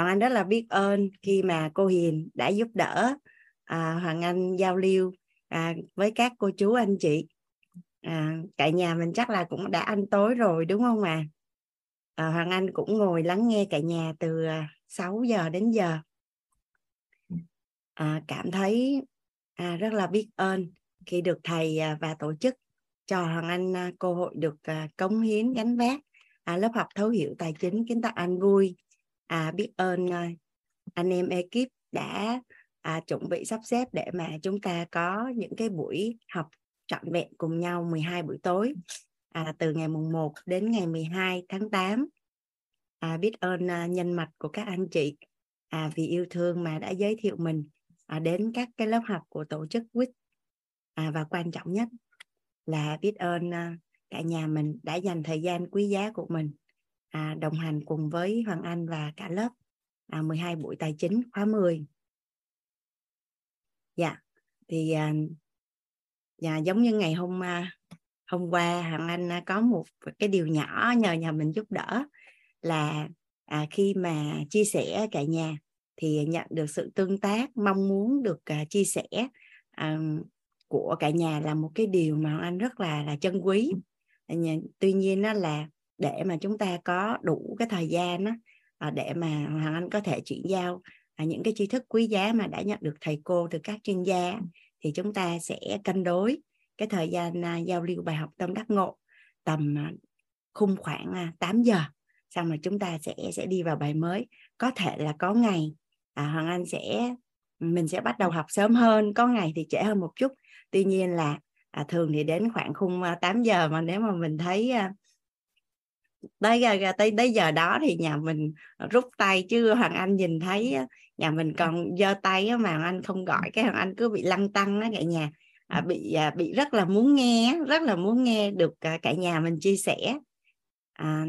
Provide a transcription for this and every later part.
Hoàng Anh rất là biết ơn khi mà cô Hiền đã giúp đỡ à, Hoàng Anh giao lưu à, với các cô chú anh chị. À, cả nhà mình chắc là cũng đã ăn tối rồi đúng không ạ? À? à, Hoàng Anh cũng ngồi lắng nghe cả nhà từ à, 6 giờ đến giờ. À, cảm thấy à, rất là biết ơn khi được thầy à, và tổ chức cho Hoàng Anh à, cơ hội được cống hiến gánh vác à, lớp học thấu hiểu tài chính. Kiến tạo anh vui à, biết ơn ờ, anh em ekip đã à, chuẩn bị sắp xếp để mà chúng ta có những cái buổi học trọn vẹn cùng nhau 12 buổi tối à, từ ngày mùng 1 đến ngày 12 tháng 8 à, biết ơn à, nhân mạch của các anh chị à, vì yêu thương mà đã giới thiệu mình à, đến các cái lớp học của tổ chức WIT à, và quan trọng nhất là biết ơn à, cả nhà mình đã dành thời gian quý giá của mình à, đồng hành cùng với Hoàng Anh và cả lớp. À, 12 buổi tài chính khóa 10 dạ thì à, dạ, giống như ngày hôm à, hôm qua Hoàng Anh à, có một cái điều nhỏ nhờ nhà mình giúp đỡ là à, khi mà chia sẻ cả nhà thì nhận được sự tương tác mong muốn được à, chia sẻ à, của cả nhà là một cái điều mà anh rất là là chân quý. Tuy nhiên đó là để mà chúng ta có đủ cái thời gian đó, à, để mà hoàng anh có thể chuyển giao à, những cái tri thức quý giá mà đã nhận được thầy cô từ các chuyên gia thì chúng ta sẽ cân đối cái thời gian à, giao lưu bài học tâm đắc ngộ tầm à, khung khoảng à, 8 giờ xong rồi chúng ta sẽ sẽ đi vào bài mới. Có thể là có ngày à, hoàng anh sẽ mình sẽ bắt đầu học sớm hơn có ngày thì trễ hơn một chút. Tuy nhiên là à, thường thì đến khoảng khung à, 8 giờ mà nếu mà mình thấy à, tới tới tới giờ đó thì nhà mình rút tay chứ hoàng anh nhìn thấy nhà mình còn giơ tay mà hoàng anh không gọi cái hoàng anh cứ bị lăng tăng đó cả nhà à, bị à, bị rất là muốn nghe rất là muốn nghe được à, cả nhà mình chia sẻ. À,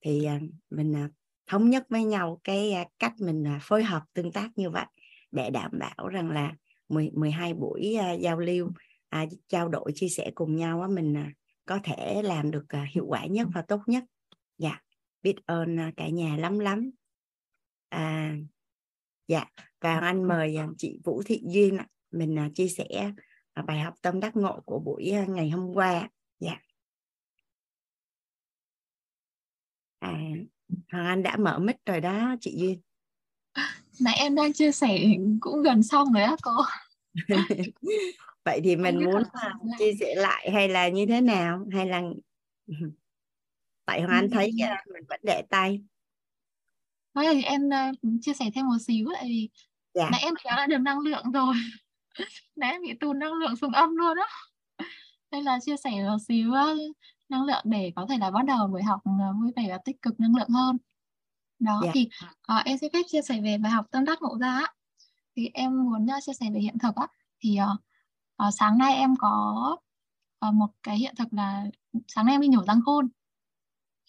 thì à, mình à, thống nhất với nhau cái à, cách mình à, phối hợp tương tác như vậy để đảm bảo rằng là 10, 12 buổi à, giao lưu à, trao đổi chia sẻ cùng nhau á, mình à, có thể làm được à, hiệu quả nhất và tốt nhất dạ biết ơn à, cả nhà lắm lắm. À, dạ và anh mời à, chị Vũ Thị Duyên mình à, chia sẻ bài học tâm đắc ngộ của buổi ngày hôm qua dạ. À, Hoàng Anh đã mở mic rồi đó chị Duyên. Nãy em đang chia sẻ cũng gần xong rồi á cô. Vậy thì mình muốn chia sẻ lại hay là như thế nào? Hay là tại hoàng anh thấy mình vẫn để tay nói thì em uh, chia sẻ thêm một xíu tại vì dạ. nãy em kéo lại được năng lượng rồi nãy em bị tụt năng lượng xuống âm luôn á nên là chia sẻ một xíu uh, năng lượng để có thể là bắt đầu buổi học uh, vui vẻ và tích cực năng lượng hơn đó yeah. Dạ. thì uh, em sẽ phép chia sẻ về bài học tâm đắc ngộ ra thì em muốn uh, chia sẻ về hiện thực á thì uh, uh, sáng nay em có uh, một cái hiện thực là sáng nay em đi nhổ răng khôn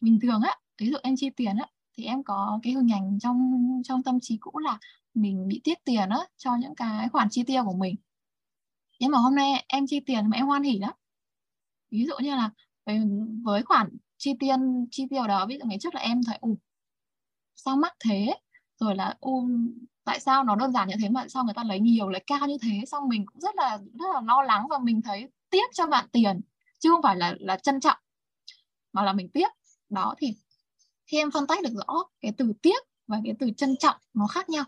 bình thường á ví dụ em chi tiền á thì em có cái hình ảnh trong trong tâm trí cũ là mình bị tiết tiền á cho những cái khoản chi tiêu của mình. Nhưng mà hôm nay em chi tiền mà em hoan hỉ lắm. Ví dụ như là với, với khoản chi tiền chi tiêu đó ví dụ ngày trước là em thấy ủ sao mắc thế? Rồi là u tại sao nó đơn giản như thế mà sao người ta lấy nhiều lấy cao như thế? Xong mình cũng rất là rất là lo lắng và mình thấy tiếc cho bạn tiền chứ không phải là là trân trọng mà là mình tiếc đó thì khi em phân tách được rõ cái từ tiếc và cái từ trân trọng nó khác nhau.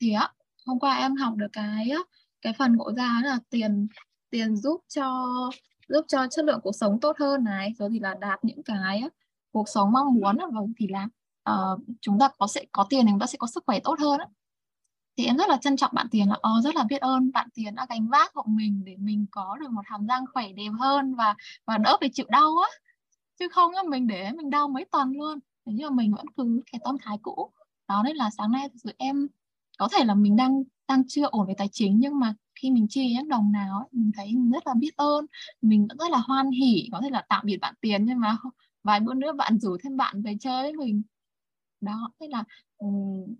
Thì á hôm qua em học được cái cái phần ngộ ra là tiền tiền giúp cho giúp cho chất lượng cuộc sống tốt hơn này. Rồi thì là đạt những cái cuộc sống mong muốn và vâng, thì là uh, chúng ta có sẽ có tiền thì chúng ta sẽ có sức khỏe tốt hơn thì em rất là trân trọng bạn tiền là oh, rất là biết ơn bạn tiền đã gánh vác hộ mình để mình có được một hàm răng khỏe đẹp hơn và và đỡ phải chịu đau á chứ không á mình để mình đau mấy tuần luôn. Nhưng mà mình vẫn cứ cái tâm thái cũ. Đó nên là sáng nay thực sự em có thể là mình đang đang chưa ổn về tài chính nhưng mà khi mình chi những đồng nào ấy, mình thấy mình rất là biết ơn. Mình rất là hoan hỉ có thể là tạm biệt bạn tiền nhưng mà vài bữa nữa bạn rủ thêm bạn về chơi với mình. Đó thế là um,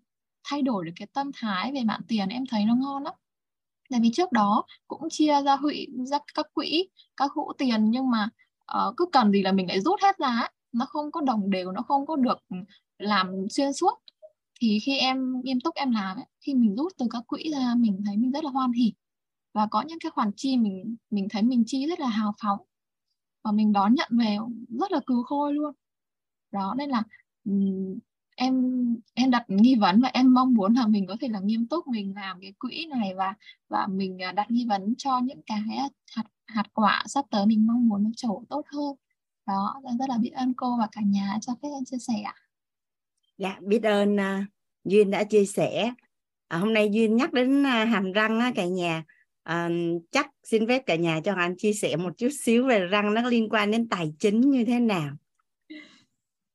thay đổi được cái tâm thái về bạn tiền em thấy nó ngon lắm. Tại vì trước đó cũng chia ra hụi ra các quỹ các hũ tiền nhưng mà uh, cứ cần gì là mình lại rút hết ra nó không có đồng đều nó không có được ừ, làm xuyên suốt. Thì khi em nghiêm túc em làm ấy, khi mình rút từ các quỹ ra mình thấy mình rất là hoan hỉ. Và có những cái khoản chi mình mình thấy mình chi rất là hào phóng. Và mình đón nhận về rất là cứu khôi luôn. Đó nên là ừ, em em đặt nghi vấn và em mong muốn là mình có thể là nghiêm túc mình làm cái quỹ này và và mình à, đặt nghi vấn cho những cái hạt hạt quả sắp tới mình mong muốn nó trổ tốt hơn. Đó rất là biết ơn cô và cả nhà cho phép em chia sẻ ạ. Dạ biết ơn uh, duyên đã chia sẻ. À, hôm nay duyên nhắc đến uh, hàm răng á, cả nhà à, chắc xin phép cả nhà cho anh chia sẻ một chút xíu về răng nó liên quan đến tài chính như thế nào.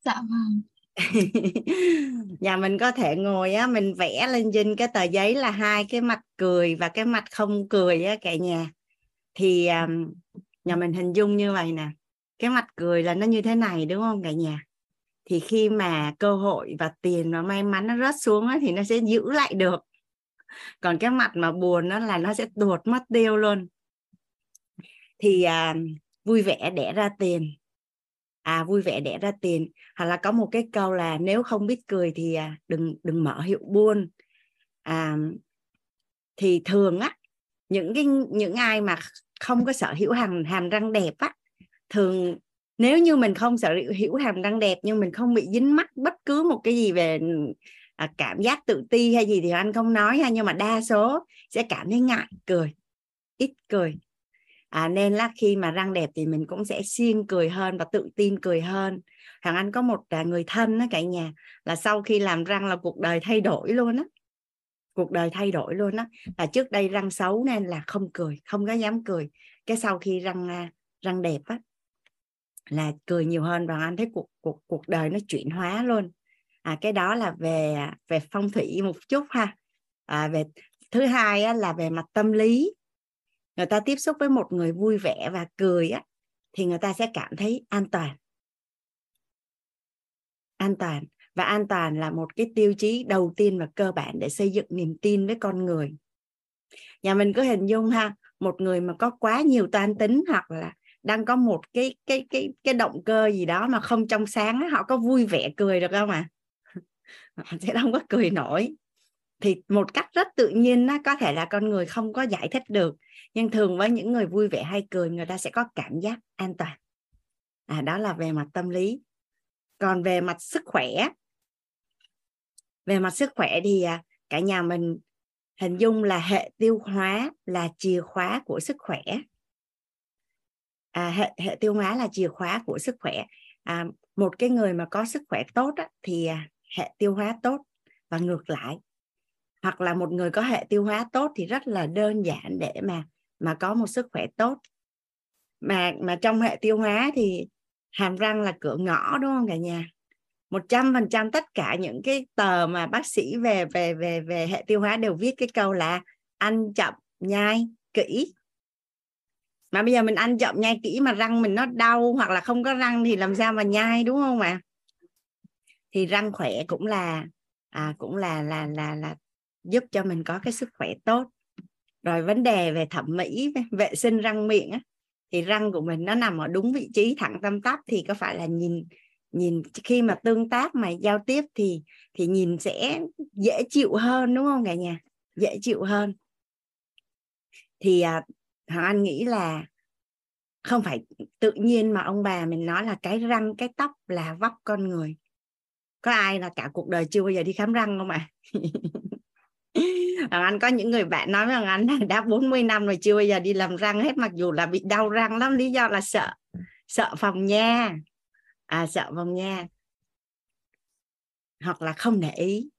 Dạ vâng. Nhà mình có thể ngồi á mình vẽ lên trên cái tờ giấy là hai cái mặt cười và cái mặt không cười á cả nhà thì um, nhà mình hình dung như vậy nè cái mặt cười là nó như thế này đúng không cả nhà? Thì khi mà cơ hội và tiền và may mắn nó rớt xuống ấy, thì nó sẽ giữ lại được. Còn cái mặt mà buồn nó là nó sẽ tuột mất tiêu luôn. Thì à, vui vẻ đẻ ra tiền. À vui vẻ đẻ ra tiền. Hoặc là có một cái câu là nếu không biết cười thì à, đừng đừng mở hiệu buôn. À, thì thường á những cái những ai mà không có sở hữu hàm hàm răng đẹp á thường nếu như mình không sở hữu hàm răng đẹp nhưng mình không bị dính mắc bất cứ một cái gì về à, cảm giác tự ti hay gì thì anh không nói ha nhưng mà đa số sẽ cảm thấy ngại cười ít cười. À, nên là khi mà răng đẹp thì mình cũng sẽ siêng cười hơn và tự tin cười hơn. Thằng anh có một à, người thân đó cả nhà là sau khi làm răng là cuộc đời thay đổi luôn á cuộc đời thay đổi luôn á. Là trước đây răng xấu nên là không cười không có dám cười. Cái sau khi răng à, răng đẹp á là cười nhiều hơn và anh thấy cuộc cuộc cuộc đời nó chuyển hóa luôn. À, cái đó là về à, về phong thủy một chút ha. À, về thứ hai á, là về mặt tâm lý. Người ta tiếp xúc với một người vui vẻ và cười á thì người ta sẽ cảm thấy an toàn. An toàn và an toàn là một cái tiêu chí đầu tiên và cơ bản để xây dựng niềm tin với con người. Nhà mình cứ hình dung ha, một người mà có quá nhiều toan tính hoặc là đang có một cái cái cái cái động cơ gì đó mà không trong sáng họ có vui vẻ cười được không ạ? À? họ sẽ không có cười nổi. Thì một cách rất tự nhiên nó có thể là con người không có giải thích được, nhưng thường với những người vui vẻ hay cười, người ta sẽ có cảm giác an toàn. À đó là về mặt tâm lý. Còn về mặt sức khỏe về mặt sức khỏe thì à, cả nhà mình hình dung là hệ tiêu hóa là chìa khóa của sức khỏe. À, hệ hệ tiêu hóa là chìa khóa của sức khỏe. À, một cái người mà có sức khỏe tốt á, thì à, hệ tiêu hóa tốt và ngược lại. Hoặc là một người có hệ tiêu hóa tốt thì rất là đơn giản để mà mà có một sức khỏe tốt. Mà mà trong hệ tiêu hóa thì hàm răng là cửa ngõ đúng không cả nhà? Một trăm phần trăm tất cả những cái tờ mà bác sĩ về về về về hệ tiêu hóa đều viết cái câu là ăn chậm nhai kỹ. Mà bây giờ mình ăn chậm nhai kỹ mà răng mình nó đau hoặc là không có răng thì làm sao mà nhai đúng không ạ? Thì răng khỏe cũng là à, cũng là là là là giúp cho mình có cái sức khỏe tốt. Rồi vấn đề về thẩm mỹ vệ sinh răng miệng á, thì răng của mình nó nằm ở đúng vị trí thẳng tâm tắp thì có phải là nhìn nhìn khi mà tương tác mà giao tiếp thì thì nhìn sẽ dễ chịu hơn đúng không cả nhà? Dễ chịu hơn. Thì à, hoàng anh nghĩ là không phải tự nhiên mà ông bà mình nói là cái răng cái tóc là vóc con người. Có ai là cả cuộc đời chưa bao giờ đi khám răng không ạ? À? Hoàng Anh có những người bạn nói với Hoàng Anh là đã 40 năm rồi chưa bao giờ đi làm răng hết mặc dù là bị đau răng lắm lý do là sợ sợ phòng nha à sợ vòng nha. Hoặc là không để ý.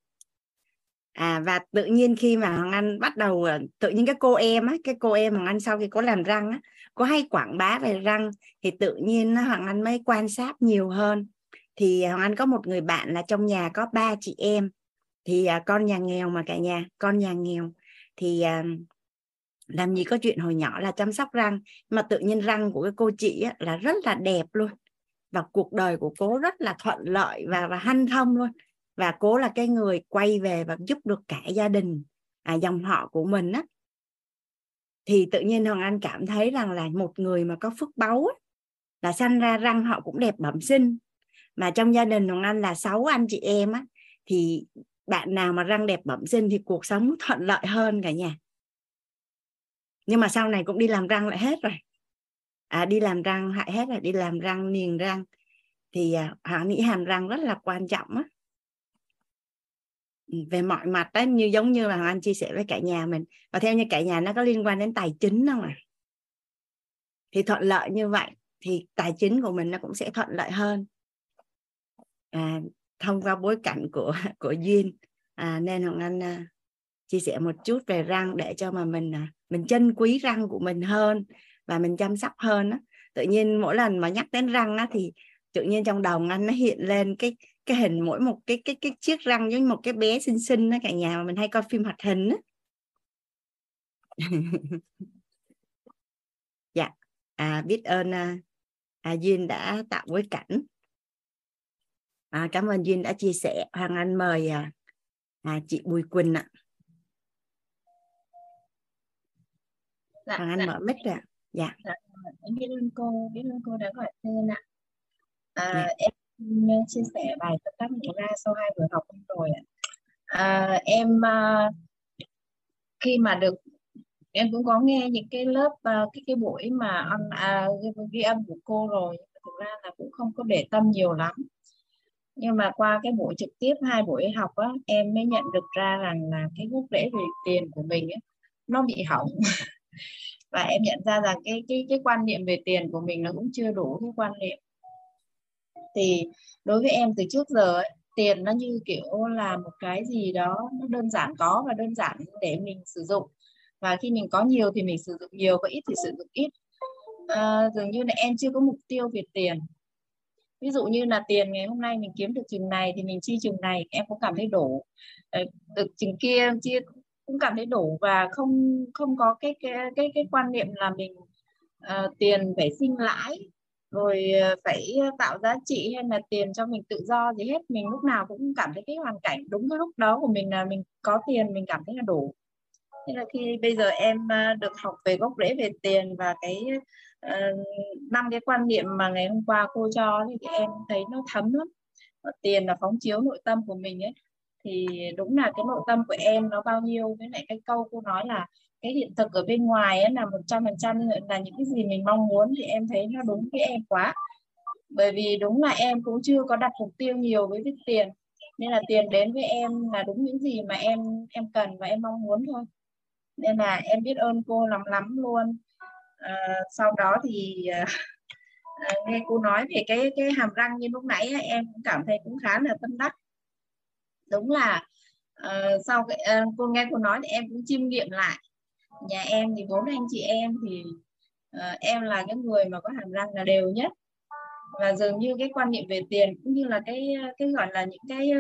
À và tự nhiên khi mà Hoàng Anh bắt đầu à, tự nhiên cái cô em á cái cô em Hoàng Anh sau khi có làm răng á có hay quảng bá về răng thì tự nhiên Hoàng Anh mới quan sát nhiều hơn. Thì Hoàng Anh có một người bạn là trong nhà có ba chị em. Thì à, con nhà nghèo mà cả nhà con nhà nghèo. Thì à, làm gì có chuyện hồi nhỏ là chăm sóc răng. Mà tự nhiên răng của cái cô chị á, là rất là đẹp luôn và cuộc đời của cô rất là thuận lợi và và hanh thông luôn. Và cố là cái người quay về và giúp được cả gia đình à, dòng họ của mình á. Thì tự nhiên hoàng anh cảm thấy rằng là một người mà có phước báu á, là sanh ra răng họ cũng đẹp bẩm sinh. Mà trong gia đình hoàng anh là sáu anh chị em á thì bạn nào mà răng đẹp bẩm sinh thì cuộc sống thuận lợi hơn cả nhà. Nhưng mà sau này cũng đi làm răng lại hết rồi à, đi làm răng hại hết rồi đi làm răng niềng răng. Thì à, họ nghĩ hàm răng rất là quan trọng á. Ừ, về mọi mặt đó như giống như là anh chia sẻ với cả nhà mình. Và theo như cả nhà nó có liên quan đến tài chính không ạ? À? thì thuận lợi như vậy thì tài chính của mình nó cũng sẽ thuận lợi hơn. À, thông qua bối cảnh của của duyên. À, nên hoàng anh à, chia sẻ một chút về răng để cho mà mình à, mình trân quý răng của mình hơn và mình chăm sóc hơn á. Tự nhiên mỗi lần mà nhắc đến răng á thì tự nhiên trong đầu anh nó hiện lên cái cái hình mỗi một cái cái cái chiếc răng giống một cái bé xinh xinh đó cả nhà mà mình hay coi phim hoạt hình á. Dạ à, biết ơn à, à, duyên đã tạo bối cảnh. À, cảm ơn duyên đã chia sẻ. Hoàng anh mời à, à, chị bùi quỳnh ạ. Dạ, hoàng anh dạ. mở mic rồi dạ. Dạ. Em biết ơn cô biết ơn cô đã gọi tên ạ. À, dạ. em chia sẻ bài tập tác mình ra sau hai buổi học rồi ạ. À, em uh, khi mà được em cũng có nghe những cái lớp uh, cái cái buổi mà on uh, ghi âm của cô rồi thực ra là cũng không có để tâm nhiều lắm. Nhưng mà qua cái buổi trực tiếp hai buổi học á em mới nhận được ra rằng là cái gốc rễ về tiền của mình ấy, nó bị hỏng và em nhận ra rằng cái cái cái quan niệm về tiền của mình nó cũng chưa đủ cái quan niệm. Thì đối với em từ trước giờ ấy, tiền nó như kiểu là một cái gì đó nó đơn giản có và đơn giản để mình sử dụng. Và khi mình có nhiều thì mình sử dụng nhiều có ít thì sử dụng ít. À, dường như là em chưa có mục tiêu về tiền. Ví dụ như là tiền ngày hôm nay mình kiếm được chừng này thì mình chi chừng này em cũng cảm thấy đủ. Ờ, được chừng kia chia cũng cảm thấy đủ và không không có cái cái cái cái quan niệm là mình uh, tiền phải sinh lãi rồi ờ, phải tạo giá trị hay là tiền cho mình tự do gì hết. Mình lúc nào cũng cảm thấy cái hoàn cảnh đúng cái lúc đó của mình là mình có tiền mình cảm thấy là đủ thế là khi bây giờ em ờ, được học về gốc rễ về tiền và cái năm uh, cái quan niệm mà ngày hôm qua cô cho thì em thấy nó thấm lắm. Tiền là phóng chiếu nội tâm của mình ấy thì đúng là cái nội tâm của em nó bao nhiêu với lại cái câu cô nói là cái hiện thực ở bên ngoài ấy là một trăm phần trăm là những cái gì mình mong muốn thì em thấy nó đúng với em quá. Bởi vì đúng là em cũng chưa có đặt mục tiêu nhiều với cái tiền nên là tiền đến với em là đúng những gì mà em em cần và em mong muốn thôi. Nên là em biết ơn cô lắm lắm luôn. À, sau đó thì à, nghe cô nói về cái cái hàm răng như lúc nãy em cũng cảm thấy cũng khá là tâm đắc đúng là uh, sau cái uh, cô nghe cô nói thì em cũng chiêm nghiệm lại. Nhà em thì bốn anh chị em thì uh, em là cái người mà có hàm răng là đều nhất. Và dường như cái quan niệm về tiền cũng như là cái cái gọi là những cái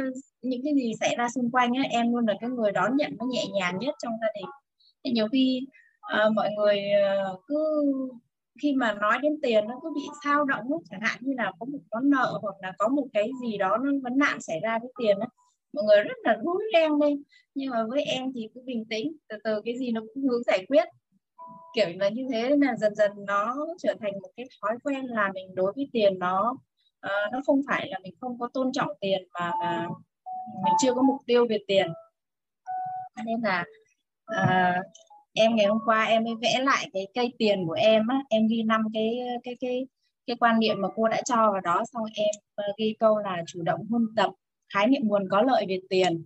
những cái gì xảy ra xung quanh ấy em luôn là cái người đón nhận nó nhẹ nhàng nhất trong gia đình. Thì nhiều khi uh, mọi người uh, cứ khi mà nói đến tiền nó cứ bị sao động chẳng hạn như là có một món nợ hoặc là có một cái gì đó nó vấn nạn xảy ra với tiền ấy mọi người rất là rối ren lên nhưng mà với em thì cứ bình tĩnh từ từ cái gì nó cũng hướng giải quyết. Kiểu là như thế là dần dần nó trở thành một cái thói quen là mình đối với tiền nó uh, nó không phải là mình không có tôn trọng tiền mà mà mình chưa có mục tiêu về tiền. Nên là uh, em ngày hôm qua em mới vẽ lại cái cây tiền của em á. Em ghi năm cái cái cái cái quan niệm mà cô đã cho vào đó. Xong em uh, ghi câu là chủ động huân tập khái niệm nguồn có lợi về tiền.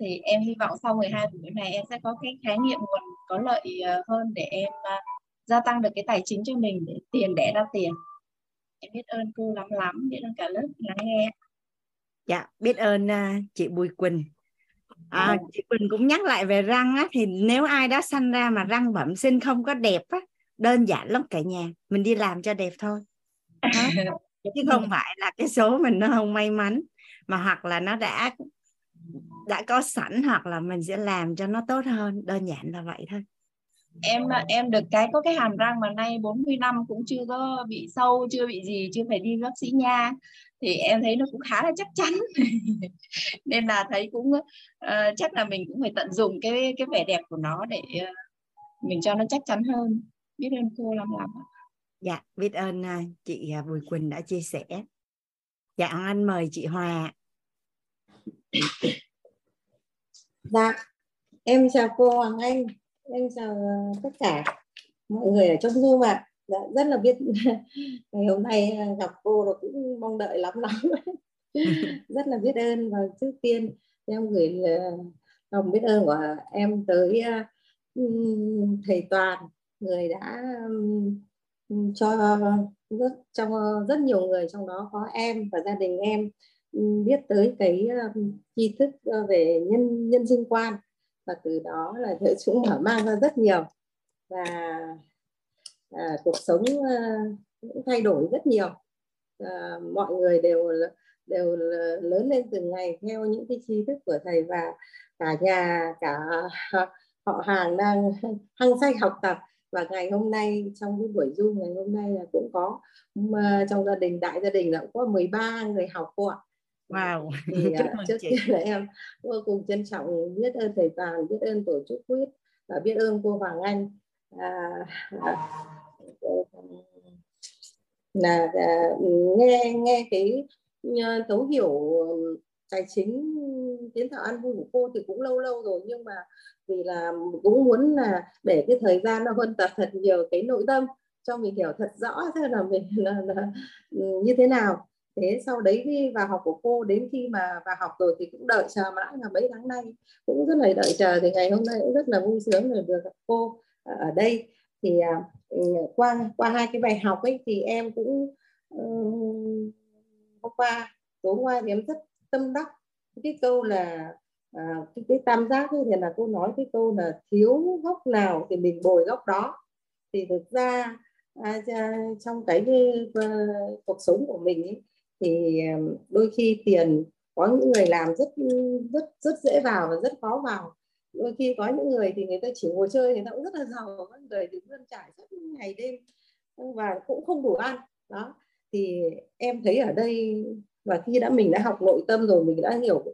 Thì em hy vọng sau 12 buổi này em sẽ có cái khái niệm nguồn có lợi ờ, hơn để em uh, gia tăng được cái tài chính cho mình để tiền đẻ ra tiền. Em biết ơn cô lắm lắm biết ơn cả lớp lắng nghe. Dạ biết ơn uh, chị Bùi Quỳnh. À, ừ. chị Quỳnh cũng nhắc lại về răng á thì nếu ai đó sanh ra mà răng bẩm sinh không có đẹp á đơn giản lắm cả nhà mình đi làm cho đẹp thôi. Chứ không phải là cái số mình nó không may mắn mà hoặc là nó đã đã có sẵn hoặc là mình sẽ làm cho nó tốt hơn đơn giản là vậy thôi. Em em được cái có cái hàm răng mà nay 40 năm cũng chưa có bị sâu chưa bị gì chưa phải đi bác sĩ nha. Thì em thấy nó cũng khá là chắc chắn. Nên là thấy cũng uh, chắc là mình cũng phải tận dụng cái cái vẻ đẹp của nó để uh, mình cho nó chắc chắn hơn. Biết ơn cô lắm lắm dạ biết ơn uh, chị Bùi Quỳnh đã chia sẻ. Dạ anh mời chị Hòa dạ em chào cô Hoàng Anh em chào ờ, tất cả mọi người ở trong Zoom ạ à. dạ, rất là biết ngày hôm nay ờ, gặp cô rồi cũng mong đợi lắm lắm rất là biết ơn và trước tiên em gửi ờ, lòng biết ơn của em tới thầy Toàn người đã cho rất trong rất nhiều người trong đó có em và gia đình em biết tới cái ờ, tri thức ờ, về nhân nhân sinh quan. Và từ đó là chúng mở mang ra rất nhiều. Và à, cuộc sống à, cũng thay đổi rất nhiều. À, mọi người đều đều lớn lên từng ngày theo những cái tri thức của thầy và cả nhà cả họ hàng đang hăng say học tập. Và ngày hôm nay trong cái buổi zoom ngày hôm nay là cũng có trong gia đình đại gia đình là cũng có 13 người học cô ạ. Wow. Thì Chúc mừng trước chị. là em vô cùng trân trọng biết ơn thầy Toàn, biết ơn tổ chức quyết và biết ơn cô Hoàng Anh à, là à, nghe nghe cái thấu hiểu tài chính kiến tạo an vui của cô thì cũng lâu lâu rồi nhưng mà vì là cũng muốn là để cái thời gian nó huân tập thật nhiều cái nội tâm cho mình hiểu thật rõ thế là mình là, là như thế nào thế sau đấy khi vào học của cô đến khi mà vào học rồi thì cũng đợi chờ mãi là mấy tháng nay. Cũng rất là đợi chờ thì ngày hôm nay cũng rất là vui sướng được được gặp cô ở đây. Thì à, ừ, qua qua hai cái bài học ấy thì em cũng um, hôm qua tối qua thì em rất tâm đắc cái câu là à, cái, cái tam giác ấy thì là cô nói cái câu là thiếu góc nào thì mình bồi góc đó. Thì thực ra à, trong cái, cái, cái cuộc sống của mình ấy, thì đôi khi tiền, có những người làm rất rất rất dễ vào và rất khó vào. Đôi khi có những người thì người ta chỉ ngồi chơi, người ta cũng rất là giàu, có người thì vươn trải suốt ngày đêm và cũng không đủ ăn. Đó. Thì em thấy ở đây, và khi đã mình đã học nội tâm rồi, mình đã hiểu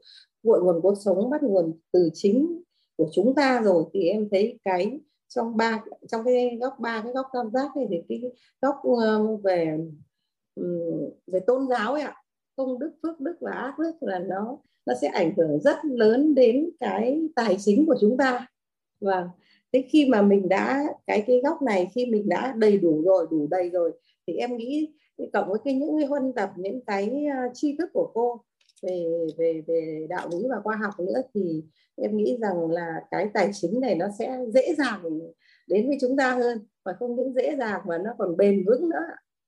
cội nguồn cuộc sống, bắt nguồn từ chính của chúng ta rồi, thì em thấy cái trong ba, trong cái góc ba, cái góc tam giác này thì cái góc về Ừ, về tôn giáo ấy ạ, công đức, phước đức và ác đức là nó nó sẽ ảnh hưởng rất lớn đến cái tài chính của chúng ta. Và thế khi mà mình đã, cái cái góc này khi mình đã đầy đủ rồi, đủ đầy rồi, thì em nghĩ cộng với cái những cái huân tập, những cái à, tri thức của cô về về về đạo lý và khoa học nữa, thì em nghĩ rằng là cái tài chính này nó sẽ dễ dàng đến với chúng ta hơn. Và không những dễ dàng mà nó còn bền vững nữa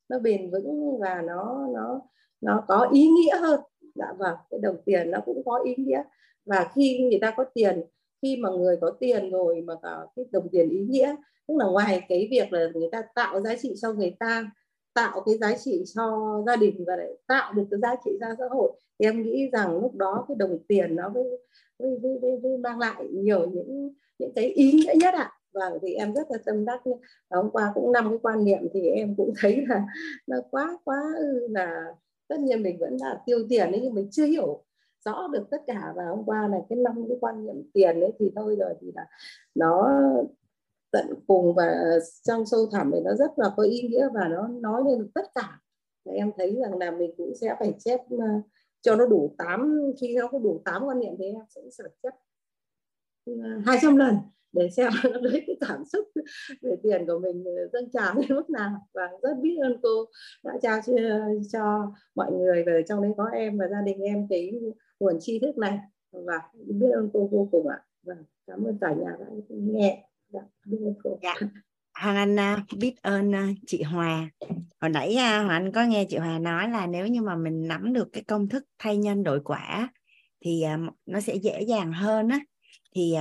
nó bền vững và nó nó nó có ý nghĩa hơn. Dạ vâng cái đồng tiền nó cũng có ý nghĩa. Và khi người ta có tiền khi mà người có tiền rồi mà có cái đồng tiền ý nghĩa tức là ngoài cái việc là người ta tạo giá trị cho người ta tạo cái giá trị cho gia đình và để tạo được cái giá trị ra xã hội thì em nghĩ rằng lúc đó cái đồng tiền nó mới, mới, mới, mới, mới mang lại nhiều những những cái ý nghĩa nhất ạ. à vâng thì em rất là tâm đắc hôm qua cũng năm cái quan niệm thì em cũng thấy là nó quá quá ừ, là tất nhiên mình vẫn là tiêu tiền đấy nhưng mình chưa hiểu rõ được tất cả. Và hôm qua này cái năm cái quan niệm tiền đấy thì thôi rồi, thì là nó tận cùng và trong sâu thẳm thì nó rất là có ý nghĩa và nó nói lên được tất cả. Và em thấy rằng là mình cũng sẽ phải chép ờ, cho nó đủ 8 khi nó có đủ 8 quan niệm thì em sẽ phải chép ờ, 200 lần để xem lấy cái cảm xúc về tiền của mình dâng trào đến mức nào. Và rất biết ơn cô đã trao cho, cho mọi người và trong đấy có em và gia đình em cái nguồn tri thức này. Và biết ơn cô vô cùng ạ. Và cảm ơn cả nhà đã nghe. Dạ, biết ơn cô. Dạ. Hoàng Anh à, biết ơn à, chị Hòa. Hồi nãy à, Hoàng Anh có nghe chị Hòa nói là nếu như mà mình nắm được cái công thức thay nhân đổi quả thì nó sẽ dễ dàng hơn á. Thì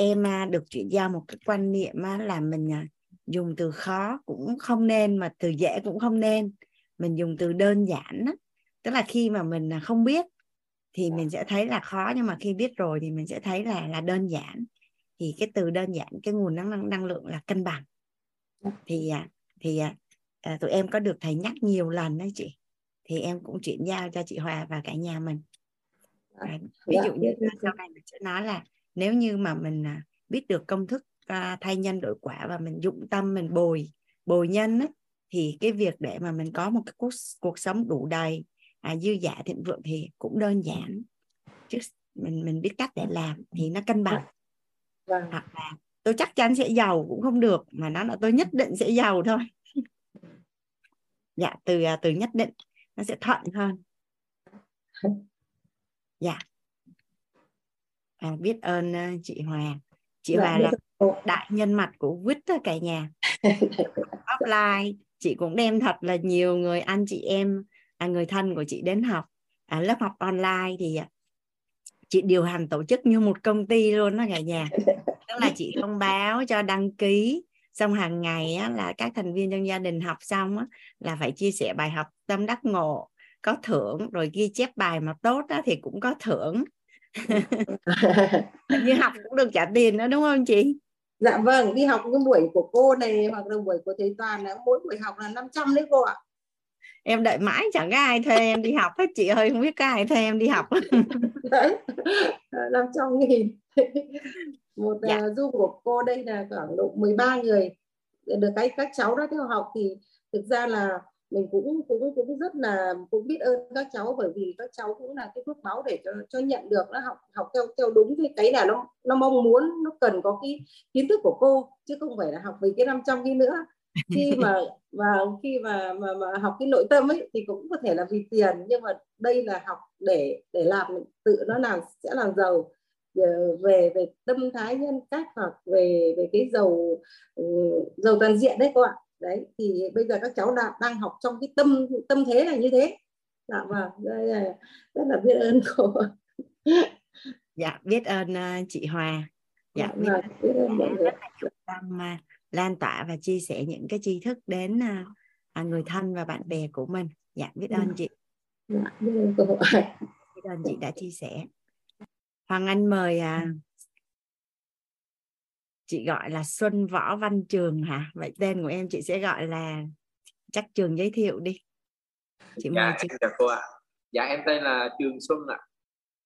em được chuyển giao một cái quan niệm là mình à, dùng từ khó cũng không nên mà từ dễ cũng không nên. Mình dùng từ đơn giản đó. tức là khi mà mình à, không biết thì mình sẽ thấy là khó nhưng mà khi biết rồi thì mình sẽ thấy là là đơn giản. Thì cái từ đơn giản cái nguồn năng năng, năng lượng là cân bằng. Thì à, thì à, tụi em có được thầy nhắc nhiều lần đấy chị. Thì em cũng chuyển giao cho chị Hòa và cả nhà mình. À, ví dụ như sau này mình sẽ nói là nếu như mà mình à, biết được công thức à, thay nhân đổi quả và mình dụng tâm mình bồi bồi nhân á, thì cái việc để mà mình có một cái cuộc, cuộc sống đủ đầy à, dư giả thịnh vượng thì cũng đơn giản. Chứ mình mình biết cách để làm thì nó cân bằng. Vâng. hoặc là tôi chắc chắn sẽ giàu cũng không được mà nó là tôi nhất định sẽ giàu thôi. Dạ từ à, từ nhất định nó sẽ thuận hơn. Dạ à, biết ơn chị Hòa. Chị dạ, Hòa là đại nhân mặt của quýt cả nhà. Offline chị cũng đem thật là nhiều người anh chị em à, người thân của chị đến học. À, lớp học online thì à, chị điều hành tổ chức như một công ty luôn đó cả nhà. Tức là chị thông báo cho đăng ký xong hàng ngày á, là các thành viên trong gia đình học xong á, là phải chia sẻ bài học tâm đắc ngộ có thưởng rồi ghi chép bài mà tốt á, thì cũng có thưởng như học cũng được trả tiền nữa đúng không chị? Dạ vâng đi học cái buổi của cô này hoặc là buổi của thầy toàn là mỗi buổi học là 500 đấy cô ạ. Em đợi mãi chẳng có ai thuê em đi học hết chị ơi không biết có ai thuê em đi học. Đấy năm trăm nghìn. Một dạ. uh, du của cô đây là khoảng độ 13 người. Được cái các cháu đó theo học thì thực ra là mình cũng cũng cũng rất là cũng biết ơn các cháu bởi vì các cháu cũng là cái phước báo để cho cho nhận được nó học học theo theo đúng cái cái là nó nó mong muốn nó cần có cái kiến thức của cô chứ không phải là học về cái 500 cái nữa. Khi mà và khi mà, mà mà học cái nội tâm ấy thì cũng có thể là vì tiền nhưng mà đây là học để để làm tự nó làm sẽ làm giàu. Ờ, về về tâm thái nhân cách hoặc về về cái giàu ừ, giàu toàn diện đấy các bạn đấy thì bây giờ các cháu đang đang học trong cái tâm tâm thế là như thế. Dạ vâng rất là biết ơn cô. Dạ biết ơn uh, chị Hòa. Dạ, dạ biết, vâng, biết ơn mọi người. Tâm uh, lan tỏa và chia sẻ những cái tri thức đến uh, người thân và bạn bè của mình. Dạ biết ơn chị. Dạ, biết ơn cô. Biết ơn chị đã chia sẻ. Hoàng Anh mời uh, chị gọi là Xuân Võ Văn Trường hả? Vậy tên của em chị sẽ gọi là chắc Trường giới thiệu đi. Chị dạ, mời chị. chào cô ạ. Dạ em tên là Trường Xuân ạ.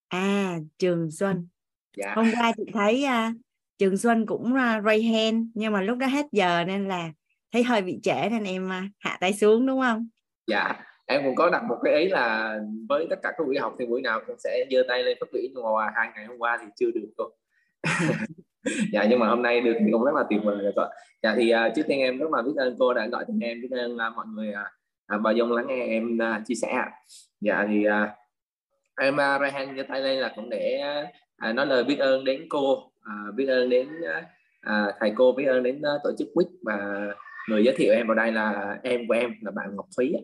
À Trường Xuân. Dạ. hôm qua chị thấy uh, Trường Xuân cũng uh, ray hand nhưng mà lúc đó hết giờ nên là thấy hơi bị trễ nên em uh, hạ tay xuống đúng không? Dạ. Em cũng có đặt một cái ý là với tất cả các buổi học thì buổi nào cũng sẽ giơ tay lên phát biểu. Nhưng mà hai ngày hôm qua thì chưa được cô dạ nhưng mà hôm nay được thì cũng rất là tuyệt vời rồi cô dạ thì uh, trước tiên em rất là biết ơn cô đã gọi tên em biết ơn uh, mọi người uh, bao dung lắng nghe em uh, chia sẻ dạ thì uh, em uh, ra hand tay lên là cũng để uh, nói lời biết ơn đến cô uh, biết ơn đến uh, thầy cô biết ơn đến uh, tổ chức quýt và người giới thiệu em vào đây là em của em là bạn Ngọc Thúy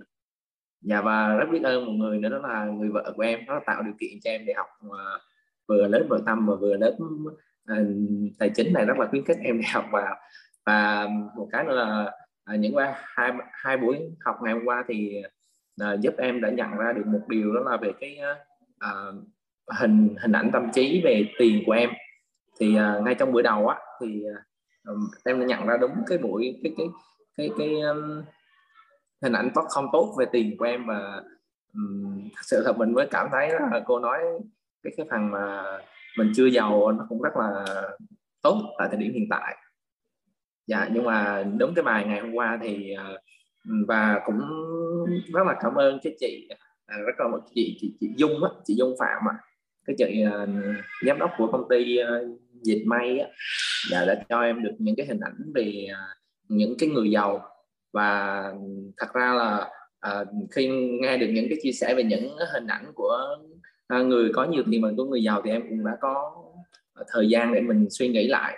dạ và rất biết ơn một người nữa đó là người vợ của em nó tạo điều kiện cho em để học uh, vừa lớp vừa tâm và vừa lớp Ờ, tài chính này rất là khuyến khích em đi học và và một cái nữa là à, những qua hai hai buổi học ngày hôm qua thì uh, giúp em đã nhận ra được một điều đó là về cái uh, hình hình ảnh tâm trí về tiền của em. Thì uh, ngay trong buổi đầu á thì uh, em đã nhận ra đúng cái buổi cái cái cái cái um, hình ảnh tốt không tốt về tiền của em và um, thật sự là mình mới cảm thấy là cô nói cái cái phần mà mình chưa giàu nó cũng rất là tốt tại thời điểm hiện tại. Dạ nhưng mà đúng cái bài ngày hôm qua thì ờ, và cũng rất là cảm ơn cái chị à, rất là một chị chị, chị Dung á chị Dung Phạm à cái chị uh, giám đốc của công ty uh, dịch may á dạ đã cho em được những cái hình ảnh về uh, những cái người giàu. Và thật ra là uh, khi nghe được những cái chia sẻ về những hình ảnh của à, người có nhiều tiền mình của người giàu thì em cũng đã có à, thời gian để mình suy nghĩ lại.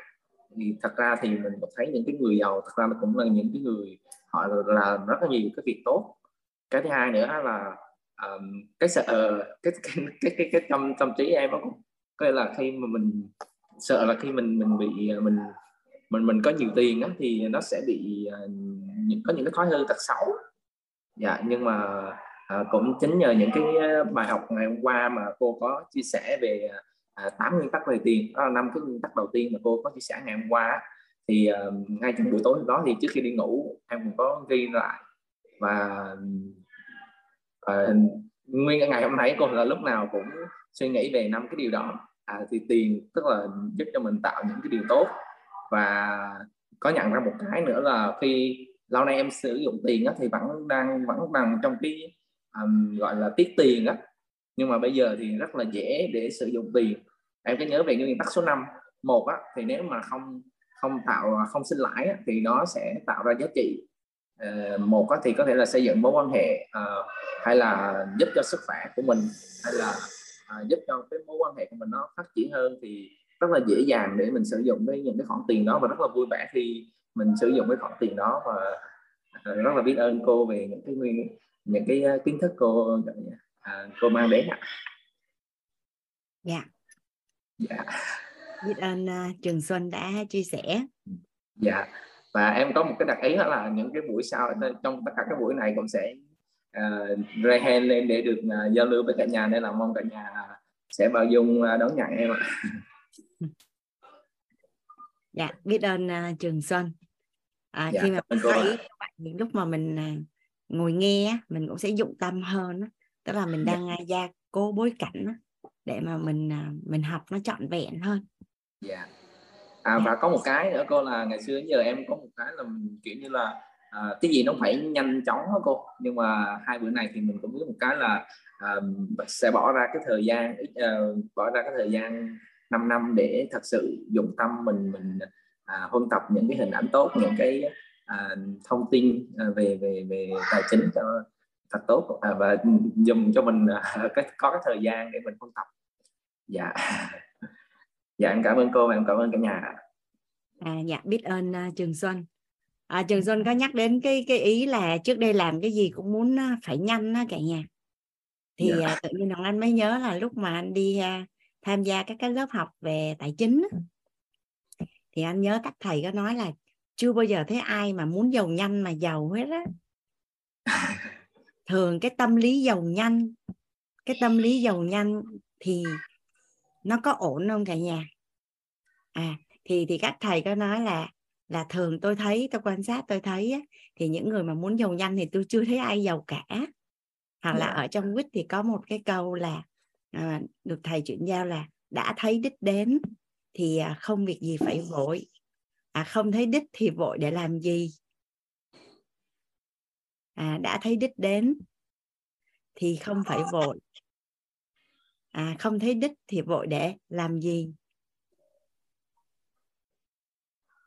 Thì thật ra thì mình cũng thấy những cái người giàu thật ra cũng là những cái người họ là rất là nhiều cái việc tốt. Cái thứ hai nữa là um, cái sợ ờ, cái cái cái cái, cái tâm tâm trí em đó cái là khi mà mình sợ là khi mình mình bị à, mình mình mình có nhiều tiền á, thì nó sẽ bị uh, có những cái thói hư tật xấu. Dạ nhưng mà à, cũng chính nhờ những cái ờ, bài học ngày hôm qua mà cô có chia sẻ về ờ, tám à, nguyên tắc về tiền đó là năm cái nguyên tắc đầu tiên mà cô có chia sẻ ngày hôm qua thì à, ngay trong buổi tối đó thì trước khi đi ngủ em cũng có ghi lại và à, nguyên ngày hôm nay cô là lúc nào cũng suy nghĩ về năm cái điều đó. À, thì tiền tức là giúp cho mình tạo những cái điều tốt. Và có nhận ra một cái nữa là khi lâu nay em sử dụng tiền đó, thì vẫn đang vẫn nằm trong cái um, gọi là tiết tiền á. Nhưng mà bây giờ thì rất là dễ để sử dụng tiền. Em cứ nhớ về cái nguyên tắc số 5 một á, thì nếu mà không không tạo không sinh lãi á, thì nó sẽ tạo ra giá trị. Uh, một á, thì có thể là xây dựng mối quan hệ uh, hay là giúp cho sức khỏe của mình hay là uh, giúp cho cái mối quan hệ của mình nó phát triển hơn thì rất là dễ dàng để mình sử dụng cái những cái khoản tiền đó. Và rất là vui vẻ khi mình sử dụng cái khoản tiền đó và rất là biết ơn cô về những cái nguyên những cái kiến thức cô à, cô mang đến ạ. Dạ. Dạ. Biết ơn uh, Trường Xuân đã chia sẻ. Dạ. Và em có một cái đặc ý đó là những cái buổi sau trong tất cả các buổi này cũng sẽ uh, raise hand lên để được uh, giao lưu với cả nhà nên là mong cả nhà sẽ bao dung uh, đón nhận em ạ. Dạ biết ơn uh, Trường Xuân. À, dạ, khi mà thấy những lúc mà mình ngồi nghe mình cũng sẽ dụng tâm hơn tức là mình dạ. đang gia cố bối cảnh để mà mình uh, mình học nó trọn vẹn hơn. Dạ. À và có một cái nữa cô là ngày xưa đến giờ em có một cái là mình kiểu như là à, cái gì nó phải nhanh chóng đó cô. Nhưng mà hai bữa này thì mình cũng biết một cái là à, sẽ bỏ ra cái thời gian uh, bỏ ra cái thời gian 5 năm để thật sự dụng tâm mình mình à, huân tập những cái hình ảnh tốt những cái à, thông tin à, về về về tài chính cho thật tốt. À, và dùng cho mình à, cái có cái thời gian để mình huân tập. Dạ. Dạ em cảm ơn cô và em cảm ơn cả nhà. À dạ biết ơn uh, trường xuân. À, trường xuân có nhắc đến cái cái ý là trước đây làm cái gì cũng muốn uh, phải nhanh đó cả nhà. Thì dạ. uh, tự nhiên hoàng anh mới nhớ là lúc mà anh đi uh, tham gia các cái lớp học về tài chính thì anh nhớ các thầy có nói là chưa bao giờ thấy ai mà muốn giàu nhanh mà giàu hết á. Thường cái tâm lý giàu nhanh cái tâm lý giàu nhanh thì nó có ổn không cả nhà? À thì thì các thầy có nói là là thường tôi thấy tôi quan sát tôi thấy á, thì những người mà muốn giàu nhanh thì tôi chưa thấy ai giàu cả. Hoặc là dạ. ở trong quýt thì có một cái câu là à, được thầy chuyển giao là đã thấy đích đến thì à, không việc gì phải vội à không thấy đích thì vội để làm gì? À đã thấy đích đến thì không phải vội. À không thấy đích thì vội để làm gì?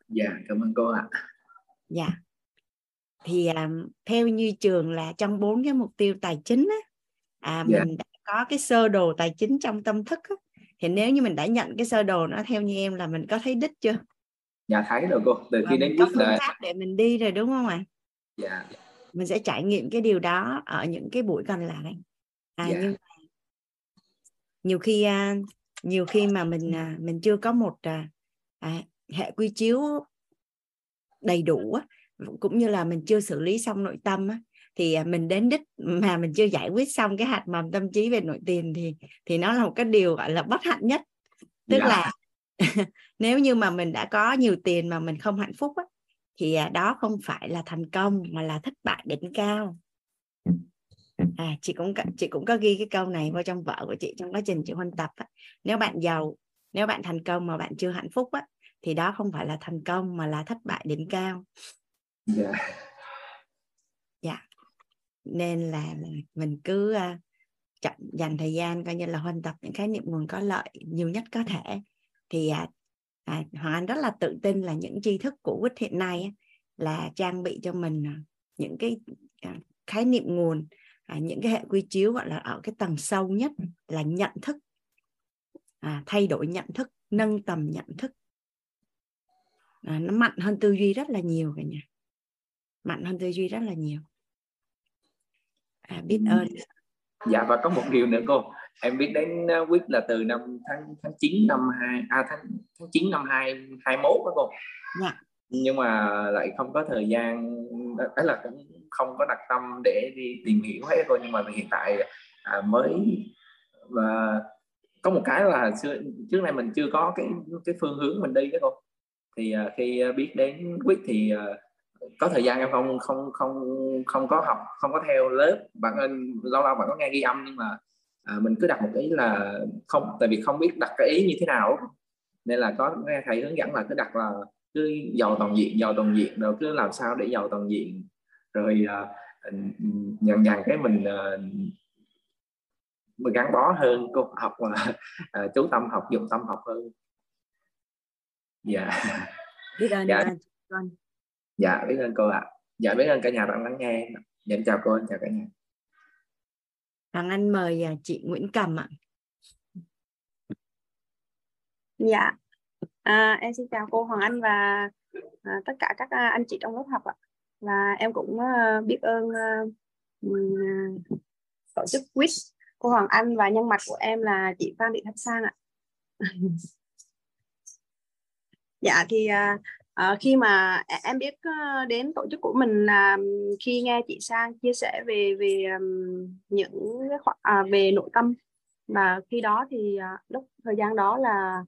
Dạ cảm ơn cô ạ. Dạ. Thì à, theo như trường là trong bốn cái mục tiêu tài chính á, à, dạ. mình đã có cái sơ đồ tài chính trong tâm thức á, thì nếu như mình đã nhận cái sơ đồ nó theo như em là mình có thấy đích chưa dạ thấy rồi cô từ khi đến quyết là để mình đi rồi đúng không ạ dạ mình sẽ trải nghiệm cái điều đó ở những cái buổi còn lại à dạ. nhưng nhiều khi à, nhiều khi mà mình à, mình chưa có một à, à, hệ quy chiếu đầy đủ cũng như là mình chưa xử lý xong nội tâm thì mình đến đích mà mình chưa giải quyết xong cái hạt mầm tâm trí về nội tiền thì thì nó là một cái điều gọi là bất hạnh nhất tức yeah. Dạ. là nếu như mà mình đã có nhiều tiền mà mình không hạnh phúc á, thì à, đó không phải là thành công mà là thất bại đỉnh cao à chị cũng chị cũng có ghi cái câu này vào trong vợ của chị trong quá trình chị huân tập á. nếu bạn giàu nếu bạn thành công mà bạn chưa hạnh phúc á thì đó không phải là thành công mà là thất bại đỉnh cao dạ yeah. yeah nên là mình cứ uh, chọn dành thời gian coi như là huân tập những khái niệm nguồn có lợi nhiều nhất có thể thì uh, à, hoàng anh rất là tự tin là những tri thức của quýt hiện nay là trang bị cho mình uh, những cái uh, khái niệm nguồn à, những cái hệ quy chiếu gọi là ở cái tầng sâu nhất là nhận thức. À, thay đổi nhận thức nâng tầm nhận thức. À, nó mạnh hơn tư duy rất là nhiều cả nhà. Mạnh hơn tư duy rất là nhiều. À, biết ơn. Dạ và có một điều nữa cô em biết đến uh, quyết là từ năm tháng tháng 9 năm hai à, tháng tháng 9 năm hai hai mốt đó cô. Dạ. nhưng mà lại không có thời gian đó là cũng không có đặt tâm để đi tìm hiểu hết cô. Nhưng mà hiện tại à, mới và có một cái là xưa trước nay mình chưa có cái cái phương hướng mình đi đó cô. Thì à, khi biết đến quyết thì à, có thời gian em không không không không có học không có theo lớp. Bạn lâu lâu bạn có nghe ghi âm nhưng mà à, mình cứ đặt một ý là không tại vì không biết đặt cái ý như thế nào. Nên là có nghe thầy hướng dẫn là cứ đặt là cứ giàu toàn diện giàu toàn diện rồi cứ làm sao để giàu toàn diện. Rồi à, nhận dần cái mình à, mình gắn bó hơn cô học mà uh, chú tâm học dùng tâm học hơn. Dạ. Biết ơn dạ. con dạ biết ơn cô ạ. À. dạ biết ơn cả nhà đang lắng nghe. Dạ chào cô chào cả nhà Hoàng Anh mời à, chị Nguyễn Cầm ạ. Dạ, à, em xin chào cô Hoàng Anh và à, tất cả các à, anh chị trong lớp học ạ. Và em cũng à, biết ơn à, à tổ chức quiz cô Hoàng Anh và nhân mặt của em là chị Phan Thị Thanh Sang ạ. dạ thì à, À, khi mà à, em biết ờ, đến tổ chức của mình là khi nghe chị Sang chia sẻ về về những khoa, à, về nội tâm. Và khi đó thì à, lúc thời gian đó là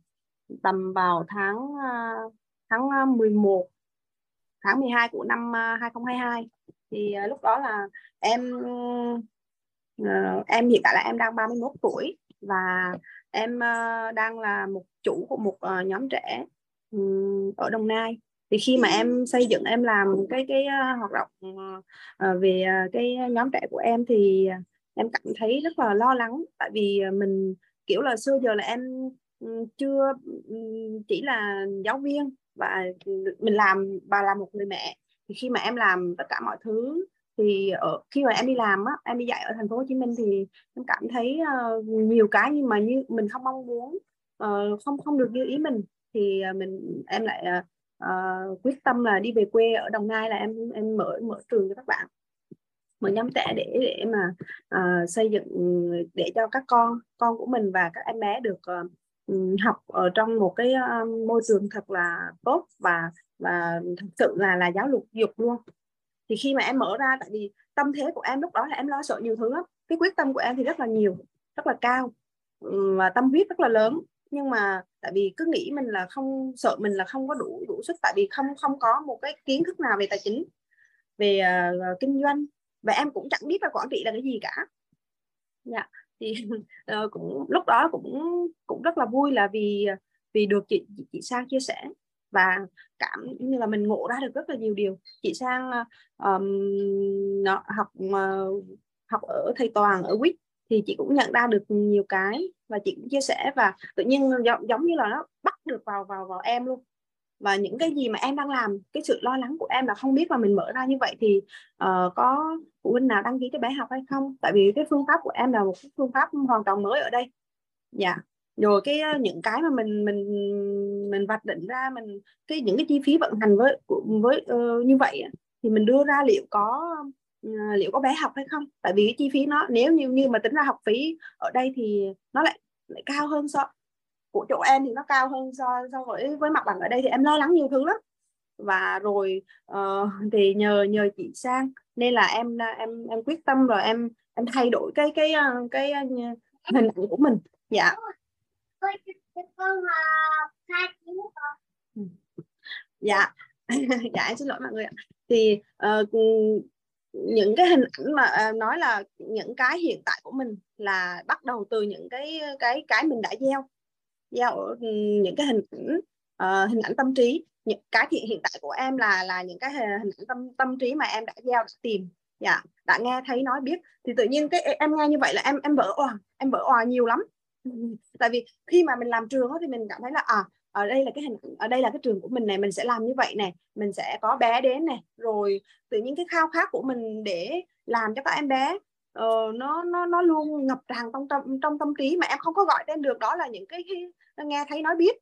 tầm vào tháng ờ, tháng 11 tháng 12 của năm 2022 thì lúc đó là em em hiện tại là em đang 31 tuổi và em đang là một chủ của một nhóm trẻ ở Đồng Nai. Thì khi mà em xây dựng em làm cái cái uh, hoạt động uh, về uh, cái nhóm trẻ của em thì em cảm thấy rất là lo lắng. Tại vì mình kiểu là xưa giờ là em chưa chỉ là giáo viên và mình làm và là một người mẹ. Thì khi mà em làm tất cả mọi thứ thì ở khi mà em đi làm á em đi dạy ở thành phố Hồ Chí Minh thì em cảm thấy uh, nhiều cái nhưng mà như mình không mong muốn uh, không không được như ý mình thì à, mình em lại uh, quyết tâm là đi về quê ở Đồng Nai là em em mở mở trường cho các bạn. Mở nhóm trẻ để để mà uh, xây dựng để cho các con con của mình và các em bé được uh, học ở trong một cái uh, môi trường thật là tốt và và thật sự là là giáo dục dục luôn. Thì khi mà em mở ra tại vì tâm thế của em lúc đó là em lo sợ nhiều thứ lắm. Cái quyết tâm của em thì rất là nhiều rất là cao ừ, và tâm huyết rất là lớn nhưng mà tại vì cứ nghĩ mình là không sợ mình là không có đủ đủ sức tại vì không không có một cái kiến thức nào về tài chính về uh, kinh doanh. Và em cũng chẳng biết là quản trị là cái gì cả. Dạ thì uh, cũng lúc đó cũng cũng rất là vui là vì vì được chị chị sang chia sẻ và cảm như là mình ngộ ra được rất là nhiều điều. Chị sang um, học uh, học ở thầy toàn ở quýt thì chị cũng nhận ra được nhiều cái và chị cũng chia sẻ và tự nhiên giống, giống như là nó bắt được vào vào vào em luôn. Và những cái gì mà em đang làm cái sự lo lắng của em là không biết là mình mở ra như vậy thì uh, có phụ huynh nào đăng ký cho bé học hay không? Tại vì cái phương pháp của em là một cái phương pháp hoàn toàn mới ở đây. Dạ. Yeah. rồi cái ờ, những cái mà mình mình mình vạch định ra mình cái những cái chi phí vận hành với với uh, như vậy thì mình đưa ra liệu có Ờ, liệu có bé học hay không? Tại vì cái chi phí nó nếu như như mà tính ra học phí ở đây thì nó lại lại cao hơn so của chỗ em thì nó cao hơn so so với với mặt bằng ở đây thì em lo lắng nhiều thứ lắm. Và rồi uh, thì nhờ nhờ chị sang nên là em em em quyết tâm rồi em em thay đổi cái cái ờ, cái, cái hình ảnh của mình. Dạ. Ừ. Dạ. Dạ em xin lỗi mọi người ạ. Thì uh, những cái hình ảnh mà à, nói là những cái hiện tại của mình là bắt đầu từ những cái cái cái mình đã gieo gieo ừ, những cái hình ảnh uh, hình ảnh tâm trí. Những cái hiện hiện tại của em là là những cái hình ảnh tâm tâm trí mà em đã gieo đã tìm. Dạ đã nghe thấy nói biết. Thì tự nhiên cái em nghe như vậy là em em vỡ òa em vỡ òa nhiều lắm. Tại vì khi mà mình làm trường thì mình cảm thấy là à ở đây là cái hình ở đây là cái trường của mình này mình sẽ làm như vậy này mình sẽ có bé đến này rồi tự nhiên cái khao khát của mình để làm cho các em bé uh, nó nó nó luôn ngập tràn trong trong trong tâm trí mà em không có gọi tên được đó là những cái, nghe thấy nói biết.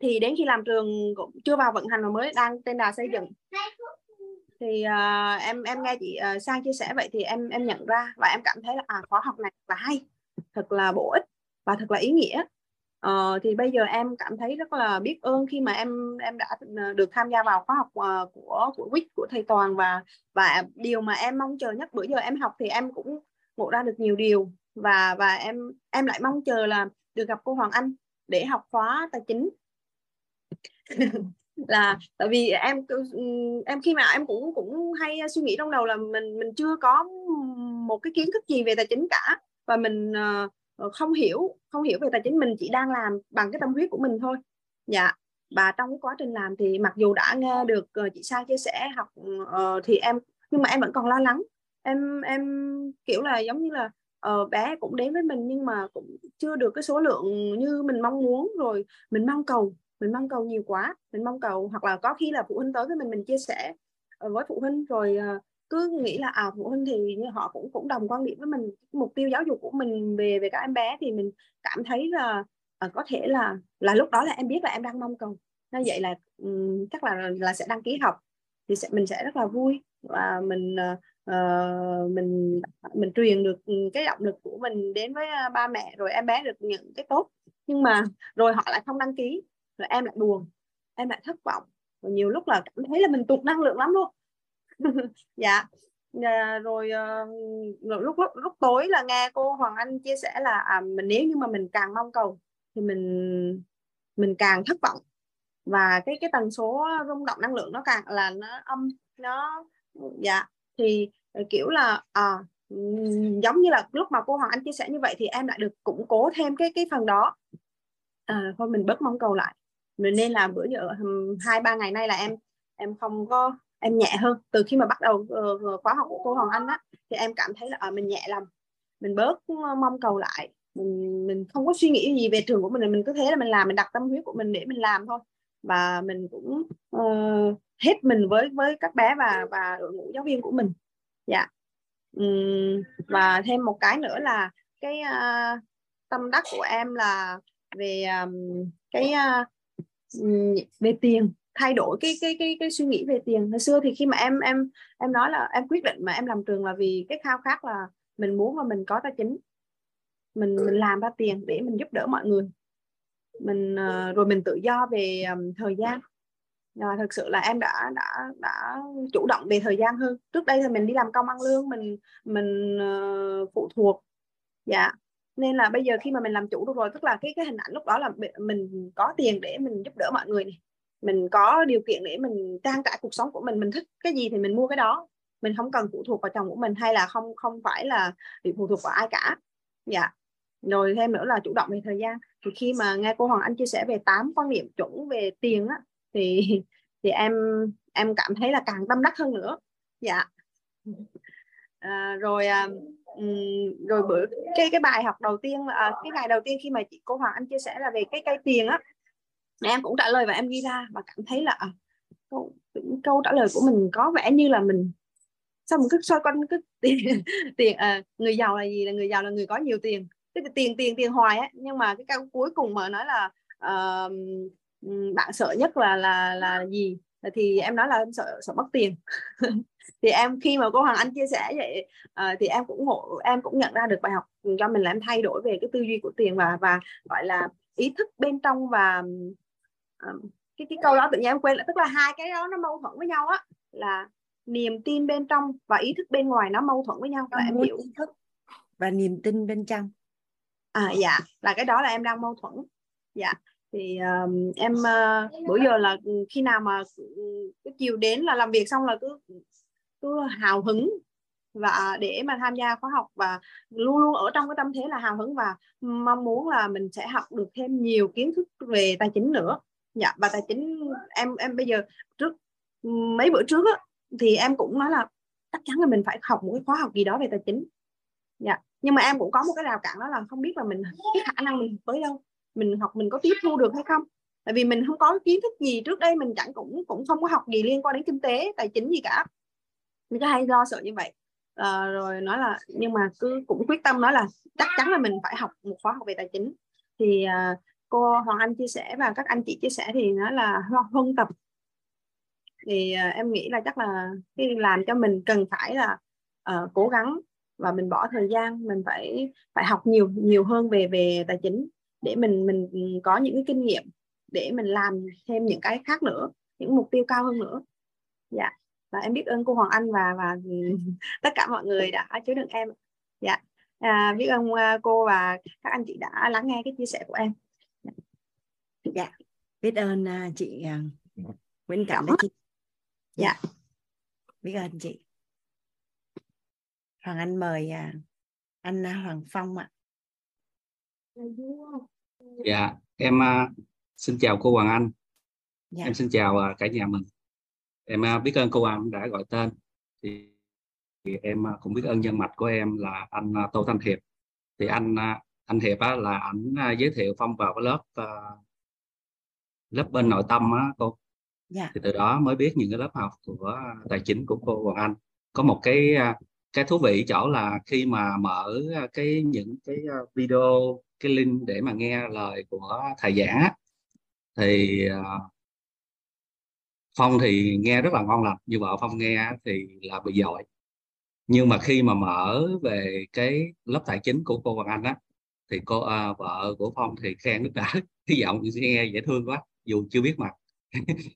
Thì đến khi làm trường cũng chưa vào vận hành mà mới đang trên đà xây dựng. Thì uh, em em nghe chị uh, sang chia sẻ vậy thì em em nhận ra và em cảm thấy là à khóa học này là hay thật là bổ ích và thật là ý nghĩa. Ờ, thì bây giờ em cảm thấy rất là biết ơn khi mà em em đã ờ, được tham gia vào khóa học uh, của của WIC của thầy Toàn và và điều mà em mong chờ nhất bữa giờ em học thì em cũng ngộ ra được nhiều điều và và em em lại mong chờ là được gặp cô Hoàng Anh để học khóa tài chính. Là tại vì em ừ, em khi mà em cũng cũng hay suy nghĩ trong đầu là mình mình chưa có một cái kiến thức gì về tài chính cả và mình uh, Ờ, không hiểu không hiểu về tài chính mình chỉ đang làm bằng cái tâm huyết của mình thôi. Dạ. Và trong cái quá trình làm thì mặc dù đã nghe được ờ, chị Sang chia sẻ học uh, thì em nhưng mà em vẫn còn lo lắng. Em em kiểu là giống như là uh, bé cũng đến với mình nhưng mà cũng chưa được cái số lượng như mình mong muốn. Rồi mình mong cầu mình mong cầu nhiều quá mình mong cầu hoặc là có khi là phụ huynh tới với mình mình chia sẻ với phụ huynh. Rồi uh, cứ nghĩ là à phụ huynh thì như họ cũng cũng đồng quan điểm với mình mục tiêu giáo dục của mình về về các em bé thì mình cảm thấy là à, có thể là là lúc đó là em biết là em đang mong cầu. Như vậy là um, chắc là là sẽ đăng ký học thì sẽ mình sẽ rất là vui và mình uh, mình mình truyền được cái động lực của mình đến với à, ba mẹ rồi em bé được những cái tốt. Nhưng mà rồi họ lại không đăng ký rồi em lại buồn em lại thất vọng và nhiều lúc là cảm thấy là mình tụt năng lượng lắm luôn. dạ. À, rồi uh, lúc lúc lúc tối là nghe cô Hoàng Anh chia sẻ là à, mình nếu như mà mình càng mong cầu thì mình mình càng thất vọng. Và cái cái tần số rung động năng lượng nó càng là nó âm nó dạ. Thì ờ, kiểu là à, giống như là lúc mà cô Hoàng Anh chia sẻ như vậy thì em lại được củng cố thêm cái cái phần đó. À, thôi mình bớt mong cầu lại. Nên là bữa giờ hai ba ngày nay là em em không có em nhẹ hơn. Từ khi mà bắt đầu uh, khóa học của cô Hoàng Anh á thì em cảm thấy là à, mình nhẹ lòng mình bớt ờ, mong cầu lại. Mình mình không có suy nghĩ gì về trường của mình mình cứ thế là mình làm mình đặt tâm huyết của mình để mình làm thôi. Và mình cũng uh, hết mình với với các bé và và đội ngũ giáo viên của mình. Dạ. Um, và thêm một cái nữa là cái uh, tâm đắc của em là về um, cái uh, về tiền thay đổi cái cái cái cái suy nghĩ về tiền. Hồi xưa thì khi mà em em em nói là em quyết định mà em làm trường là vì cái khao khát là mình muốn là mình có tài chính. Mình mình làm ra tiền để mình giúp đỡ mọi người. Mình uh, rồi mình tự do về um, thời gian. Và thực sự là em đã đã đã chủ động về thời gian hơn. Trước đây thì mình đi làm công ăn lương mình mình uh, phụ thuộc. Dạ. Nên là bây giờ khi mà mình làm chủ được rồi tức là cái cái hình ảnh lúc đó là mình có tiền để mình giúp đỡ mọi người này mình có điều kiện để mình trang trải cuộc sống của mình mình thích cái gì thì mình mua cái đó. Mình không cần phụ thuộc vào chồng của mình hay là không không phải là bị phụ thuộc vào ai cả. Dạ. Rồi thêm nữa là chủ động về thời gian. Thì khi mà nghe cô Hoàng Anh chia sẻ về tám quan niệm chuẩn về tiền á thì thì em em cảm thấy là càng tâm đắc hơn nữa. Dạ. À, rồi à, rồi bữa cái cái bài học đầu tiên à, cái ngày đầu tiên khi mà chị cô Hoàng Anh chia sẻ là về cái cây tiền á em cũng trả lời và em ghi ra và cảm thấy là à, câu, câu trả lời của mình có vẻ như là mình sao mình cứ soi quanh cứ tiền tiền à, người giàu là gì là người giàu là người có nhiều tiền. Cái tiền tiền tiền hoài á nhưng mà cái câu cuối cùng mà nói là uh, bạn sợ nhất là là là gì? Thì em nói là em sợ sợ mất tiền. Thì em khi mà cô Hoàng Anh chia sẻ vậy uh, thì em cũng ngộ em cũng nhận ra được bài học cho mình là em thay đổi về cái tư duy của tiền và và gọi là ý thức bên trong và cái cái câu đó tự nhiên em quên lại. Tức là hai cái đó nó mâu thuẫn với nhau á là niềm tin bên trong và ý thức bên ngoài nó mâu thuẫn với nhau. Là em hiểu. ý thức và niềm tin bên trong. À dạ. Là cái đó là em đang mâu thuẫn. Dạ. Thì um, em uh, bữa giờ là khi nào mà cái chiều đến là làm việc xong là cứ cứ hào hứng và để mà tham gia khóa học và luôn luôn ở trong cái tâm thế là hào hứng và mong muốn là mình sẽ học được thêm nhiều kiến thức về tài chính nữa dạ và tài chính em em bây giờ trước mấy bữa trước á, thì em cũng nói là chắc chắn là mình phải học một cái khóa học gì đó về tài chính. Dạ nhưng mà em cũng có một cái rào cản đó là không biết là mình cái khả năng mình tới đâu mình học mình có tiếp thu được hay không. Tại vì mình không có kiến thức gì trước đây mình chẳng cũng cũng không có học gì liên quan đến kinh tế tài chính gì cả. Mình có hay lo sợ như vậy. À, rồi nói là nhưng mà cứ cũng quyết tâm nói là chắc chắn là mình phải học một khóa học về tài chính. Thì à, cô Hoàng Anh chia sẻ và các anh chị chia sẻ thì nói là huân tập. Thì uh, em nghĩ là chắc là cái làm cho mình cần phải là uh, cố gắng và mình bỏ thời gian mình phải phải học nhiều nhiều hơn về về tài chính để mình mình có những cái kinh nghiệm để mình làm thêm những cái khác nữa những mục tiêu cao hơn nữa. Dạ. Và em biết ơn cô Hoàng Anh và và tất cả mọi người đã chứa đựng em dạ. À, biết ơn ờ, cô và các anh chị đã lắng nghe cái chia sẻ của em dạ. Biết ơn uh, chị uh, Nguyễn Cẩm chị dạ. Biết ơn chị. Hoàng Anh mời uh, anh Hoàng Phong ạ. Dạ em uh, xin chào cô Hoàng Anh. Dạ. em xin chào uh, cả nhà mình. Em uh, biết ơn cô Hoàng đã gọi tên. Thì, thì em uh, cũng biết ơn nhân mạch của em là anh uh, Tô Thanh Hiệp. Thì anh anh hiệp á, là ảnh giới thiệu phong vào cái lớp lớp bên nội tâm á cô. Dạ. thì từ đó mới biết những cái lớp học của tài chính của cô Hoàng Anh. Có một cái cái thú vị chỗ là khi mà mở cái những cái video cái link để mà nghe lời của thầy giảng á, thì phong thì nghe rất là ngon lành như vợ phong nghe thì là bị giỏi. Nhưng mà khi mà mở về cái lớp tài chính của cô Hoàng Anh á thì cô à, vợ của phong thì khen nước đã cái giọng nghe dễ thương quá dù chưa biết mặt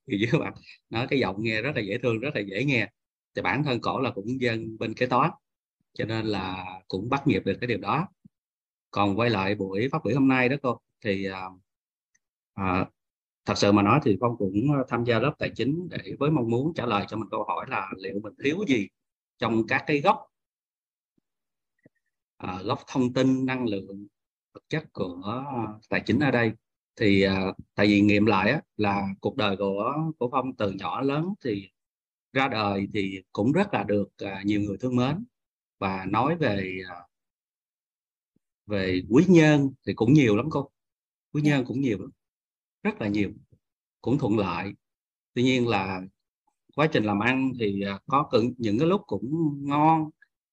thì với bạn nói cái giọng nghe rất là dễ thương rất là dễ nghe. Thì bản thân cổ là cũng dân bên kế toán cho nên là cũng bắt nhịp được cái điều đó. Còn quay lại buổi phát biểu hôm nay đó cô thì à, à thật sự mà nói thì phong cũng tham gia lớp tài chính để với mong muốn trả lời cho mình câu hỏi là liệu mình thiếu gì trong các cái góc à, góc thông tin năng lượng vật chất của tài chính ở đây thì à, tại vì nghiệm lại á, là cuộc đời của của phong từ nhỏ lớn thì ra đời thì cũng rất là được à, nhiều người thương mến. Và nói về à, về quý nhân thì cũng nhiều lắm cô. Quý dạ. nhân cũng nhiều lắm rất là nhiều cũng thuận lợi. Tuy nhiên là quá trình làm ăn thì có những cái lúc cũng ngon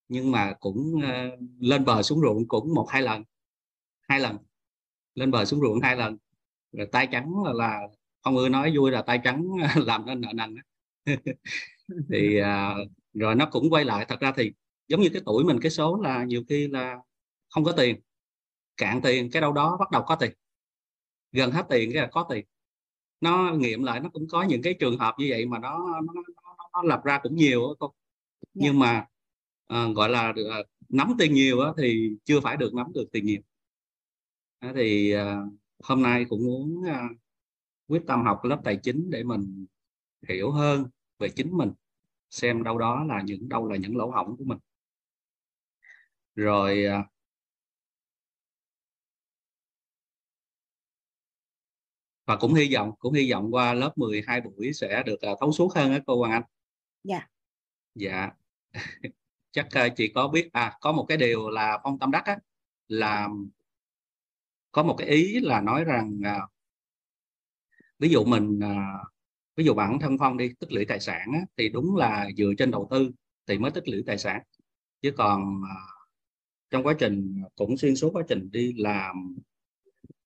nhưng mà cũng uh, lên bờ xuống ruộng cũng một hai lần hai lần lên bờ xuống ruộng hai lần rồi tay trắng là, là ông ưa nói vui là tay trắng làm nên nợ nần thì uh, rồi nó cũng quay lại thật ra thì giống như cái tuổi mình cái số là nhiều khi là không có tiền cạn tiền cái đâu đó bắt đầu có tiền gần hết tiền cái là có tiền nó nghiệm lại nó cũng có những cái trường hợp như vậy mà nó nó, nó, nó lập ra cũng nhiều yeah. Dạ. nhưng mà à, gọi là được, nắm tiền nhiều thì chưa phải được nắm được tiền nhiều à, thì à, hôm nay cũng muốn à, quyết tâm học lớp tài chính để mình hiểu hơn về chính mình xem đâu đó là những đâu là những lỗ hổng của mình rồi à, và cũng hy vọng cũng hy vọng qua lớp 12 buổi sẽ được uh, thấu suốt hơn á cô Hoàng Anh. Dạ. Dạ. Chắc uh, chị có biết à có một cái điều là phong tâm đắc á là có một cái ý là nói rằng à, ví dụ mình à, ví dụ bản thân phong đi tích lũy tài sản á, thì đúng là dựa trên đầu tư thì mới tích lũy tài sản. Chứ còn à, trong quá trình cũng xuyên suốt quá trình đi làm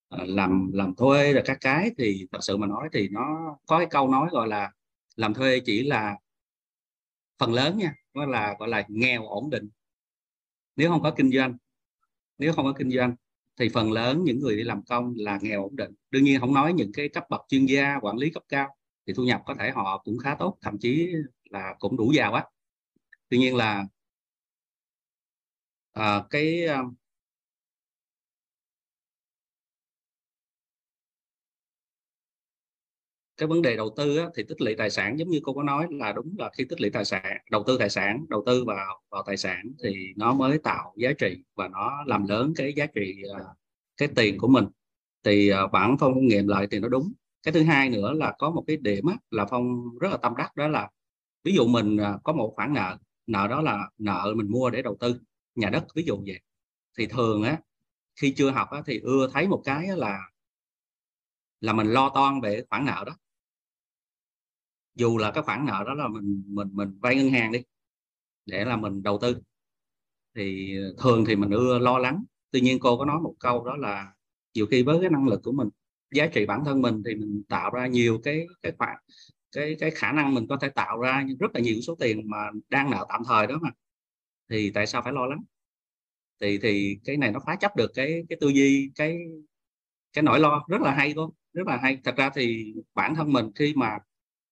à, làm làm thuê rồi các cái thì thật sự mà nói thì nó có cái câu nói gọi là làm thuê chỉ là phần lớn nha nó là gọi là nghèo ổn định. Nếu không có kinh doanh nếu không có kinh doanh thì phần lớn những người đi làm công là nghèo ổn định. Đương nhiên không nói những cái cấp bậc chuyên gia quản lý cấp cao thì thu nhập có thể họ cũng khá tốt thậm chí là cũng đủ giàu á. Tuy nhiên là à, cái ờ, cái vấn đề đầu tư á, thì tích lũy tài sản giống như cô có nói là đúng là khi tích lũy tài sản đầu tư tài sản đầu tư vào vào tài sản thì nó mới tạo giá trị và nó làm lớn cái giá trị à, cái tiền của mình. Thì à, bản phong nghiệm lại thì nó đúng. Cái thứ hai nữa là có một cái điểm á, là phong rất là tâm đắc đó là ví dụ mình à, có một khoản nợ nợ đó là nợ mình mua để đầu tư nhà đất ví dụ vậy. Thì thường á khi chưa học á, thì ưa thấy một cái là là mình lo toan về khoản nợ đó dù là cái khoản nợ đó là mình mình mình vay ngân hàng đi, để là mình đầu tư. Thì thường thì mình ưa lo lắng. Tuy nhiên cô có nói một câu đó là nhiều khi với cái năng lực của mình, giá trị bản thân mình thì mình tạo ra nhiều cái cái khoản, cái cái khả năng mình có thể tạo ra rất là nhiều số tiền mà đang nợ tạm thời đó mà. Thì tại sao phải lo lắng? Thì thì cái này nó phá chấp được cái cái tư duy, cái cái nỗi lo rất là hay cô, rất là hay. Thật ra thì bản thân mình khi mà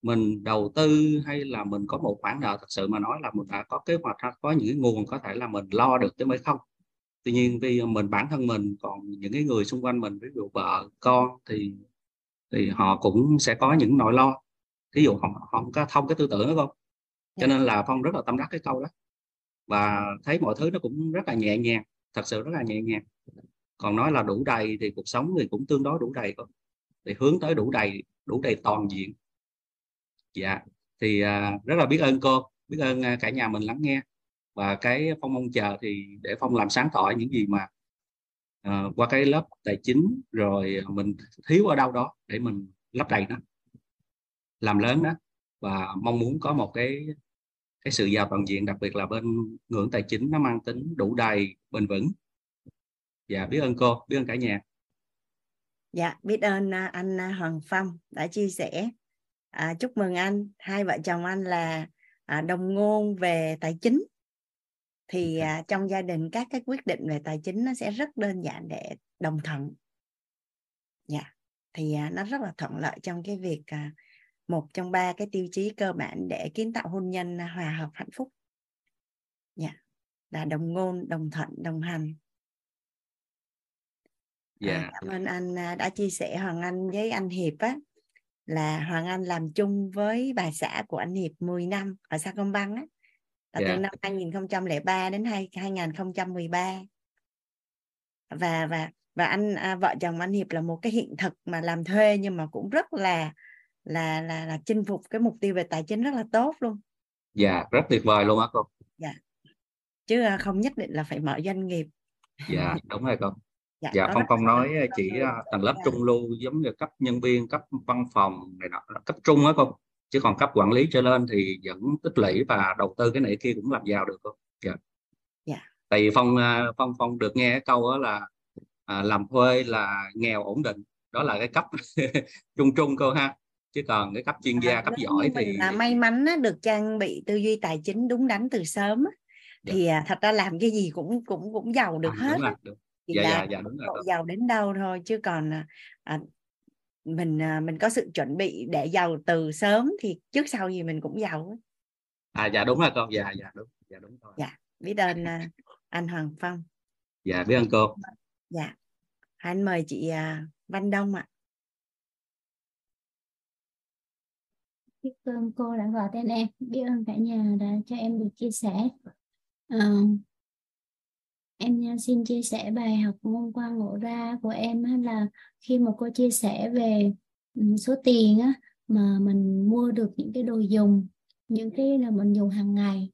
mình đầu tư hay là mình có một khoản nợ thật sự mà nói là mình đã có kế hoạch có những nguồn có thể là mình lo được chứ mới không? Tuy nhiên vì mình bản thân mình còn những cái người xung quanh mình ví dụ vợ con thì thì họ cũng sẽ có những nỗi lo. Ví dụ họ, họ không có thông cái tư tưởng đó không? Cho dạ. nên là phong rất là tâm đắc cái câu đó. Và thấy mọi thứ nó cũng rất là nhẹ nhàng thật sự rất là nhẹ nhàng. Còn nói là đủ đầy thì cuộc sống thì cũng tương đối đủ đầy thôi thì hướng tới đủ đầy đủ đầy toàn diện dạ. Thì uh, rất là biết ơn cô biết ơn uh, cả nhà mình lắng nghe. Và cái phong mong chờ thì để phong làm sáng tỏ những gì mà uh, qua cái lớp tài chính rồi mình thiếu ở đâu đó để mình lấp đầy nó làm lớn đó. Và mong muốn có một cái cái sự giàu toàn diện đặc biệt là bên ngưỡng tài chính nó mang tính đủ đầy bền vững. Dạ biết ơn cô biết ơn cả nhà. Dạ biết ơn anh Hoàng Phong đã chia sẻ à, chúc mừng anh. Hai vợ chồng anh là à, đồng ngôn về tài chính. Thì dạ. à, trong gia đình các cái quyết định về tài chính nó sẽ rất đơn giản để đồng thuận. Dạ. Thì à, nó rất là thuận lợi trong cái việc à, một trong ba cái tiêu chí cơ bản để kiến tạo hôn nhân hòa hợp hạnh phúc. Dạ. Là đồng ngôn đồng thuận đồng hành. Dạ. À, cảm ơn anh à, đã chia sẻ hoàng anh với anh hiệp á là hoàng anh làm chung với bà xã của anh hiệp 10 năm ở sa công băng á là yeah. từ dạ. năm 2003 đến 2013 và và và anh à, vợ chồng anh Hiệp là một cái hiện thực mà làm thuê nhưng mà cũng rất là là là là chinh phục cái mục tiêu về tài chính rất là tốt luôn. Dạ, rất tuyệt vời luôn á cô. Dạ. Chứ à, không nhất định là phải mở doanh nghiệp. Dạ, đúng rồi cô. Dạ, dạ không không nói chỉ à, tầng lớp dạ. trung lưu giống như cấp nhân viên, cấp văn phòng này nọ, cấp trung á cô chứ còn cấp quản lý trở lên thì vẫn tích lũy và đầu tư cái này kia cũng làm giàu được không dạ yeah. tại vì phong à, phong phong được nghe cái câu đó là à, làm thuê là nghèo ổn định đó là cái cấp trung trung cơ ha chứ còn cái cấp chuyên gia à, cấp giỏi thì là may mắn á, được trang bị tư duy tài chính đúng đắn từ sớm á. Dạ. thì à, thật ra làm cái gì cũng cũng cũng giàu được à, hết đúng rồi, đúng. Dạ, dạ, dạ, đúng rồi. giàu đến đâu thôi chứ còn à, mình à, mình có sự chuẩn bị để giàu từ sớm thì trước sau gì mình cũng giàu à dạ đúng rồi con dạ dạ đúng dạ đúng rồi dạ biết ơn à, anh Hoàng Phong. Dạ biết ơn cô. Dạ. Anh mời chị à, Văn Đông ạ. Biết ơn cô đã gọi tên em biết ơn cả nhà đã cho em được chia sẻ. Uh, em à, xin chia sẻ bài học hôm qua ngộ ra của em là khi mà cô chia sẻ về ừ, số tiền á, mà mình mua được những cái đồ dùng những cái là mình dùng hàng ngày.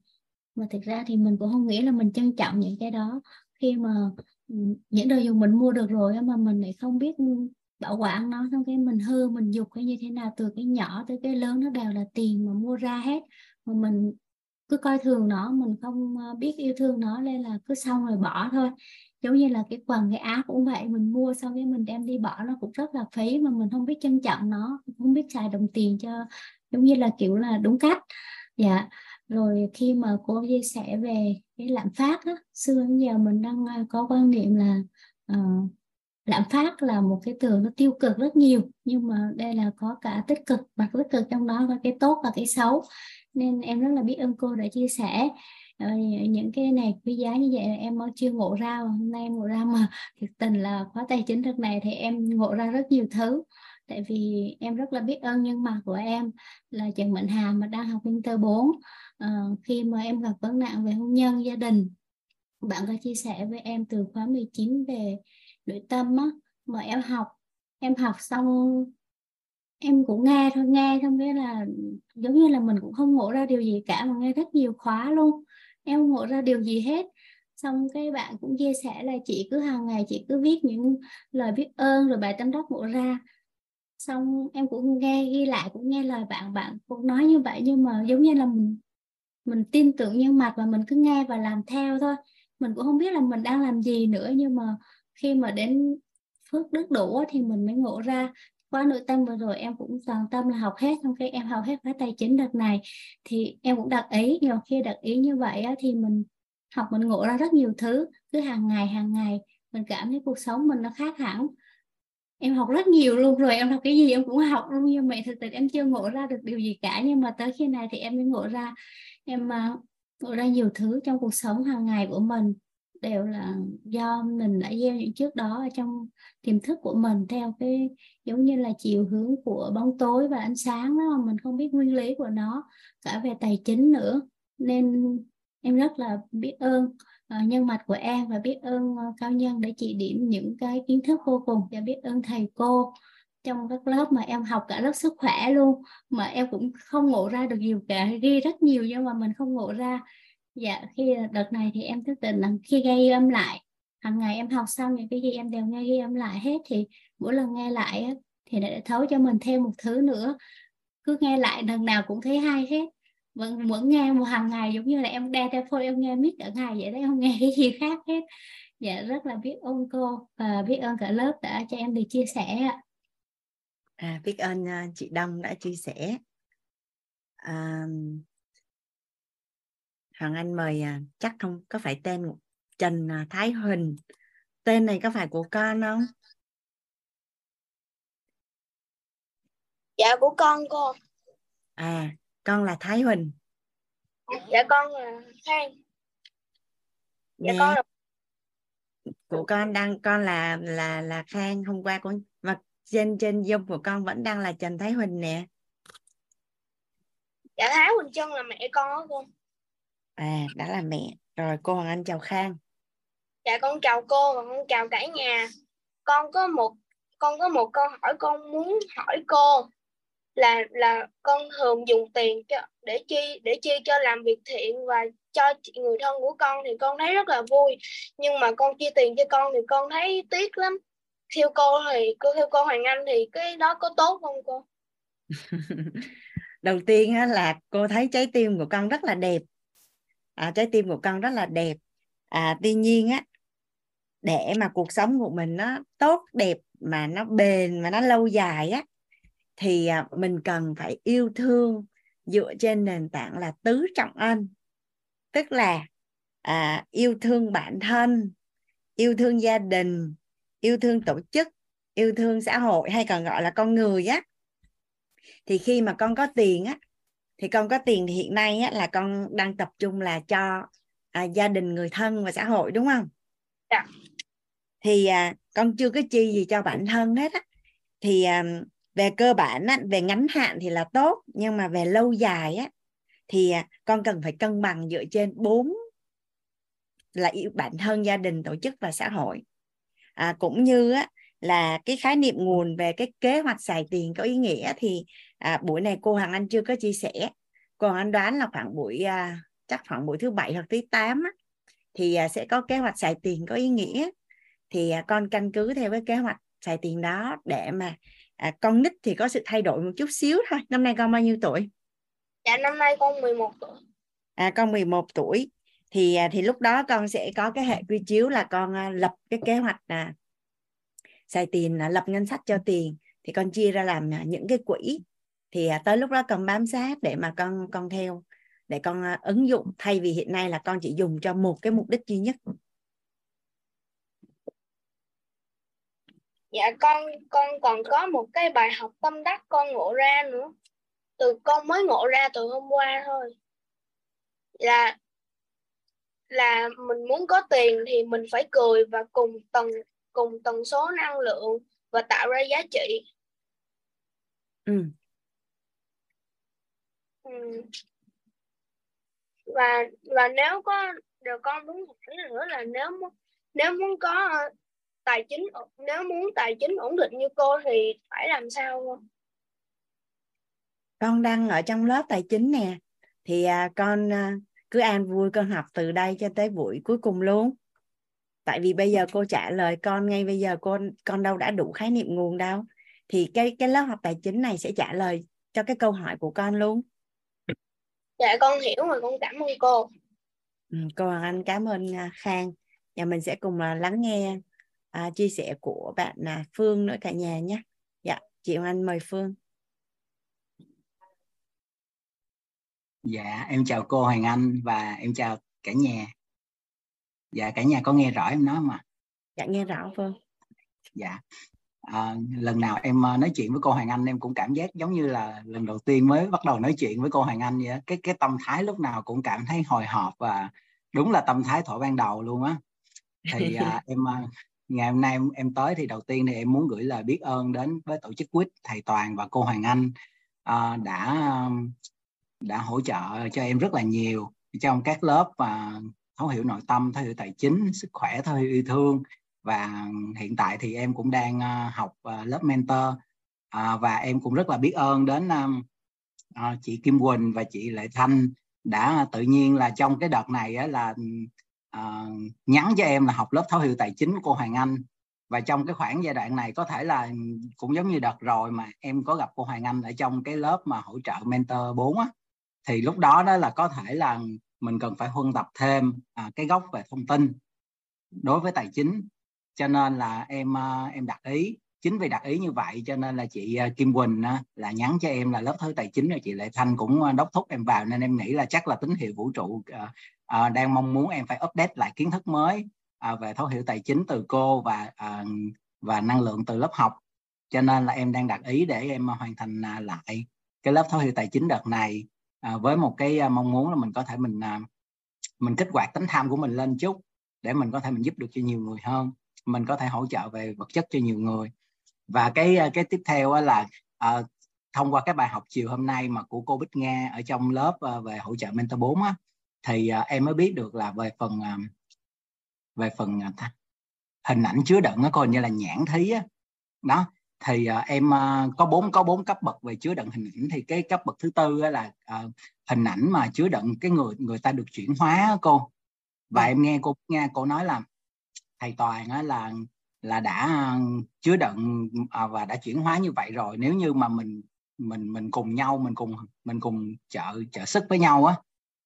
Mà thực ra thì mình cũng không nghĩ là mình trân trọng những cái đó. Khi mà ừ, những đồ dùng mình mua được rồi mà mình lại không biết bảo quản nó xong cái mình hư mình dục hay như thế nào từ cái nhỏ tới cái lớn nó đều là tiền mà mua ra hết. Mà mình cứ coi thường nó mình không ờ, biết yêu thương nó nên là cứ xong rồi bỏ thôi. Giống như là cái quần cái áo cũng vậy mình mua xong cái mình đem đi bỏ nó cũng rất là phí mà mình không biết trân trọng nó không biết xài đồng tiền cho giống như là kiểu là đúng cách. Dạ rồi khi mà cô chia sẻ về cái lạm phát á, xưa đến giờ mình đang ờ, có quan niệm là uh, lạm phát là một cái từ nó tiêu cực rất nhiều nhưng mà đây là có cả tích cực và tích cực trong đó có cái tốt và cái xấu. Nên em rất là biết ơn cô đã chia sẻ. Ờ, những cái này quý giá như vậy là em mới chưa ngộ ra. Hôm nay em ngộ ra mà thực tình là khóa tài chính thực này thì em ngộ ra rất nhiều thứ. Tại vì em rất là biết ơn nhân mặt của em là Trần Mạnh Hà mà đang học Winter 4 à, ờ, khi mà em gặp vấn nạn về hôn nhân gia đình bạn có chia sẻ với em từ khóa 19 về nội tâm á, mà em học em học xong, em cũng nghe thôi, nghe xong cái là giống như là mình cũng không ngộ ra điều gì cả, mà nghe rất nhiều khóa luôn. Em không ngộ ra điều gì hết. Xong cái bạn cũng chia sẻ là chị cứ hàng ngày chị cứ viết những lời biết ơn, rồi bài tâm đắc ngộ ra. Xong em cũng nghe, ghi lại, cũng nghe lời bạn bạn cũng nói như vậy, nhưng mà giống như là mình mình tin tưởng nhân mặt và mình cứ nghe và làm theo thôi. Mình cũng không biết là mình đang làm gì nữa, nhưng mà khi mà đến phước đức đủ thì mình mới ngộ ra khóa nội tâm vừa rồi em cũng toàn tâm là học hết xong cái em học hết khóa tài chính đợt này thì em cũng đặt ý nhưng khi đặt ý như vậy á, thì mình học mình ngộ ra rất nhiều thứ cứ hàng ngày hàng ngày mình cảm thấy cuộc sống mình nó khác hẳn. Em học rất nhiều luôn rồi em học cái gì em cũng học luôn nhưng mà thực tình em chưa ngộ ra được điều gì cả nhưng mà tới khi này thì em mới ngộ ra em uh, ngộ ra nhiều thứ trong cuộc sống hàng ngày của mình đều là do mình đã gieo những trước đó ở trong tiềm thức của mình theo cái giống như là chiều hướng của bóng tối và ánh sáng đó mà mình không biết nguyên lý của nó cả về tài chính nữa. Nên em rất là biết ơn uh, nhân mạch của em và biết ơn uh, cao nhân để chỉ điểm những cái kiến thức vô cùng và biết ơn thầy cô trong các lớp mà em học cả lớp sức khỏe luôn. Mà em cũng không ngộ ra được nhiều cả ghi rất nhiều nhưng mà mình không ngộ ra dạ khi đợt này thì em thức tỉnh là khi ghi âm lại. Hàng ngày em học xong những cái gì em đều nghe ghi âm lại hết thì mỗi lần nghe lại á, thì để thấu cho mình thêm một thứ nữa. Cứ nghe lại lần nào cũng thấy hay hết. Vẫn vẫn nghe một hàng ngày giống như là em đeo tai phone em nghe miết cả ngày vậy đấy không nghe cái gì khác hết. Dạ rất là biết ơn cô và biết ơn cả lớp đã cho em được chia sẻ à, biết ơn à, chị Đông đã chia sẻ. À, Hoàng Anh mời uh, chắc không có phải tên Trần uh, Thái Huỳnh? Tên này có phải của con không? Dạ của con cô. À con là Thái Huỳnh. Dạ con là Khang. Dạ Nè. con là của con đang con là là là Khang hôm qua con mà trên trên dung của con vẫn đang là Trần Thái Huỳnh nè. Dạ Thái Huỳnh Trân là mẹ con đó cô à đã là mẹ. Rồi cô Hoàng Anh chào Khang. Dạ con chào cô và con chào cả nhà. Con có một con có một câu hỏi con muốn hỏi cô là là con thường dùng tiền cho để chi để chi cho làm việc thiện và cho người thân của con thì con thấy rất là vui. Nhưng mà con chi tiền cho con thì con thấy tiếc lắm. Theo cô thì cô theo cô Hoàng Anh thì cái đó có tốt không cô? Đầu tiên là cô thấy trái tim của con rất là đẹp à, trái tim của con rất là đẹp. À, tuy nhiên á để mà cuộc sống của mình nó tốt đẹp mà nó bền mà nó lâu dài á thì à, mình cần phải yêu thương dựa trên nền tảng là tứ trọng ân. Tức là à, yêu thương bản thân yêu thương gia đình yêu thương tổ chức yêu thương xã hội hay còn gọi là con người á. Thì khi mà con có tiền á thì con có tiền thì hiện nay á, là con đang tập trung là cho à, gia đình người thân và xã hội đúng không? Dạ. thì à, con chưa có chi gì cho bản thân hết á. Thì à, về cơ bản á, về ngắn hạn thì là tốt nhưng mà về lâu dài á thì à, con cần phải cân bằng dựa trên bốn là yêu bản thân gia đình tổ chức và xã hội. À, cũng như á, là cái khái niệm nguồn về cái kế hoạch xài tiền có ý nghĩa thì à, buổi này cô Hoàng Anh chưa có chia sẻ. Cô Hoàng Anh đoán là khoảng buổi à, chắc khoảng buổi thứ bảy hoặc thứ tám á, thì à, sẽ có kế hoạch xài tiền có ý nghĩa. Thì à, con căn cứ theo cái kế hoạch xài tiền đó để mà à, con nít thì có sự thay đổi một chút xíu thôi. Năm nay con bao nhiêu tuổi? Dạ năm nay con 11 tuổi. À con 11 tuổi. Thì à, thì lúc đó con sẽ có cái hệ quy chiếu là con à, lập cái kế hoạch là xài tiền à, lập ngân sách cho tiền, thì con chia ra làm à, những cái quỹ. Thì à, tới lúc đó con bám sát để mà con con theo, để con ứng dụng. Thay vì hiện nay là con chỉ dùng cho một cái mục đích duy nhất. Dạ con con còn có một cái bài học tâm đắc con ngộ ra nữa. Từ con mới ngộ ra từ hôm qua thôi. Là là mình muốn có tiền thì mình phải cười và cùng tầng cùng tần số năng lượng và tạo ra giá trị ừ. ừ. và và nếu có được con muốn hỏi nữa là nếu nếu muốn có tài chính nếu muốn tài chính ổn định như cô thì phải làm sao không? Con đang ở trong lớp tài chính nè thì à, con à, cứ an vui con học từ đây cho tới buổi cuối cùng luôn. Tại vì bây giờ cô trả lời con ngay bây giờ con con đâu đã đủ khái niệm nguồn đâu. Thì cái cái lớp học tài chính này sẽ trả lời cho cái câu hỏi của con luôn. Dạ con hiểu rồi con cảm ơn cô. Ừ, cô Hoàng Anh cảm ơn à, Khang. Và mình sẽ cùng lắng nghe à, chia sẻ của bạn là Phương nữa cả nhà nhé. Dạ, chị Hoàng Anh mời Phương. Dạ, em chào cô Hoàng Anh và em chào cả nhà. Dạ, cả nhà có nghe rõ em nói không ạ? Dạ, nghe rõ Phương. Dạ, à, lần nào em à, nói chuyện với cô Hoàng Anh em cũng cảm giác giống như là lần đầu tiên mới bắt đầu nói chuyện với cô Hoàng Anh vậy. Cái cái tâm thái lúc nào cũng cảm thấy hồi hộp và đúng là tâm thái thổi ban đầu luôn á. Thì à, em à, ngày hôm nay em, em tới thì đầu tiên thì em muốn gửi lời biết ơn đến với tổ chức quýt thầy Toàn và cô Hoàng Anh uh, đã đã hỗ trợ cho em rất là nhiều trong các lớp và thấu hiểu nội tâm, thấu hiểu tài chính, sức khỏe, thấu hiểu yêu thương. Và hiện tại thì em cũng đang ờ, học ờ, lớp mentor. Ờ, và em cũng rất là biết ơn đến chị Kim Quỳnh và chị Lệ Thanh đã tự nhiên là trong cái đợt này là ừ, nhắn cho em là học lớp thấu hiểu tài chính của cô Hoàng Anh. Và trong cái khoảng giai đoạn này có thể là ừ, cũng giống như đợt rồi mà em có gặp cô Hoàng Anh ở trong cái lớp mà hỗ trợ mentor 4 á, thì lúc đó đó là có thể là ừ, mình cần phải huân tập thêm à, cái gốc về thông tin đối với tài chính. Cho nên là em à, em đặt ý chính vì đặt ý như vậy cho nên là chị à, Kim Quỳnh à, là nhắn cho em là lớp thứ tài chính rồi chị Lệ Thanh cũng đốc thúc em vào nên em nghĩ là chắc là tín hiệu vũ trụ à, đang mong muốn em phải update lại kiến thức mới à, về thấu hiểu tài chính từ cô và à, và năng lượng từ lớp học. Cho nên là em đang đặt ý để em hoàn thành lại cái lớp thấu hiểu tài chính đợt này à, với một cái à, mong muốn là mình có thể mình à, mình kích hoạt tính tham của mình lên chút để mình có thể mình giúp được cho nhiều người hơn. Mình có thể hỗ trợ về vật chất cho nhiều người. Và cái à, cái tiếp theo là à, thông qua cái bài học chiều hôm nay mà của cô Bích Nga ở trong lớp à, về hỗ trợ mentor 4 á thì em mới biết được là về phần về phần hình ảnh chứa đựng nó coi như là nhãn thí á. Đó thì uh, em uh, có bốn có bốn cấp bậc về chứa đựng hình ảnh. Thì cái cấp bậc thứ tư là uh, hình ảnh mà chứa đựng cái người người ta được chuyển hóa cô. Và ừ. em nghe cô nghe cô nói là thầy toàn á, là là đã chứa đựng à, và đã chuyển hóa như vậy rồi. Nếu như mà mình mình mình cùng nhau mình cùng mình cùng trợ trợ sức với nhau á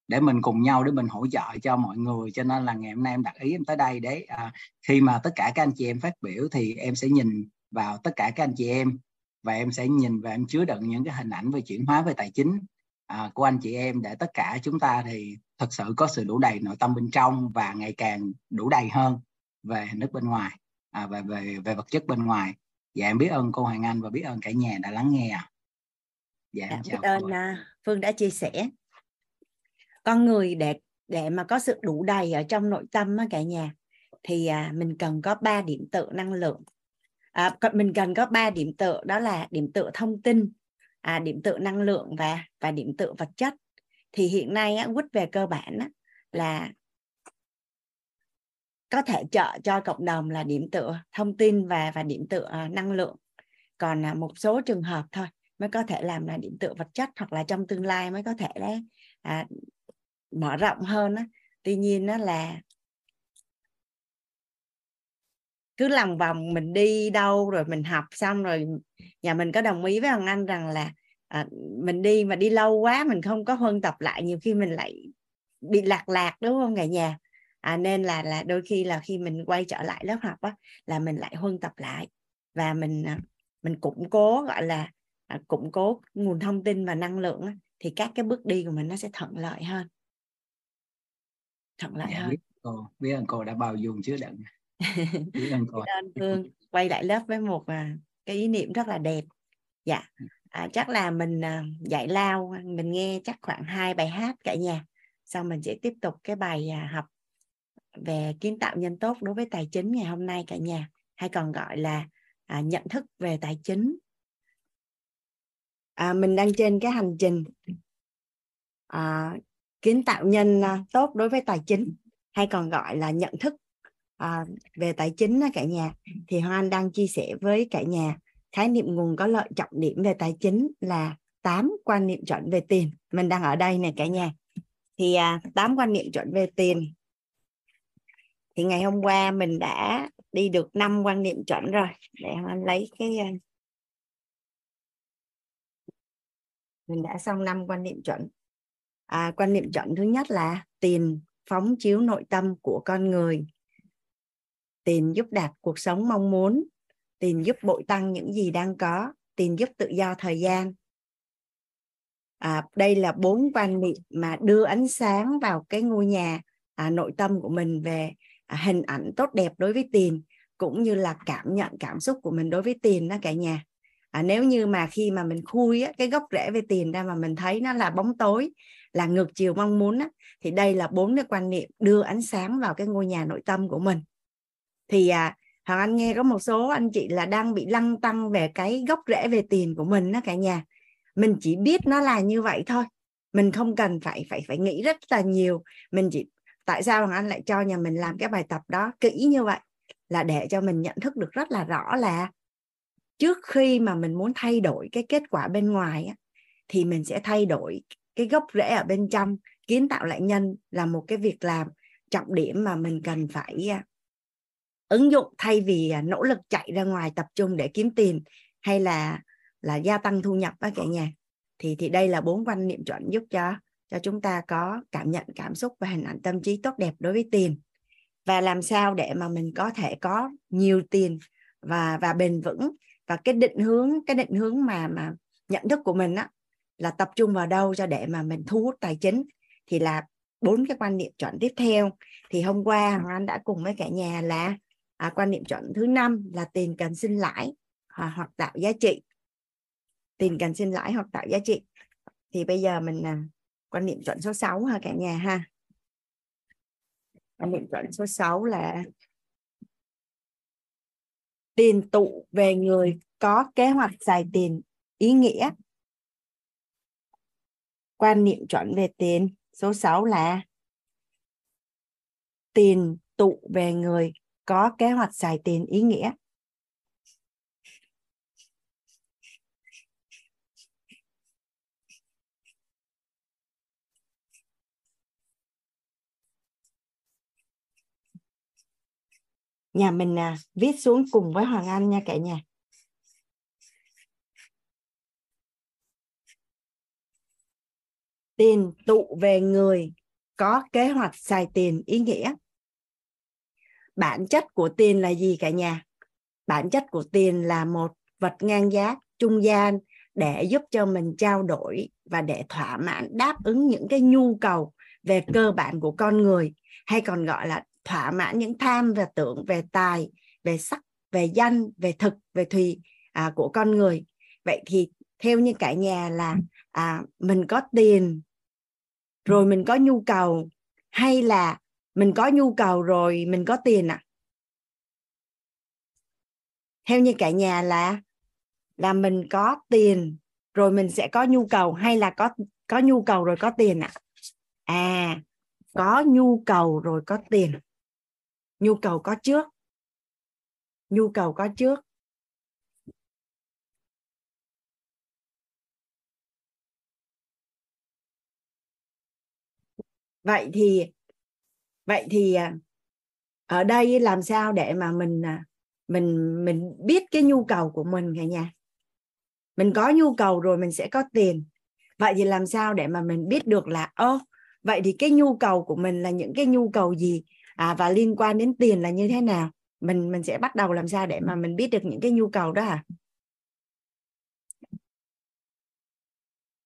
để mình cùng nhau để mình hỗ trợ cho mọi người. Cho nên là ngày hôm nay em đặt ý em tới đây để à, khi mà tất cả các anh chị em phát biểu thì em sẽ nhìn vào tất cả các anh chị em. Và em sẽ nhìn và em chứa đựng những cái hình ảnh về chuyển hóa về tài chính à, của anh chị em để tất cả chúng ta thì thật sự có sự đủ đầy nội tâm bên trong và ngày càng đủ đầy hơn về hình thức bên ngoài à, về về về vật chất bên ngoài. Dạ em biết ơn cô Hoàng Anh và biết ơn cả nhà đã lắng nghe dạ, dạ biết ơn cô. À, Phương đã chia sẻ. Con người để để mà có sự đủ đầy ở trong nội tâm á, cả nhà thì à, mình cần có ba điểm tựa năng lượng à, mình cần có ba điểm tựa đó là điểm tựa thông tin à, điểm tựa năng lượng và và điểm tựa vật chất thì hiện nay á, quýt về cơ bản á, là có thể trợ cho cộng đồng là điểm tựa thông tin và và điểm tựa uh, năng lượng còn uh, một số trường hợp thôi mới có thể làm là điểm tựa vật chất hoặc là trong tương lai mới có thể là à, mở rộng hơn á. tuy nhiên nó là cứ lòng vòng mình đi đâu rồi mình học xong rồi nhà mình có đồng ý với hoàng anh rằng là à, mình đi mà đi lâu quá mình không có huân tập lại nhiều khi mình lại bị lạc lạc đúng không cả nhà? À, nên là là đôi khi là khi mình quay trở lại lớp học á, là mình lại huân tập lại. Và mình à, mình củng cố gọi là à, củng cố nguồn thông tin và năng lượng á, thì các cái bước đi của mình nó sẽ thuận lợi hơn. Thuận lợi dạ, hơn. biết cô biết cô đã bao dung chứa đựng biết ơn Phương quay lại lớp với một à, cái ý niệm rất là đẹp. Dạ. À, chắc là mình à, dạy lao mình nghe chắc khoảng hai bài hát cả nhà. Xong mình sẽ tiếp tục cái bài à, học về kiến tạo nhân tốt đối với tài chính ngày hôm nay cả nhà. Hay còn gọi là à, nhận thức về tài chính. À, mình đang trên cái hành trình à, kiến tạo nhân à, tốt đối với tài chính. Hay còn gọi là nhận thức à, về tài chính đó cả nhà thì Hoan đang chia sẻ với cả nhà khái niệm nguồn có lợi trọng điểm về tài chính là 8 quan niệm chuẩn về tiền. Mình đang ở đây này cả nhà. Thì à, 8 quan niệm chuẩn về tiền. Thì ngày hôm qua mình đã đi được năm quan niệm chuẩn rồi. Để anh lấy cái à, mình đã xong năm quan niệm chuẩn. À, quan niệm chuẩn thứ nhất là tiền phóng chiếu nội tâm của con người tiền giúp đạt cuộc sống mong muốn. Tiền giúp bội tăng những gì đang có. Tiền giúp tự do thời gian. À, đây là bốn quan niệm mà đưa ánh sáng vào cái ngôi nhà à, nội tâm của mình về À, hình ảnh tốt đẹp đối với tiền cũng như là cảm nhận cảm xúc của mình đối với tiền đó cả nhà. À, nếu như mà khi mà mình khui á, cái gốc rễ về tiền ra mà mình thấy nó là bóng tối là ngược chiều mong muốn á, thì đây là bốn cái quan niệm đưa ánh sáng vào cái ngôi nhà nội tâm của mình thì à, Hoàng Anh nghe có một số anh chị là đang bị lăng tăng về cái gốc rễ về tiền của mình đó cả nhà. Mình chỉ biết nó là như vậy thôi. Mình không cần phải phải phải nghĩ rất là nhiều. Mình chỉ tại sao hoàng anh lại cho nhà mình làm cái bài tập đó kỹ như vậy? Là để cho mình nhận thức được rất là rõ là trước khi mà mình muốn thay đổi cái kết quả bên ngoài á, thì mình sẽ thay đổi cái gốc rễ ở bên trong kiến tạo lại nhân là một cái việc làm trọng điểm mà mình cần phải à, ứng dụng thay vì à, nỗ lực chạy ra ngoài tập trung để kiếm tiền hay là là gia tăng thu nhập á cả nhà, thì thì đây là bốn quan niệm chuẩn giúp cho cho chúng ta có cảm nhận, cảm xúc và hình ảnh tâm trí tốt đẹp đối với tiền. Và làm sao để mà mình có thể có nhiều tiền và và bền vững. Và cái định hướng, cái định hướng mà mà nhận thức của mình á, là tập trung vào đâu cho để mà mình thu hút tài chính, thì là bốn cái quan niệm chuẩn tiếp theo. Thì hôm qua Hoàng Anh đã cùng với cả nhà là à, quan niệm chuẩn thứ năm là tiền cần sinh lãi à, hoặc tạo giá trị. Tiền cần sinh lãi hoặc tạo giá trị. Thì bây giờ mình à, quan niệm chuẩn số 6 ha cả nhà ha. Quan niệm chuẩn số 6 là tiền tụ về người có kế hoạch xài tiền ý nghĩa. Quan niệm chuẩn về tiền số 6 là tiền tụ về người có kế hoạch xài tiền ý nghĩa. Nhà mình à, viết xuống cùng với Hoàng Anh nha cả nhà. Tiền tụ về người có kế hoạch xài tiền ý nghĩa bản chất của tiền là gì cả nhà? Bản chất của tiền là một vật ngang giá trung gian để giúp cho mình trao đổi và để thỏa mãn đáp ứng những cái nhu cầu về cơ bản của con người hay còn gọi là thỏa mãn những tham và tưởng về tài về sắc về danh về thực về thùy à, của con người. Vậy thì theo như cả nhà là à, mình có tiền rồi mình có nhu cầu hay là mình có nhu cầu rồi, mình có tiền à? Theo như cả nhà là là mình có tiền rồi mình sẽ có nhu cầu hay là có có nhu cầu rồi có tiền ạ? À? à có nhu cầu rồi có tiền. Nhu cầu có trước. Nhu cầu có trước. Vậy thì vậy thì à, ở đây làm sao để mà mình à, mình mình biết cái nhu cầu của mình cả nhà? Mình có nhu cầu rồi mình sẽ có tiền. Vậy thì làm sao để mà mình biết được là ơ vậy thì cái nhu cầu của mình là những cái nhu cầu gì? À, và liên quan đến tiền là như thế nào? Mình mình sẽ bắt đầu làm sao để mà mình biết được những cái nhu cầu đó à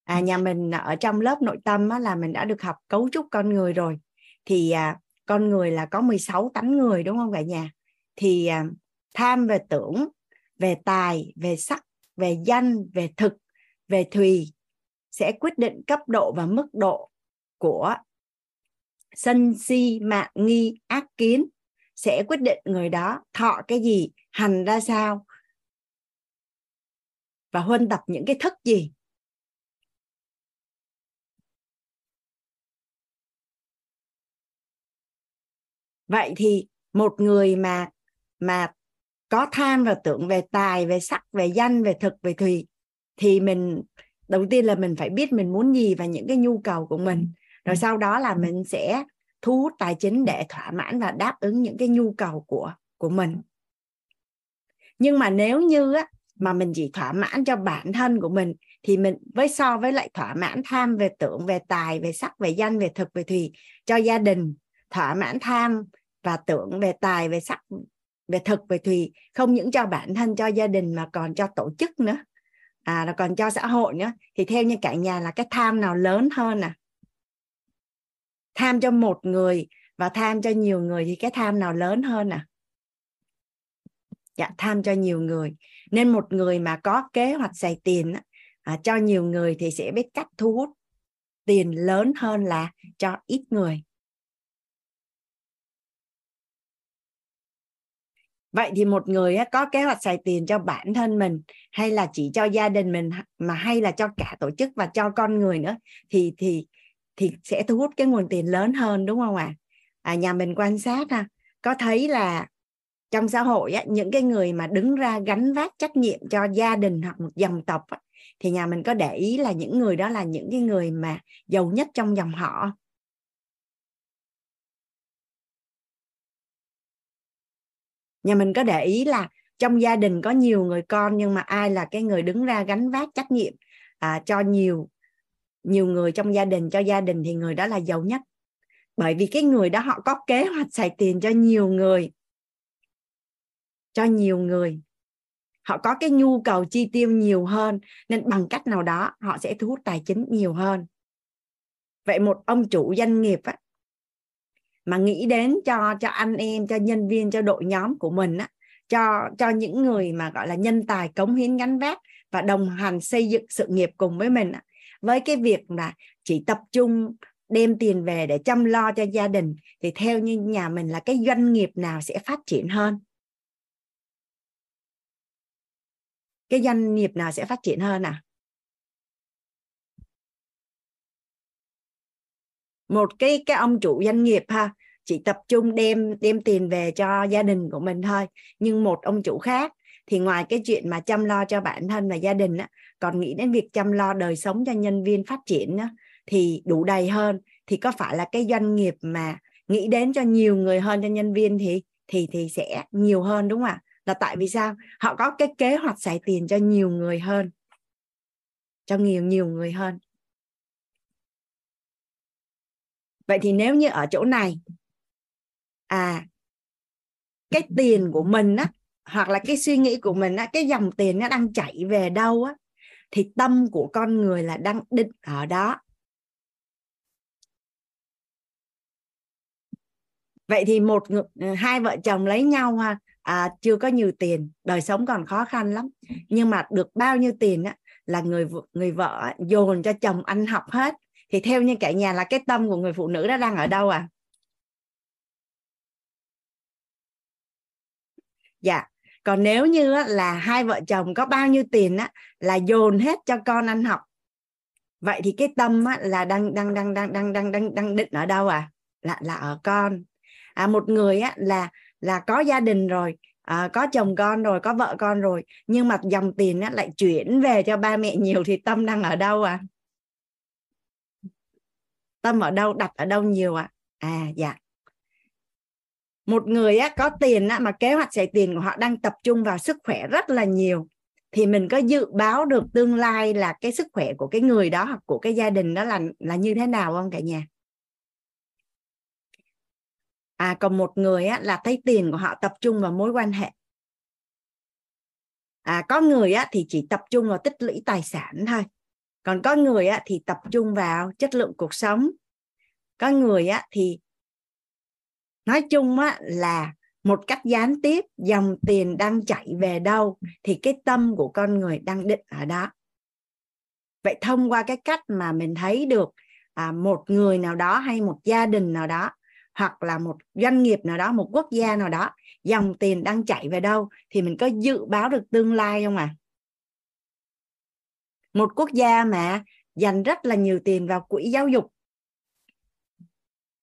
à nhà mình ở trong lớp nội tâm á, là mình đã được học cấu trúc con người rồi. Thì à, con người là có 16 tánh người, đúng không cả nhà? Thì à, tham về tưởng, về tài, về sắc, về danh, về thực, về thùy sẽ quyết định cấp độ và mức độ của sân si, mạng nghi, ác kiến. Sẽ quyết định người đó thọ cái gì, hành ra sao và huân tập những cái thức gì. Vậy thì một người mà mà có tham và tưởng về tài về sắc về danh về thực về thùy thì mình đầu tiên là mình phải biết mình muốn gì và những cái nhu cầu của mình. Rồi sau đó là mình sẽ thu hút tài chính để thỏa mãn và đáp ứng những cái nhu cầu của của mình. Nhưng mà nếu như á, mà mình chỉ thỏa mãn cho bản thân của mình thì mình với so với lại thỏa mãn tham về tưởng về tài về sắc về danh về thực về thùy cho gia đình thỏa mãn tham và tưởng về tài về sắc về thực về thùy không những cho bản thân cho gia đình mà còn cho tổ chức nữa. À là còn cho xã hội nữa. Thì theo như cả nhà là cái tham nào lớn hơn à? Tham cho một người và tham cho nhiều người thì cái tham nào lớn hơn à? Dạ tham cho nhiều người. Nên một người mà có kế hoạch xài tiền à, cho nhiều người thì sẽ biết cách thu hút tiền lớn hơn là cho ít người. Vậy thì một người có kế hoạch xài tiền cho bản thân mình hay là chỉ cho gia đình mình mà hay là cho cả tổ chức và cho con người nữa thì thì thì sẽ thu hút cái nguồn tiền lớn hơn đúng không ạ à? à, nhà mình quan sát ha có thấy là trong xã hội á, những cái người mà đứng ra gánh vác trách nhiệm cho gia đình hoặc một dòng tộc á, thì nhà mình có để ý là những người đó là những cái người mà giàu nhất trong dòng họ nhà mình có để ý là trong gia đình có nhiều người con nhưng mà ai là cái người đứng ra gánh vác trách nhiệm à, cho nhiều nhiều người trong gia đình cho gia đình thì người đó là giàu nhất. Bởi vì cái người đó họ có kế hoạch xài tiền cho nhiều người cho nhiều người. Họ có cái nhu cầu chi tiêu nhiều hơn nên bằng cách nào đó họ sẽ thu hút tài chính nhiều hơn. Vậy một ông chủ doanh nghiệp á, mà nghĩ đến cho cho anh em cho nhân viên cho đội nhóm của mình á, cho cho những người mà gọi là nhân tài cống hiến gắn vác và đồng hành xây dựng sự nghiệp cùng với mình á, với cái việc là chỉ tập trung đem tiền về để chăm lo cho gia đình thì theo như nhà mình là cái doanh nghiệp nào sẽ phát triển hơn? Cái doanh nghiệp nào sẽ phát triển hơn à? Một cái cái ông chủ doanh nghiệp ha chỉ tập trung đem đem tiền về cho gia đình của mình thôi. Nhưng một ông chủ khác thì ngoài cái chuyện mà chăm lo cho bản thân và gia đình á, còn nghĩ đến việc chăm lo đời sống cho nhân viên phát triển á, thì đủ đầy hơn. Thì có phải là cái doanh nghiệp mà nghĩ đến cho nhiều người hơn cho nhân viên thì thì thì sẽ nhiều hơn đúng không ạ? Là tại vì sao? Họ có cái kế hoạch xài tiền cho nhiều người hơn cho nhiều nhiều người hơn. Vậy thì nếu như ở chỗ này à cái tiền của mình á hoặc là cái suy nghĩ của mình á cái dòng tiền nó đang chảy về đâu á thì tâm của con người là đang định ở đó. Vậy thì một ừ, hai vợ chồng lấy nhau ha à, chưa có nhiều tiền đời sống còn khó khăn lắm. Nhưng mà được bao nhiêu tiền á là người người vợ dồn cho chồng ăn học hết thì theo như cả nhà là cái tâm của người phụ nữ đó đang ở đâu à? Dạ. Còn nếu như là hai vợ chồng có bao nhiêu tiền á là dồn hết cho con ăn học vậy thì cái tâm á, là đang đang đang đang đang đang đang đang định ở đâu à? Là là ở con. À một người á là là có gia đình rồi à, có chồng con rồi có vợ con rồi nhưng mà dòng tiền á, lại chuyển về cho ba mẹ nhiều thì tâm đang ở đâu à? Tâm ở đâu đặt ở đâu nhiều ạ? À? à dạ. Một người á, có tiền á, mà kế hoạch xài tiền của họ đang tập trung vào sức khỏe rất là nhiều thì mình có dự báo được tương lai là cái sức khỏe của cái người đó hoặc của cái gia đình đó là là như thế nào không cả nhà? À còn một người á, là thấy tiền của họ tập trung vào mối quan hệ. À có người á, thì chỉ tập trung vào tích lũy tài sản thôi còn có người á, thì tập trung vào chất lượng cuộc sống. Có người á, thì nói chung á, là một cách gián tiếp dòng tiền đang chạy về đâu thì cái tâm của con người đang định ở đó. Vậy thông qua cái cách mà mình thấy được à, một người nào đó hay một gia đình nào đó hoặc là một doanh nghiệp nào đó một quốc gia nào đó dòng tiền đang chạy về đâu thì mình có dự báo được tương lai không à một quốc gia mà dành rất là nhiều tiền vào quỹ giáo dục.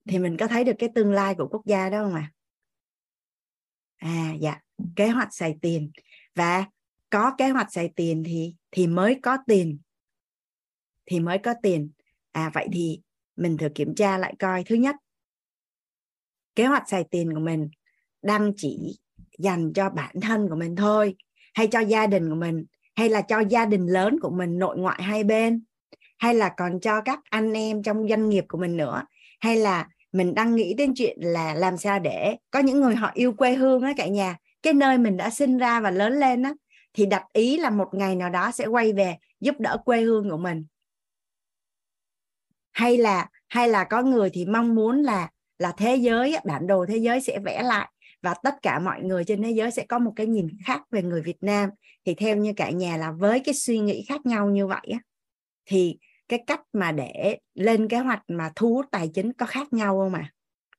Thì mình có thấy được cái tương lai của quốc gia đó không ạ? À? à dạ. Kế hoạch xài tiền. Và có kế hoạch xài tiền thì thì mới có tiền. Thì mới có tiền. À vậy thì mình thử kiểm tra lại coi. Thứ nhất, kế hoạch xài tiền của mình đang chỉ dành cho bản thân của mình thôi, hay cho gia đình của mình? Hay là cho gia đình lớn của mình, nội ngoại hai bên? Hay là còn cho các anh em trong doanh nghiệp của mình nữa? Hay là mình đang nghĩ đến chuyện là làm sao để có những người họ yêu quê hương á cả nhà? Cái nơi mình đã sinh ra và lớn lên á, thì đặt ý là một ngày nào đó sẽ quay về giúp đỡ quê hương của mình. Hay là hay là có người thì mong muốn là là thế giới bản đồ thế giới sẽ vẽ lại và tất cả mọi người trên thế giới sẽ có một cái nhìn khác về người Việt Nam thì theo như cả nhà là với cái suy nghĩ khác nhau như vậy á, thì cái cách mà để lên kế hoạch mà thu hút tài chính có khác nhau không ạ à?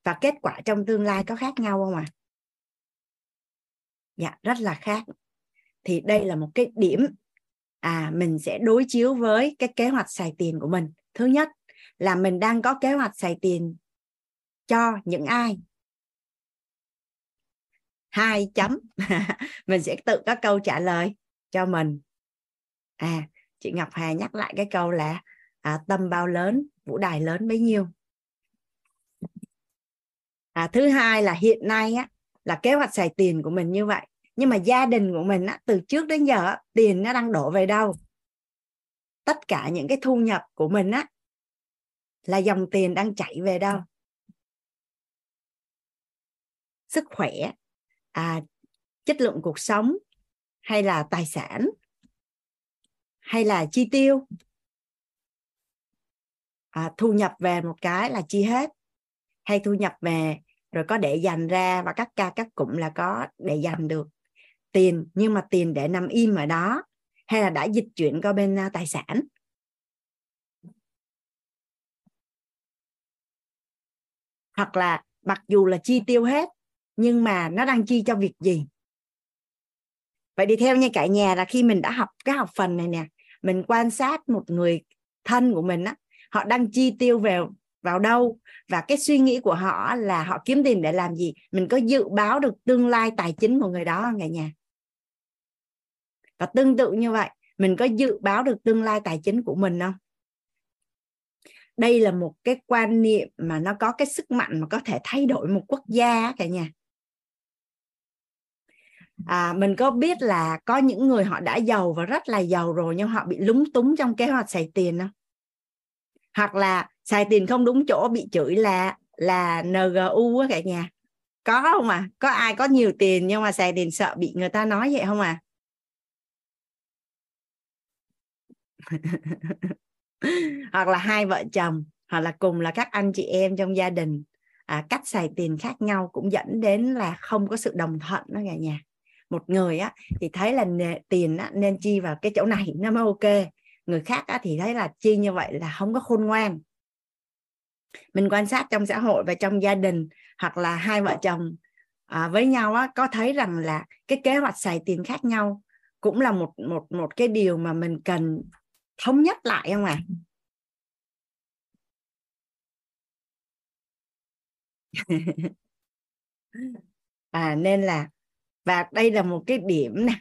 và kết quả trong tương lai có khác nhau không ạ à? dạ rất là khác thì đây là một cái điểm à mình sẽ đối chiếu với cái kế hoạch xài tiền của mình thứ nhất là mình đang có kế hoạch xài tiền cho những ai hai chấm. Mình sẽ tự có câu trả lời cho mình. À chị Ngọc Hà nhắc lại cái câu là à, tâm bao lớn vũ đài lớn bấy nhiêu? À, thứ hai là hiện nay á là kế hoạch xài tiền của mình như vậy. Nhưng mà gia đình của mình á, từ trước đến giờ tiền nó đang đổ về đâu? Tất cả những cái thu nhập của mình á là dòng tiền đang chảy về đâu? Sức khỏe à, chất lượng cuộc sống hay là tài sản? Hay là chi tiêu? À, thu nhập về một cái là chi hết. Hay thu nhập về rồi có để dành ra và các ca các cụm là có để dành được tiền nhưng mà tiền để nằm im ở đó hay là đã dịch chuyển qua bên uh, tài sản? Hoặc là mặc dù là chi tiêu hết nhưng mà nó đang chi cho việc gì? Vậy đi theo như cả nhà, là khi mình đã học cái học phần này nè, mình quan sát một người thân của mình á, họ đang chi tiêu vào vào đâu? Và cái suy nghĩ của họ là họ kiếm tiền để làm gì? Mình có dự báo được tương lai tài chính của người đó không cả nhà? Và tương tự như vậy, mình có dự báo được tương lai tài chính của mình không? Đây là một cái quan niệm mà nó có cái sức mạnh mà có thể thay đổi một quốc gia cả nhà à, mình có biết là có những người họ đã giàu và rất là giàu rồi nhưng họ bị lúng túng trong kế hoạch xài tiền không? Hoặc là xài tiền không đúng chỗ bị chửi là là NGU á cả nhà. Có không à? Có ai có nhiều tiền nhưng mà xài tiền sợ bị người ta nói vậy không à? Hoặc là hai vợ chồng hoặc là cùng là các anh chị em trong gia đình. À, cách xài tiền khác nhau cũng dẫn đến là không có sự đồng thuận đó cả nhà một người á thì thấy là tiền á, nên chi vào cái chỗ này nó mới ok. Người khác á, thì thấy là chi như vậy là không có khôn ngoan. Mình quan sát trong xã hội và trong gia đình hoặc là hai vợ chồng à, với nhau á, có thấy rằng là cái kế hoạch xài tiền khác nhau cũng là một một một cái điều mà mình cần thống nhất lại không à à nên là và đây là một cái điểm nè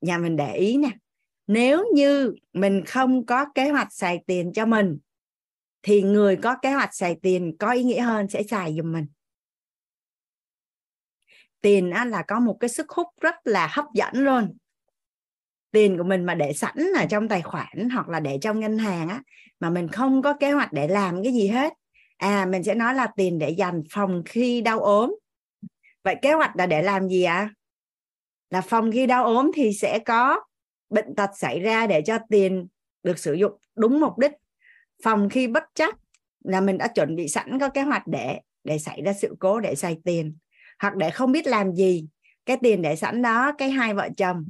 nhà mình để ý nè. Nếu như mình không có kế hoạch xài tiền cho mình thì người có kế hoạch xài tiền có ý nghĩa hơn sẽ xài giùm mình. Tiền á, là có một cái sức hút rất là hấp dẫn luôn. Tiền của mình mà để sẵn ở trong tài khoản hoặc là để trong ngân hàng á mà mình không có kế hoạch để làm cái gì hết. À mình sẽ nói là tiền để dành phòng khi đau ốm. Vậy kế hoạch là để làm gì ạ? à? Là phòng khi đau ốm thì sẽ có bệnh tật xảy ra để cho tiền được sử dụng đúng mục đích. Phòng khi bất chắc là mình đã chuẩn bị sẵn có kế hoạch để để xảy ra sự cố để xài tiền. Hoặc để không biết làm gì cái tiền để sẵn đó cái hai vợ chồng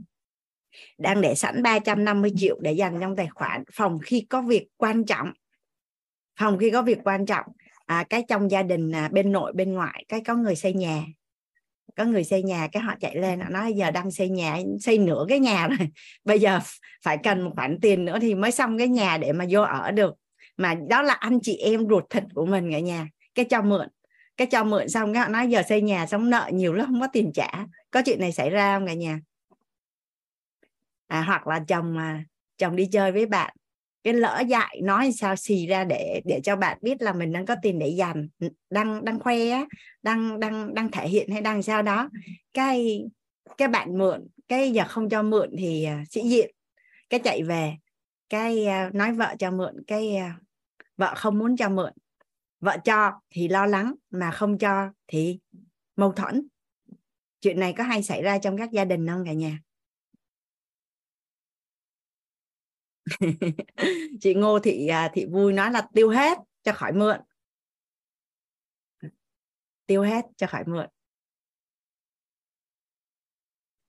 đang để sẵn 350 triệu để dành trong tài khoản. Phòng khi có việc quan trọng phòng khi có việc quan trọng à, cái trong gia đình à, bên nội bên ngoại cái có người xây nhà có người xây nhà cái họ chạy lên họ nói giờ đang xây nhà xây nửa cái nhà rồi bây giờ phải cần một khoản tiền nữa thì mới xong cái nhà để mà vô ở được. Mà đó là anh chị em ruột thịt của mình ở nhà cái cho mượn cái cho mượn xong cái họ nói giờ xây nhà xong nợ nhiều lắm không có tiền trả có chuyện này xảy ra không cả nhà? À, hoặc là chồng mà chồng đi chơi với bạn cái lỡ dạy nói sao? Xì ra để để cho bạn biết là mình đang có tiền để dành đang đang khoe đang đang đang thể hiện hay đang sao đó. Cái cái bạn mượn, cái giờ không cho mượn thì à, sĩ diện, cái chạy về. Cái à, nói vợ cho mượn, cái à, vợ không muốn cho mượn. Vợ cho thì lo lắng, mà không cho thì mâu thuẫn. Chuyện này có hay xảy ra trong các gia đình không cả nhà? chị Ngô thị à, thị vui nói là tiêu hết cho khỏi mượn. Tiêu hết cho khỏi mượn.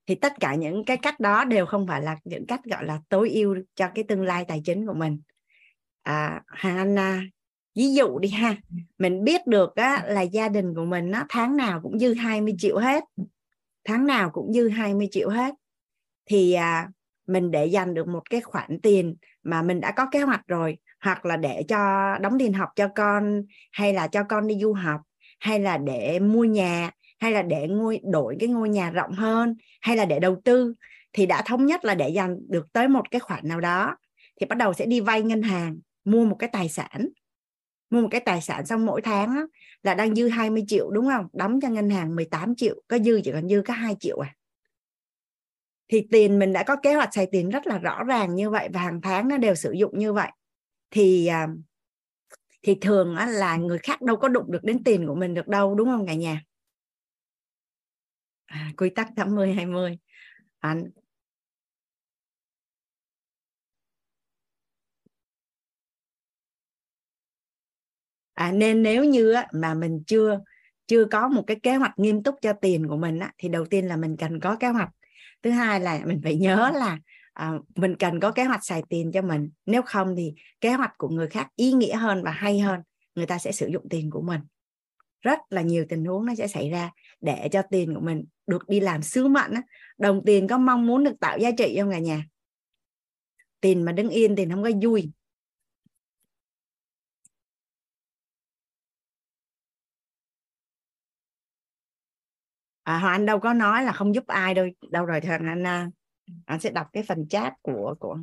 Thì tất cả những cái cách đó đều không phải là những cách gọi là tối ưu cho cái tương lai tài chính của mình. À, hàng ví dụ đi ha mình biết được á, là gia đình của mình nó tháng nào cũng dư 20 triệu hết tháng nào cũng dư 20 triệu hết. Thì à, mình để dành được một cái khoản tiền mà mình đã có kế hoạch rồi hoặc là để cho đóng tiền học cho con hay là cho con đi du học hay là để mua nhà hay là để ngôi đổi cái ngôi nhà rộng hơn hay là để đầu tư thì đã thống nhất là để dành được tới một cái khoản nào đó thì bắt đầu sẽ đi vay ngân hàng mua một cái tài sản. Mua một cái tài sản xong mỗi tháng á, là đang dư 20 triệu đúng không? Đóng cho ngân hàng 18 triệu có dư chỉ còn dư có 2 triệu à thì tiền mình đã có kế hoạch xài tiền rất là rõ ràng như vậy và hàng tháng nó đều sử dụng như vậy. Thì à, thì thường là người khác đâu có đụng được đến tiền của mình được đâu đúng không cả nhà? À, quy tắc 80 20 à, à, nên nếu như mà mình chưa chưa có một cái kế hoạch nghiêm túc cho tiền của mình á, thì đầu tiên là mình cần có kế hoạch thứ hai là mình phải nhớ là à, mình cần có kế hoạch xài tiền cho mình. Nếu không thì kế hoạch của người khác ý nghĩa hơn và hay hơn người ta sẽ sử dụng tiền của mình. Rất là nhiều tình huống nó sẽ xảy ra để cho tiền của mình được đi làm sứ mệnh á. đồng tiền có mong muốn được tạo giá trị không cả nhà? Tiền mà đứng yên tiền không có vui. À, Hoàng Anh đâu có nói là không giúp ai đâu đâu rồi thằng anh à, anh sẽ đọc cái phần chat của của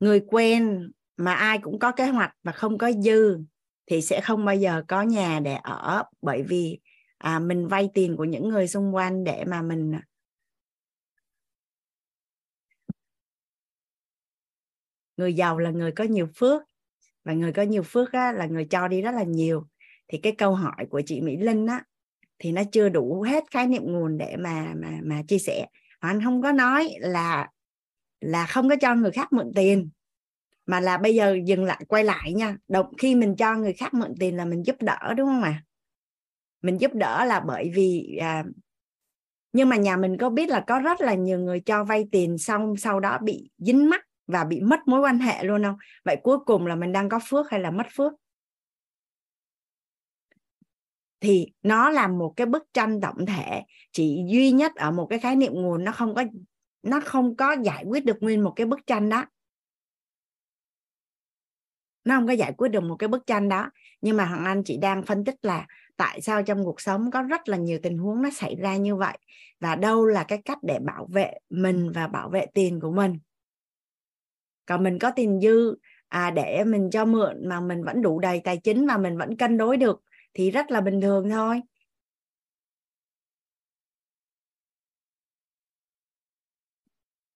người quen mà ai cũng có kế hoạch và không có dư thì sẽ không bao giờ có nhà để ở bởi vì à, mình vay tiền của những người xung quanh để mà mình à, người giàu là người có nhiều phước và người có nhiều phước á, là người cho đi rất là nhiều. Thì cái câu hỏi của chị Mỹ Linh á thì nó chưa đủ hết khái niệm nguồn để mà mà mà chia sẻ. Anh không có nói là là không có cho người khác mượn tiền mà là bây giờ dừng lại quay lại nha. Động khi mình cho người khác mượn tiền là mình giúp đỡ đúng không ạ? À? mình giúp đỡ là bởi vì à, nhưng mà nhà mình có biết là có rất là nhiều người cho vay tiền xong sau đó bị dính mắc và bị mất mối quan hệ luôn không? Vậy cuối cùng là mình đang có phước hay là mất phước? Thì nó là một cái bức tranh tổng thể, chỉ duy nhất ở một cái khái niệm nguồn, nó không có, nó không có giải quyết được nguyên một cái bức tranh đó. Nó không có giải quyết được một cái bức tranh đó. Nhưng mà hằng anh, chị đang phân tích là tại sao trong cuộc sống có rất là nhiều tình huống nó xảy ra như vậy? Và đâu là cái cách để bảo vệ mình và bảo vệ tiền của mình? Còn mình có tiền dư à, để mình cho mượn mà mình vẫn đủ đầy tài chính và mình vẫn cân đối được thì rất là bình thường thôi.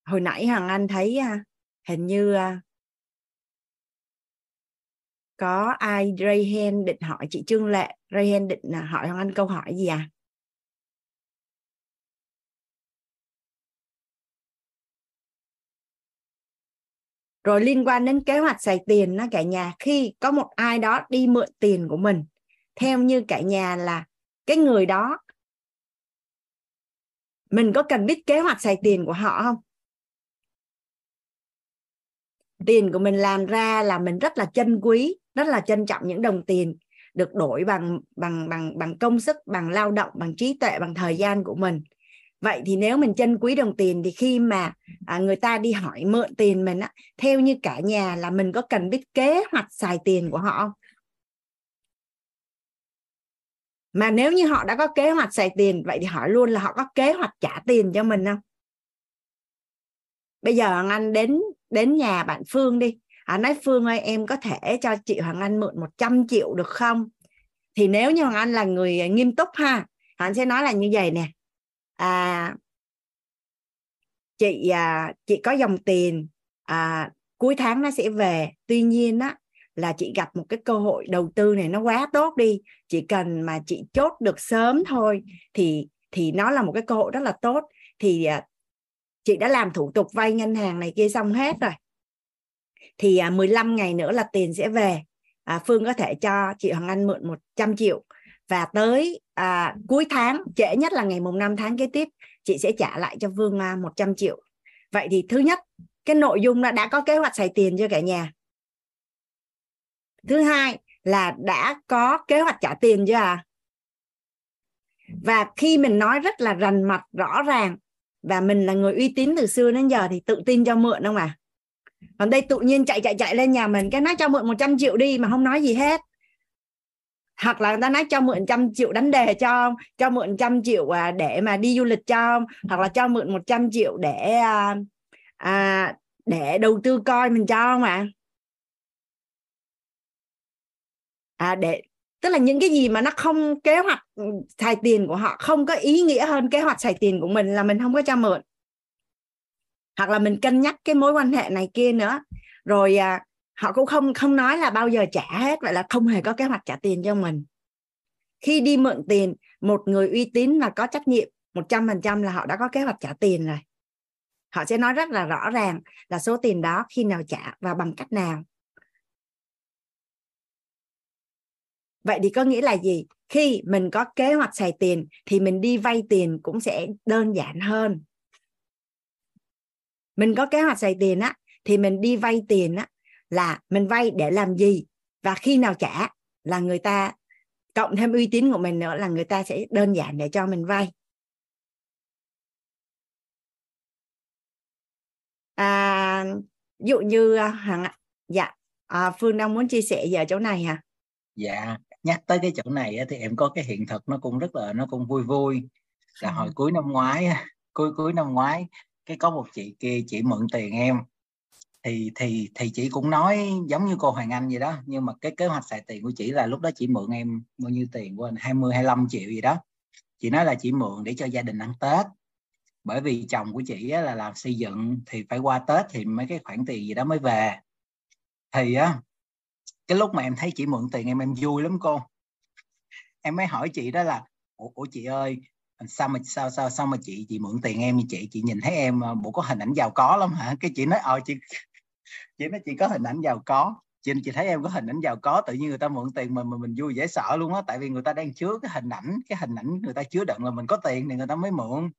Hồi nãy hằng anh thấy à, hình như à, có ai Rayhen định hỏi chị Trương Lệ? Rayhen định à, hỏi hằng anh câu hỏi gì à? Rồi liên quan đến kế hoạch xài tiền nó cả nhà, khi có một ai đó đi mượn tiền của mình, theo như cả nhà là cái người đó, mình có cần biết kế hoạch xài tiền của họ không? Tiền của mình làm ra là mình rất là trân quý, rất là trân trọng những đồng tiền được đổi bằng bằng bằng bằng công sức, bằng lao động, bằng trí tuệ, bằng thời gian của mình vậy thì nếu mình trân quý đồng tiền thì khi mà à, người ta đi hỏi mượn tiền mình á theo như cả nhà là mình có cần biết kế hoạch xài tiền của họ không? Mà nếu như họ đã có kế hoạch xài tiền vậy thì hỏi luôn là họ có kế hoạch trả tiền cho mình không? Bây giờ hoàng anh đến đến nhà bạn phương đi. À, nói phương ơi em có thể cho chị hoàng anh mượn 100 triệu được không? Thì nếu như hoàng anh là người nghiêm túc ha hoàng anh sẽ nói là như vậy nè à chị à, chị có dòng tiền à, cuối tháng nó sẽ về. Tuy nhiên á là chị gặp một cái cơ hội đầu tư này nó quá tốt đi. Chỉ cần mà chị chốt được sớm thôi thì thì nó là một cái cơ hội rất là tốt. Thì à, chị đã làm thủ tục vay ngân hàng này kia xong hết rồi. Thì à, 15 ngày nữa là tiền sẽ về. À, Phương có thể cho chị Hoàng Anh mượn 100 triệu và tới à, cuối tháng trễ nhất là ngày mùng 5 tháng kế tiếp chị sẽ trả lại cho vương à, 100 triệu. Vậy thì thứ nhất cái nội dung đã đã có kế hoạch xài tiền cho cả nhà? Thứ hai là đã có kế hoạch trả tiền chưa à? Và khi mình nói rất là rành mạch rõ ràng và mình là người uy tín từ xưa đến giờ thì tự tin cho mượn không à? Còn đây tự nhiên chạy chạy chạy lên nhà mình cái nói cho mượn 100 triệu đi mà không nói gì hết hoặc là người ta nói cho mượn trăm triệu đánh đề cho cho mượn trăm triệu à, để mà đi du lịch cho hoặc là cho mượn 100 triệu để à, à, để đầu tư coi mình cho mà à để tức là những cái gì mà nó không kế hoạch ừ, xài tiền của họ không có ý nghĩa hơn kế hoạch xài tiền của mình là mình không có cho mượn. Hoặc là mình cân nhắc cái mối quan hệ này kia nữa. Rồi à, họ cũng không không nói là bao giờ trả hết, vậy là không hề có kế hoạch trả tiền cho mình. Khi đi mượn tiền, một người uy tín và có trách nhiệm 100% là họ đã có kế hoạch trả tiền rồi. Họ sẽ nói rất là rõ ràng là số tiền đó khi nào trả và bằng cách nào. Vậy thì có nghĩa là gì? Khi mình có kế hoạch xài tiền thì mình đi vay tiền cũng sẽ đơn giản hơn. Mình có kế hoạch xài tiền á, thì mình đi vay tiền á là mình vay để làm gì và khi nào trả là người ta cộng thêm uy tín của mình nữa là người ta sẽ đơn giản để cho mình vay. À, ví dụ như à, hằng dạ à, phương đang muốn chia sẻ giờ chỗ này hả? Dạ nhắc tới cái chỗ này thì em có cái hiện thực nó cũng rất là nó cũng vui vui. Là hồi cuối năm ngoái cuối cuối năm ngoái cái có một chị kia chị mượn tiền em thì thì thì chị cũng nói giống như cô Hoàng Anh vậy đó nhưng mà cái kế hoạch xài tiền của chị là lúc đó chị mượn em bao nhiêu tiền quên 20 25 triệu gì đó. Chị nói là chị mượn để cho gia đình ăn Tết. Bởi vì chồng của chị là làm xây dựng thì phải qua Tết thì mấy cái khoản tiền gì đó mới về. Thì á cái lúc mà em thấy chị mượn tiền em em vui lắm cô. Em mới hỏi chị đó là ủa, ủa chị ơi sao mà sao sao sao mà chị chị mượn tiền em như chị? Chị nhìn thấy em à, bộ có hình ảnh giàu có lắm hả? Cái chị nói ờ chị chị nói chị có hình ảnh giàu có. Chị chị thấy em có hình ảnh giàu có, tự nhiên người ta mượn tiền mà mà mình vui dễ sợ luôn á, tại vì người ta đang chứa cái hình ảnh, cái hình ảnh người ta chứa đựng là mình có tiền thì người ta mới mượn.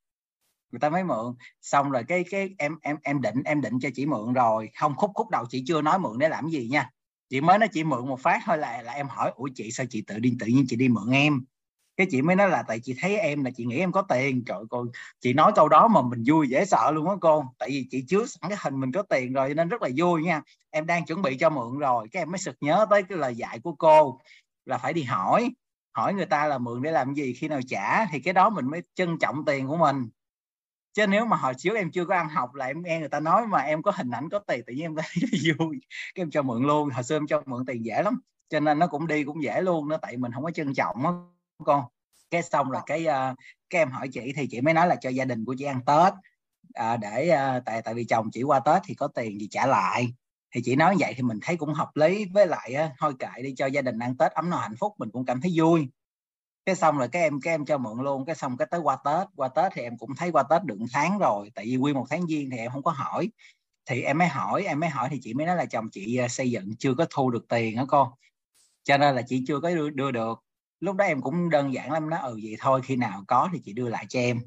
Người ta mới mượn. Xong rồi cái cái em em em định em định cho chị mượn rồi. Không, khúc khúc đầu chị chưa nói mượn để làm gì nha. Chị mới nói chị mượn một phát thôi là là em hỏi, ủa chị, sao chị tự đi, tự nhiên chị đi mượn em? Cái chị mới nói là tại chị thấy em là chị nghĩ em có tiền. Trời cô, chị nói câu đó mà mình vui dễ sợ luôn á cô. Tại vì chị chứa sẵn cái hình mình có tiền rồi nên rất là vui nha. Em đang chuẩn bị cho mượn rồi, cái em mới sực nhớ tới cái lời dạy của cô. Là phải đi hỏi hỏi người ta là mượn để làm gì, khi nào trả, thì cái đó mình mới trân trọng tiền của mình. Chứ nếu mà hồi trước em chưa có ăn học là em nghe người ta nói mà em có hình ảnh có tiền, tự nhiên em thấy vui, cái em cho mượn luôn. Hồi xưa em cho mượn tiền dễ lắm, cho nên nó cũng đi cũng dễ luôn nó tại mình không có trân trọng á con. Cái xong rồi cái uh, cái em hỏi chị thì chị mới nói là cho gia đình của chị ăn tết. Uh, để uh, tại tại vì chồng chị qua tết thì có tiền thì trả lại. Thì chị nói vậy thì mình thấy cũng hợp lý. Với lại uh, thôi kệ đi cho gia đình ăn tết ấm no hạnh phúc mình cũng cảm thấy vui. Cái xong rồi cái em cái em cho mượn luôn. Cái xong cái tới qua tết. Qua tết thì em cũng thấy qua tết được tháng rồi. Tại vì quy một tháng giêng thì em không có hỏi. Thì em mới hỏi em mới hỏi thì chị mới nói là chồng chị xây dựng chưa có thu được tiền đó con. Cho nên là chị chưa có đưa, đưa được lúc đó em cũng đơn giản lắm nó ừ vậy thôi, khi nào có thì chị đưa lại cho em.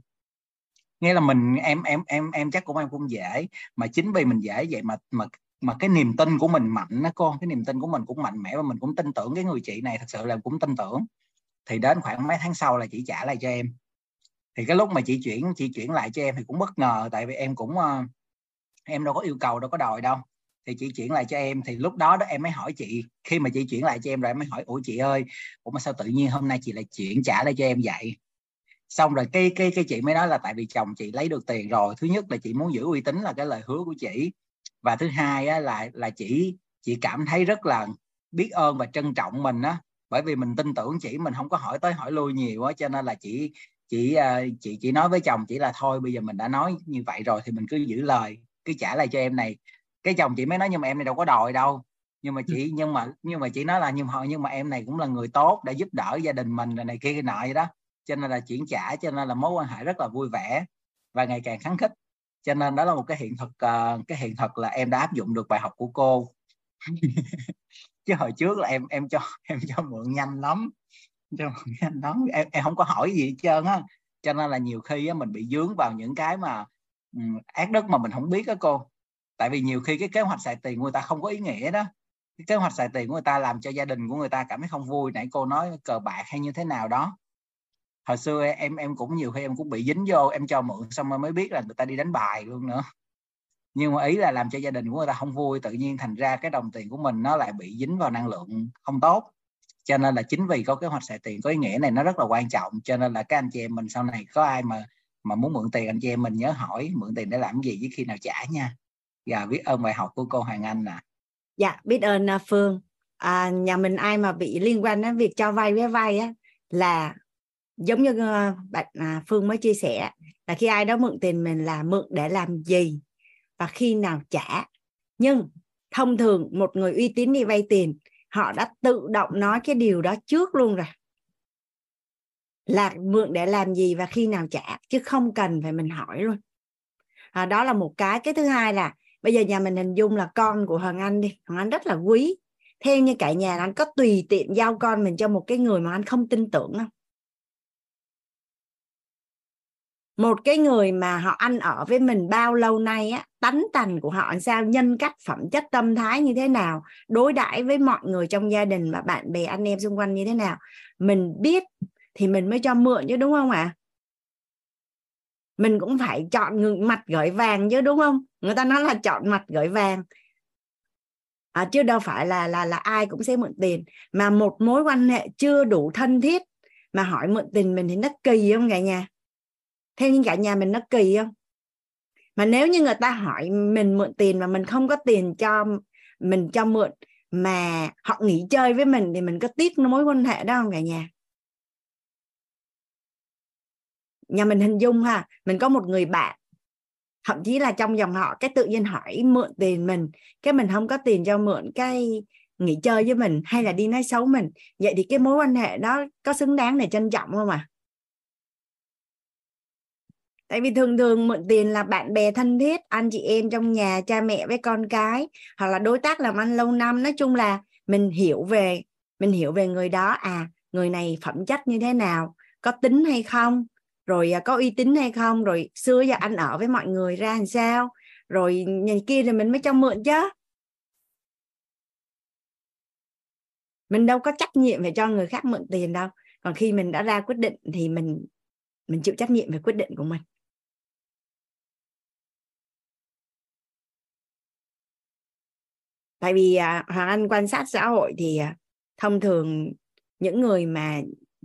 Nghĩa là mình, em em em em chắc cũng, em cũng dễ, mà chính vì mình dễ vậy mà mà mà cái niềm tin của mình mạnh đó con cái niềm tin của mình cũng mạnh mẽ và mình cũng tin tưởng cái người chị này, thật sự là cũng tin tưởng. Thì đến khoảng mấy tháng sau là chị trả lại cho em. Thì cái lúc mà chị chuyển chị chuyển lại cho em thì cũng bất ngờ, tại vì em cũng ờ, em đâu có yêu cầu, đâu có đòi đâu thì chị chuyển lại cho em. Thì lúc đó đó em mới hỏi chị. Khi mà chị chuyển lại cho em rồi em mới hỏi ủa chị ơi ủa mà sao tự nhiên hôm nay chị lại chuyển trả lại cho em vậy? Xong rồi cái cái cái chị mới nói là tại vì chồng chị lấy được tiền rồi. Thứ nhất là chị muốn giữ uy tín là cái lời hứa của chị. Và thứ hai á, là là chị chị cảm thấy rất là biết ơn và trân trọng mình á. Bởi vì mình tin tưởng chị mình không có hỏi tới hỏi lui nhiều á. Cho nên là chị chị ờ, chị chị nói với chồng chỉ là thôi bây giờ mình đã nói như vậy rồi thì mình cứ giữ lời cứ trả lại cho em này cái chồng chị mới nói nhưng mà em này đâu có đòi đâu. Nhưng mà chị nhưng mà nhưng mà chị nói là nhưng mà nhưng mà em này cũng là người tốt để giúp đỡ gia đình mình này kia cái nọ vậy đó. Cho nên là chuyển trả cho nên là mối quan hệ rất là vui vẻ và ngày càng kháng khích. Cho nên đó là một cái hiện thực uh, cái hiện thực là em đã áp dụng được bài học của cô. Chứ hồi trước là em em cho em cho mượn nhanh lắm. Cho mượn nhanh lắm. Em, em không có hỏi gì hết trơn á. Cho nên là nhiều khi á, mình bị dướng vào những cái mà um, ác đức mà mình không biết á cô tại vì nhiều khi cái kế hoạch xài tiền của người ta không có ý nghĩa đó. Cái kế hoạch xài tiền của người ta làm cho gia đình của người ta cảm thấy không vui, nãy cô nói cờ bạc hay như thế nào đó. Hồi xưa em em cũng nhiều khi em cũng bị dính vô, em cho mượn xong rồi mới biết là người ta đi đánh bài luôn nữa. Nhưng mà ý là làm cho gia đình của người ta không vui, tự nhiên thành ra cái đồng tiền của mình nó lại bị dính vào năng lượng không tốt. Cho nên là chính vì có kế hoạch xài tiền có ý nghĩa này nó rất là quan trọng. Cho nên là các anh chị em mình sau này có ai mà mà muốn mượn tiền, anh chị em mình nhớ hỏi mượn tiền để làm gì với khi nào trả nha dạ biết ơn bài học của cô Hoàng Anh nè à. dạ biết ơn à, Phương. À, nhà mình ai mà bị liên quan đến việc cho vay với vay á là giống như à, bạn à, Phương mới chia sẻ là khi ai đó mượn tiền mình là mượn để làm gì và khi nào trả. Nhưng thông thường một người uy tín đi vay tiền họ đã tự động nói cái điều đó trước luôn rồi. Là mượn để làm gì và khi nào trả chứ không cần phải mình hỏi luôn. À, đó là một cái. Cái thứ hai là bây giờ nhà mình hình dung là con của hoàng anh đi, hoàng anh rất là quý. Theo như cả nhà anh có tùy tiện giao con mình cho một cái người mà anh không tin tưởng không một cái người mà họ ăn ở với mình bao lâu nay á, tánh tành của họ sao, nhân cách, phẩm chất, tâm thái như thế nào, đối đãi với mọi người trong gia đình và bạn bè, anh em xung quanh như thế nào, mình biết thì mình mới cho mượn chứ, đúng không ạ? À? mình cũng phải chọn mặt gửi vàng chứ, đúng không? Người ta nói là chọn mặt gửi vàng. À, chứ đâu phải là là là ai cũng sẽ mượn tiền. Mà một mối quan hệ chưa đủ thân thiết mà hỏi mượn tiền mình thì nó kỳ không cả nhà? Theo như cả nhà mình nó kỳ không? Mà nếu như người ta hỏi mình mượn tiền mà mình không có tiền cho mình cho mượn mà họ nghỉ chơi với mình thì mình có tiếc mối quan hệ đó không cả nhà? Nhà mình hình dung ha mình có một người bạn thậm chí là trong dòng họ, cái tự nhiên hỏi mượn tiền mình, cái mình không có tiền cho mượn cái nghỉ chơi với mình hay là đi nói xấu mình. Vậy thì cái mối quan hệ đó có xứng đáng để trân trọng không à tại vì thường thường mượn tiền là bạn bè thân thiết, anh chị em trong nhà, cha mẹ với con cái, hoặc là đối tác làm ăn lâu năm. Nói chung là mình hiểu về, mình hiểu về người đó. À người này phẩm chất như thế nào, có tính hay không? Rồi à, có uy tín hay không? Rồi xưa giờ anh ở với mọi người ra làm sao? Rồi nhà kia thì mình mới cho mượn chứ. Mình đâu có trách nhiệm phải cho người khác mượn tiền đâu. Còn khi mình đã ra quyết định thì mình mình chịu trách nhiệm về quyết định của mình. Tại vì à, hoàng anh quan sát xã hội thì à, thông thường những người mà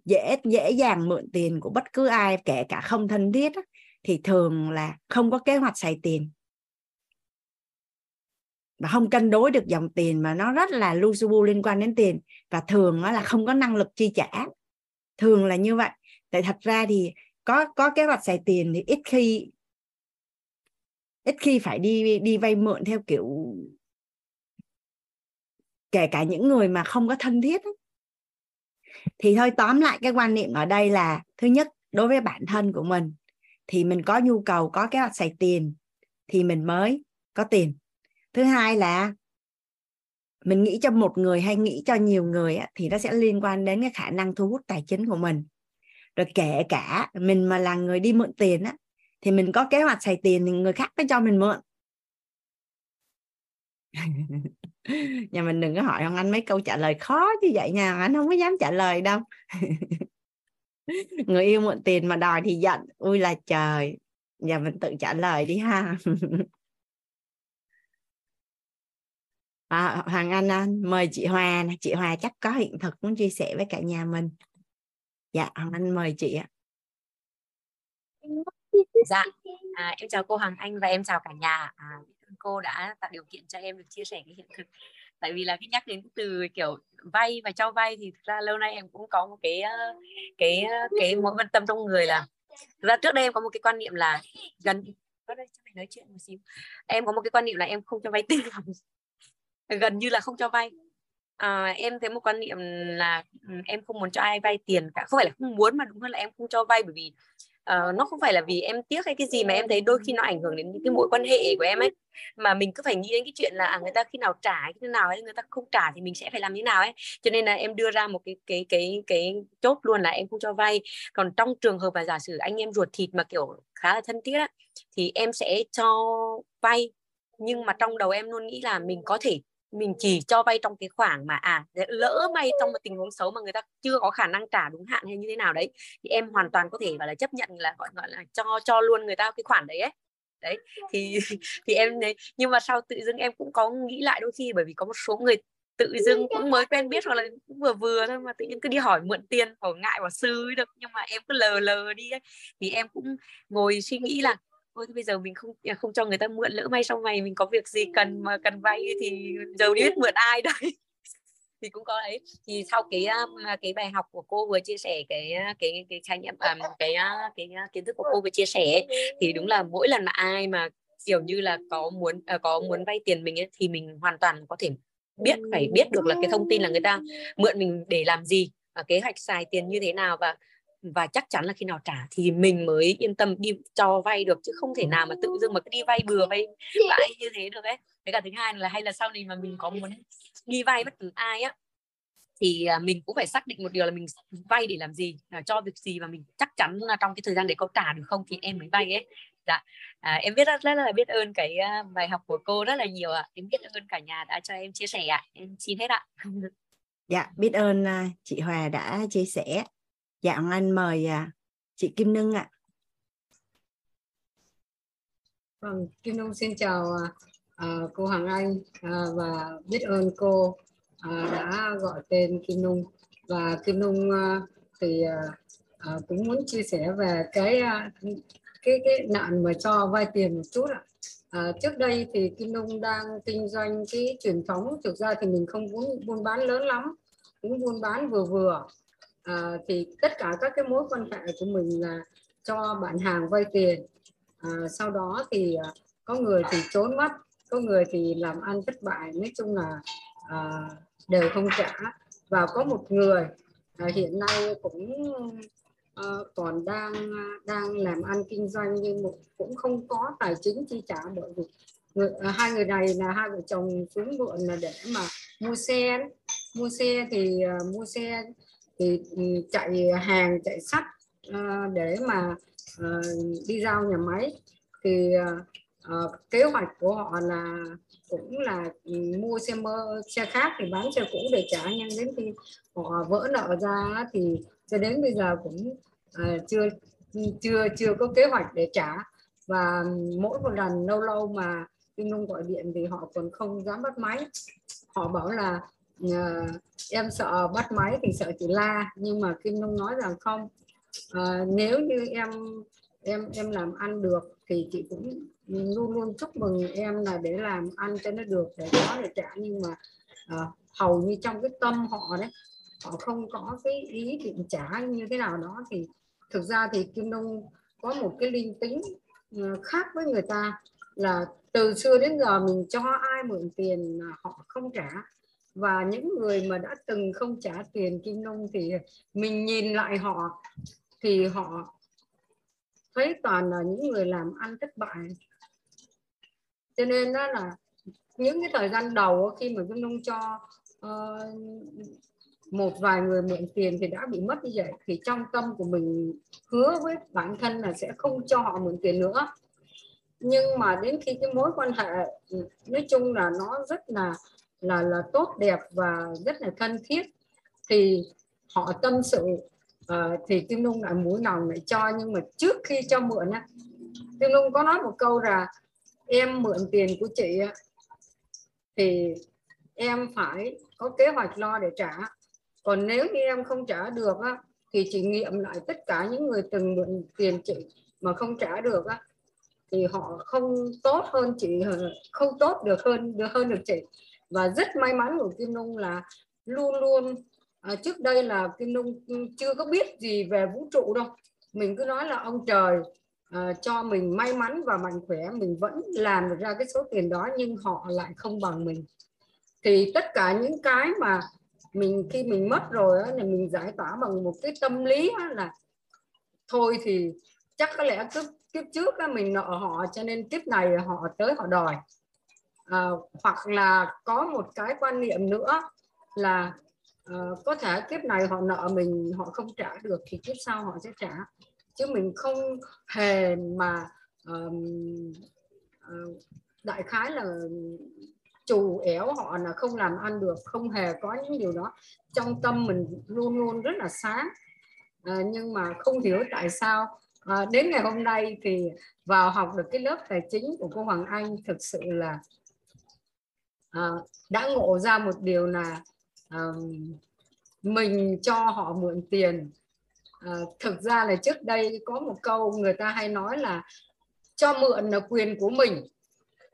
dễ dễ dàng mượn tiền của bất cứ ai, kể cả không thân thiết thì thường là không có kế hoạch xài tiền. Và không cân đối được dòng tiền mà nó rất là lu su bu liên quan đến tiền, và thường nó là không có năng lực chi trả. Thường là như vậy. Tại thật ra thì có có kế hoạch xài tiền thì ít khi ít khi phải đi đi vay mượn theo kiểu kể cả những người mà không có thân thiết thì thôi, tóm lại cái quan niệm ở đây là, thứ nhất, đối với bản thân của mình, thì mình có nhu cầu, có kế hoạch xài tiền, thì mình mới có tiền. Thứ hai là, mình nghĩ cho một người hay nghĩ cho nhiều người thì nó sẽ liên quan đến cái khả năng thu hút tài chính của mình. Rồi kể cả mình mà là người đi mượn tiền á, thì mình có kế hoạch xài tiền thì người khác mới cho mình mượn. nhà mình đừng có hỏi ông anh mấy câu trả lời khó như vậy nha anh không có dám trả lời đâu. Người yêu mượn tiền mà đòi thì giận. Ui là trời giờ mình tự trả lời đi ha. À, hoàng anh, anh mời chị hòa nè. Chị hòa chắc có hiện thực muốn chia sẻ với cả nhà mình. Dạ hoàng anh mời chị ạ. Dạ à, em chào cô hoàng anh và em chào cả nhà. À, cô đã tạo điều kiện cho em được chia sẻ cái hiện thực. Tại vì là cái nhắc đến từ kiểu vay và cho vay thì thực ra lâu nay em cũng có một cái ờ, cái ờ, cái mối quan tâm trong người là thực ra trước đây em có một cái quan niệm là gần đây cho mày nói chuyện một xíu. Em có một cái quan niệm là em không cho vay tiền. Gần như là không cho vay. À, em thấy một quan niệm là ừ, em không muốn cho ai vay tiền cả. Không phải là không muốn mà đúng hơn là em không cho vay bởi vì uh, nó không phải là vì em tiếc hay cái gì mà em thấy đôi khi nó ảnh hưởng đến những cái mối quan hệ của em ấy. Mà mình cứ phải nghĩ đến cái chuyện là à, người ta khi nào trả cái thế nào ấy người ta không trả thì mình sẽ phải làm như nào ấy. Cho nên là em đưa ra một cái cái cái cái chốt luôn là em không cho vay. Còn trong trường hợp mà giả sử anh em ruột thịt mà kiểu khá là thân thiết á, thì em sẽ cho vay. Nhưng mà trong đầu em luôn nghĩ là mình có thể mình chỉ cho vay trong cái khoảng mà à lỡ may trong một tình huống xấu mà người ta chưa có khả năng trả đúng hạn hay như thế nào đấy thì em hoàn toàn có thể gọi là chấp nhận là gọi gọi là cho cho luôn người ta cái khoản đấy ấy đấy thì thì em đấy nhưng mà sau tự dưng em cũng có nghĩ lại đôi khi bởi vì có một số người tự dưng cũng mới quen biết hoặc là cũng vừa vừa thôi mà tự nhiên cứ đi hỏi mượn tiền hỏi ngại bảo sư được nhưng mà em cứ lờ lờ đi ấy. thì em cũng ngồi suy nghĩ là ôi bây giờ mình không à, không cho người ta mượn lỡ may sau này mình có việc gì cần mà cần vay thì giờ biết mượn ai đây thì cũng có ấy thì sau cái cái bài học của cô vừa chia sẻ cái cái cái trải nghiệm um, cái cái kiến thức của cô vừa chia sẻ thì đúng là mỗi lần mà ai mà kiểu như là có muốn có muốn vay tiền mình ấy, thì mình hoàn toàn có thể biết phải biết được là cái thông tin là người ta mượn mình để làm gì và kế hoạch xài tiền như thế nào. Và và chắc chắn là khi nào trả thì mình mới yên tâm đi cho vay được chứ không thể nào mà tự dưng mà cứ đi vay bừa vay vay như thế được ấy. Với cả thứ hai là hay là sau này mà mình có muốn đi vay bất cứ ai á thì à, mình cũng phải xác định một điều là mình vay để làm gì là cho việc gì và mình chắc chắn là trong cái thời gian để có trả được không thì em mới vay ấy. Dạ à, em biết rất, rất là biết ơn cái uh, bài học của cô rất là nhiều ạ. À. em biết ơn cả nhà đã cho em chia sẻ ạ. À. em xin hết ạ. Dạ biết ơn uh, chị Hòa đã chia sẻ dạ anh mời à, chị Kim Nưng ạ. Vâng Kim Nưng xin chào uh, cô Hoàng Anh uh, và biết ơn cô uh, đã gọi tên Kim Nung và Kim Nung uh, thì uh, uh, cũng muốn chia sẻ về cái uh, cái cái nạn mà cho vay tiền một chút ạ. À, trước đây thì Kim Nung đang kinh doanh cái truyền thống thực ra thì mình không muốn buôn bán lớn lắm cũng buôn bán vừa vừa à, thì tất cả các cái mối quan hệ của mình là cho bạn hàng vay tiền. À, sau đó thì à, có người thì trốn mất có người thì làm ăn thất bại. Nói chung là à, đều không trả. Và có một người à, hiện nay cũng à, còn đang đang làm ăn kinh doanh nhưng cũng không có tài chính chi trả bởi vì người, à, hai người này là hai vợ chồng xuống muộn là để mà mua xe. Mua xe thì à, mua xe thì ừ, chạy hàng chạy sắt uh, để mà uh, đi giao nhà máy. Thì uh, kế hoạch của họ là cũng là ừ, mua xe mơ xe khác thì bán xe cũ để trả. Nhưng đến khi họ vỡ nợ ra thì cho đến bây giờ cũng chưa chưa chưa có kế hoạch để trả. Và mỗi một lần lâu lâu mà Kim Nhung gọi điện thì họ còn không dám bắt máy. Họ bảo là em sợ bắt máy thì sợ chị la nhưng mà Kim Nhung nói rằng không. À, nếu như em em em làm ăn được thì chị cũng luôn luôn chúc mừng em là để làm ăn cho nó được để có để trả. Nhưng mà à, hầu như trong cái tâm họ đấy họ không có cái ý định trả như thế nào đó. Thì thực ra thì Kim Nhung có một cái linh tính ờ, khác với người ta là từ xưa đến giờ mình cho ai mượn tiền họ không trả và những người mà đã từng không trả tiền Kim Nông thì mình nhìn lại họ thì họ thấy toàn là những người làm ăn thất bại. Cho nên đó là những cái thời gian đầu khi mà Kim Nông cho uh, một vài người mượn tiền thì đã bị mất như vậy thì trong tâm của mình hứa với bản thân là sẽ không cho họ mượn tiền nữa. Nhưng mà đến khi cái mối quan hệ nói chung là nó rất là là là tốt đẹp và rất là thân thiết. Thì họ tâm sự uh, thì Kim Nhung lại muốn lòng lại cho. Nhưng mà trước khi cho mượn á Kim Nhung có nói một câu là em mượn tiền của chị thì em phải có kế hoạch lo để trả. Còn nếu như em không trả được á, thì chị nghiệm lại tất cả những người từng mượn tiền chị mà không trả được á, thì họ không tốt hơn chị không tốt được hơn được hơn được chị và rất may mắn của Kim Nung là luôn luôn à, trước đây là Kim Nung chưa có biết gì về vũ trụ đâu. Mình cứ nói là ông trời à, cho mình may mắn và mạnh khỏe mình vẫn làm được ra cái số tiền đó nhưng họ lại không bằng mình. Thì tất cả những cái mà mình khi mình mất rồi á, thì mình giải tỏa bằng một cái tâm lý á, là thôi thì chắc có lẽ kiếp kiếp trước á, mình nợ họ cho nên kiếp này họ tới họ đòi à, hoặc là có một cái quan niệm nữa là à, có thể kiếp này họ nợ mình họ không trả được thì kiếp sau họ sẽ trả. Chứ mình không hề mà um, uh, đại khái là trù éo họ là không làm ăn được không hề có những điều đó. Trong tâm mình luôn luôn rất là sáng. À, nhưng mà không hiểu tại sao à, đến ngày hôm nay thì vào học được cái lớp tài chính của cô Hoàng Anh thực sự là à, đã ngộ ra một điều là à, mình cho họ mượn tiền. À, thực ra là trước đây có một câu người ta hay nói là cho mượn là quyền của mình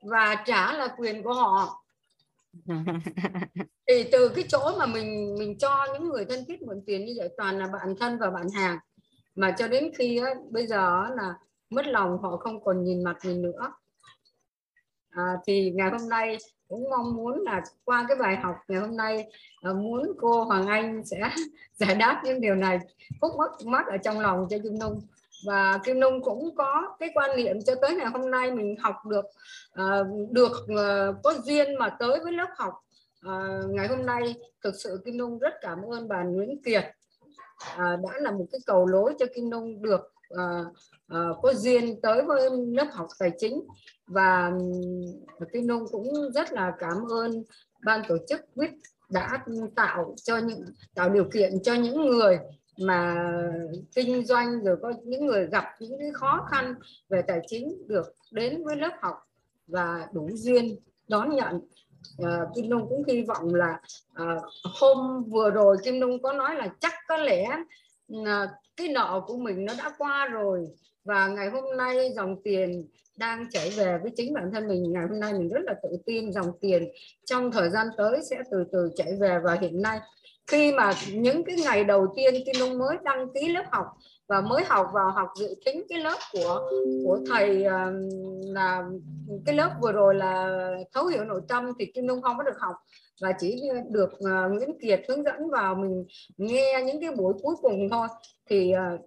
và trả là quyền của họ. Thì từ cái chỗ mà mình mình cho những người thân thiết mượn tiền như vậy toàn là bạn thân và bạn hàng. Mà cho đến khi á, bây giờ là mất lòng họ không còn nhìn mặt mình nữa. À, thì ngày hôm nay cũng mong muốn là qua cái bài học ngày hôm nay ờ, muốn cô Hoàng Anh sẽ giải đáp những điều này khúc mắc mắc ở trong lòng cho Kim Nung. Và Kim Nung cũng có cái quan niệm cho tới ngày hôm nay mình học được ờ, được ờ, có duyên mà tới với lớp học ngày hôm nay. Thực sự Kim Nung rất cảm ơn bà Nguyễn Kiệt đã là một cái cầu lối cho Kim Nung được có duyên tới với lớp học tài chính và Kim Nông cũng rất là cảm ơn ban tổ chức quyết đã tạo cho những tạo điều kiện cho những người mà kinh doanh rồi có những người gặp những cái khó khăn về tài chính được đến với lớp học và đủ duyên đón nhận. Ờ, à, Kim Nông cũng hy vọng là à, hôm vừa rồi Kim Nông có nói là chắc có lẽ à, cái nợ của mình nó đã qua rồi và ngày hôm nay dòng tiền đang chảy về với chính bản thân mình. Ngày hôm nay mình rất là tự tin dòng tiền trong thời gian tới sẽ từ từ chảy về. Và hiện nay, khi mà những cái ngày đầu tiên Kim Dung mới đăng ký lớp học và mới học vào học dự tính cái lớp của của thầy là cái lớp vừa rồi là thấu hiểu nội tâm thì Kim Dung không có được học. Và chỉ được ờ, Nguyễn Kiệt hướng dẫn vào mình nghe những cái buổi cuối cùng thôi. Thì ờ,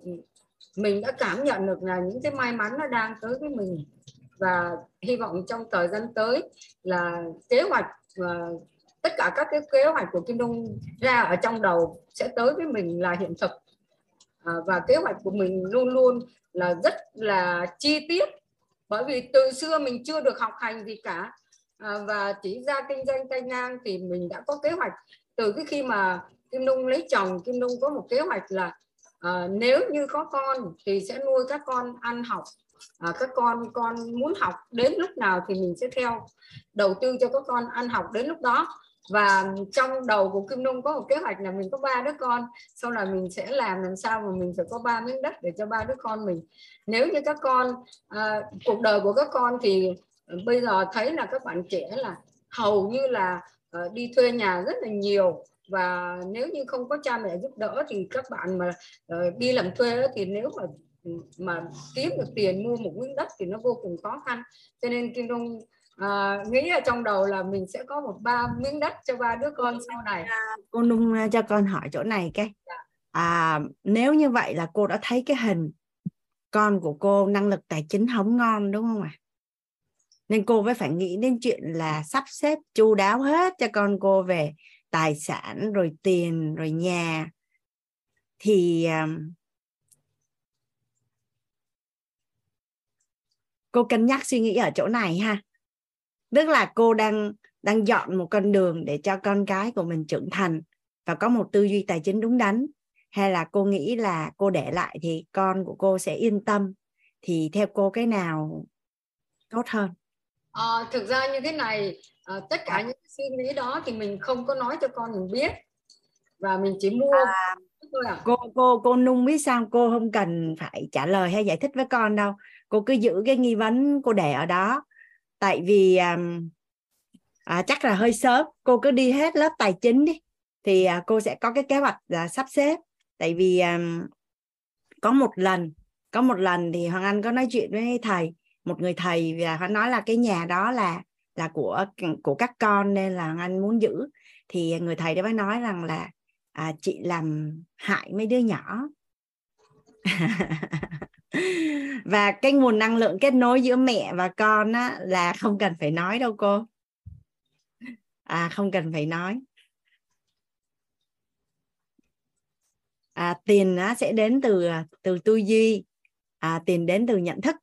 mình đã cảm nhận được là những cái may mắn nó đang tới với mình và hy vọng trong thời gian tới là kế hoạch và tất cả các cái kế hoạch của Kim Đông ra ở trong đầu sẽ tới với mình là hiện thực. À, và kế hoạch của mình luôn luôn là rất là chi tiết bởi vì từ xưa mình chưa được học hành gì cả. À, và chỉ ra kinh doanh tay ngang thì mình đã có kế hoạch. Từ cái khi mà Kim Đông lấy chồng Kim Đông có một kế hoạch là à, nếu như có con thì sẽ nuôi các con ăn học à, các con con muốn học đến lúc nào thì mình sẽ theo đầu tư cho các con ăn học đến lúc đó. Và trong đầu của Kim Nung có một kế hoạch là mình có ba đứa con sau là mình sẽ làm làm sao mà mình phải có ba miếng đất để cho ba đứa con mình. Nếu như các con à, cuộc đời của các con thì bây giờ thấy là các bạn trẻ là hầu như là à, đi thuê nhà rất là nhiều. Và nếu như không có cha mẹ giúp đỡ thì các bạn mà uh, đi làm thuê thì nếu mà mà kiếm được tiền mua một miếng đất thì nó vô cùng khó khăn cho nên Kim Đông à, nghĩ ở trong đầu là mình sẽ có một ba miếng đất cho ba đứa con sau này cô nung cho con hỏi chỗ này cái dạ. à, nếu như vậy là cô đã thấy cái hình con của cô năng lực tài chính không ngon đúng không ạ à? nên cô mới phải nghĩ đến chuyện là sắp xếp chu đáo hết cho con cô về tài sản rồi tiền rồi nhà thì cô cân nhắc suy nghĩ ở chỗ này ha. Tức là cô đang đang dọn một con đường để cho con cái của mình trưởng thành và có một tư duy tài chính đúng đắn. Hay là cô nghĩ là cô để lại thì con của cô sẽ yên tâm thì theo cô cái nào tốt hơn? À, thực ra như thế này à, tất cả những suy nghĩ đó thì mình không có nói cho con mình biết. Và mình chỉ mua à, à. cô cô cô nung biết sao cô không cần phải trả lời hay giải thích với con đâu cô cứ giữ cái nghi vấn cô để ở đó. Tại vì um, à, chắc là hơi sớm. Cô cứ đi hết lớp tài chính đi. Thì à, cô sẽ có cái kế hoạch là sắp xếp. Tại vì um, có một lần có một lần thì hoàng anh có nói chuyện với thầy một người thầy và hắn nói là cái nhà đó là là của của các con nên là hoàng anh muốn giữ. Thì người thầy đó mới nói rằng là à, chị làm hại mấy đứa nhỏ. và cái nguồn năng lượng kết nối giữa mẹ và con á, là không cần phải nói đâu cô. À không cần phải nói. À, tiền á, sẽ đến từ à, từ tư duy. À, tiền đến từ nhận thức.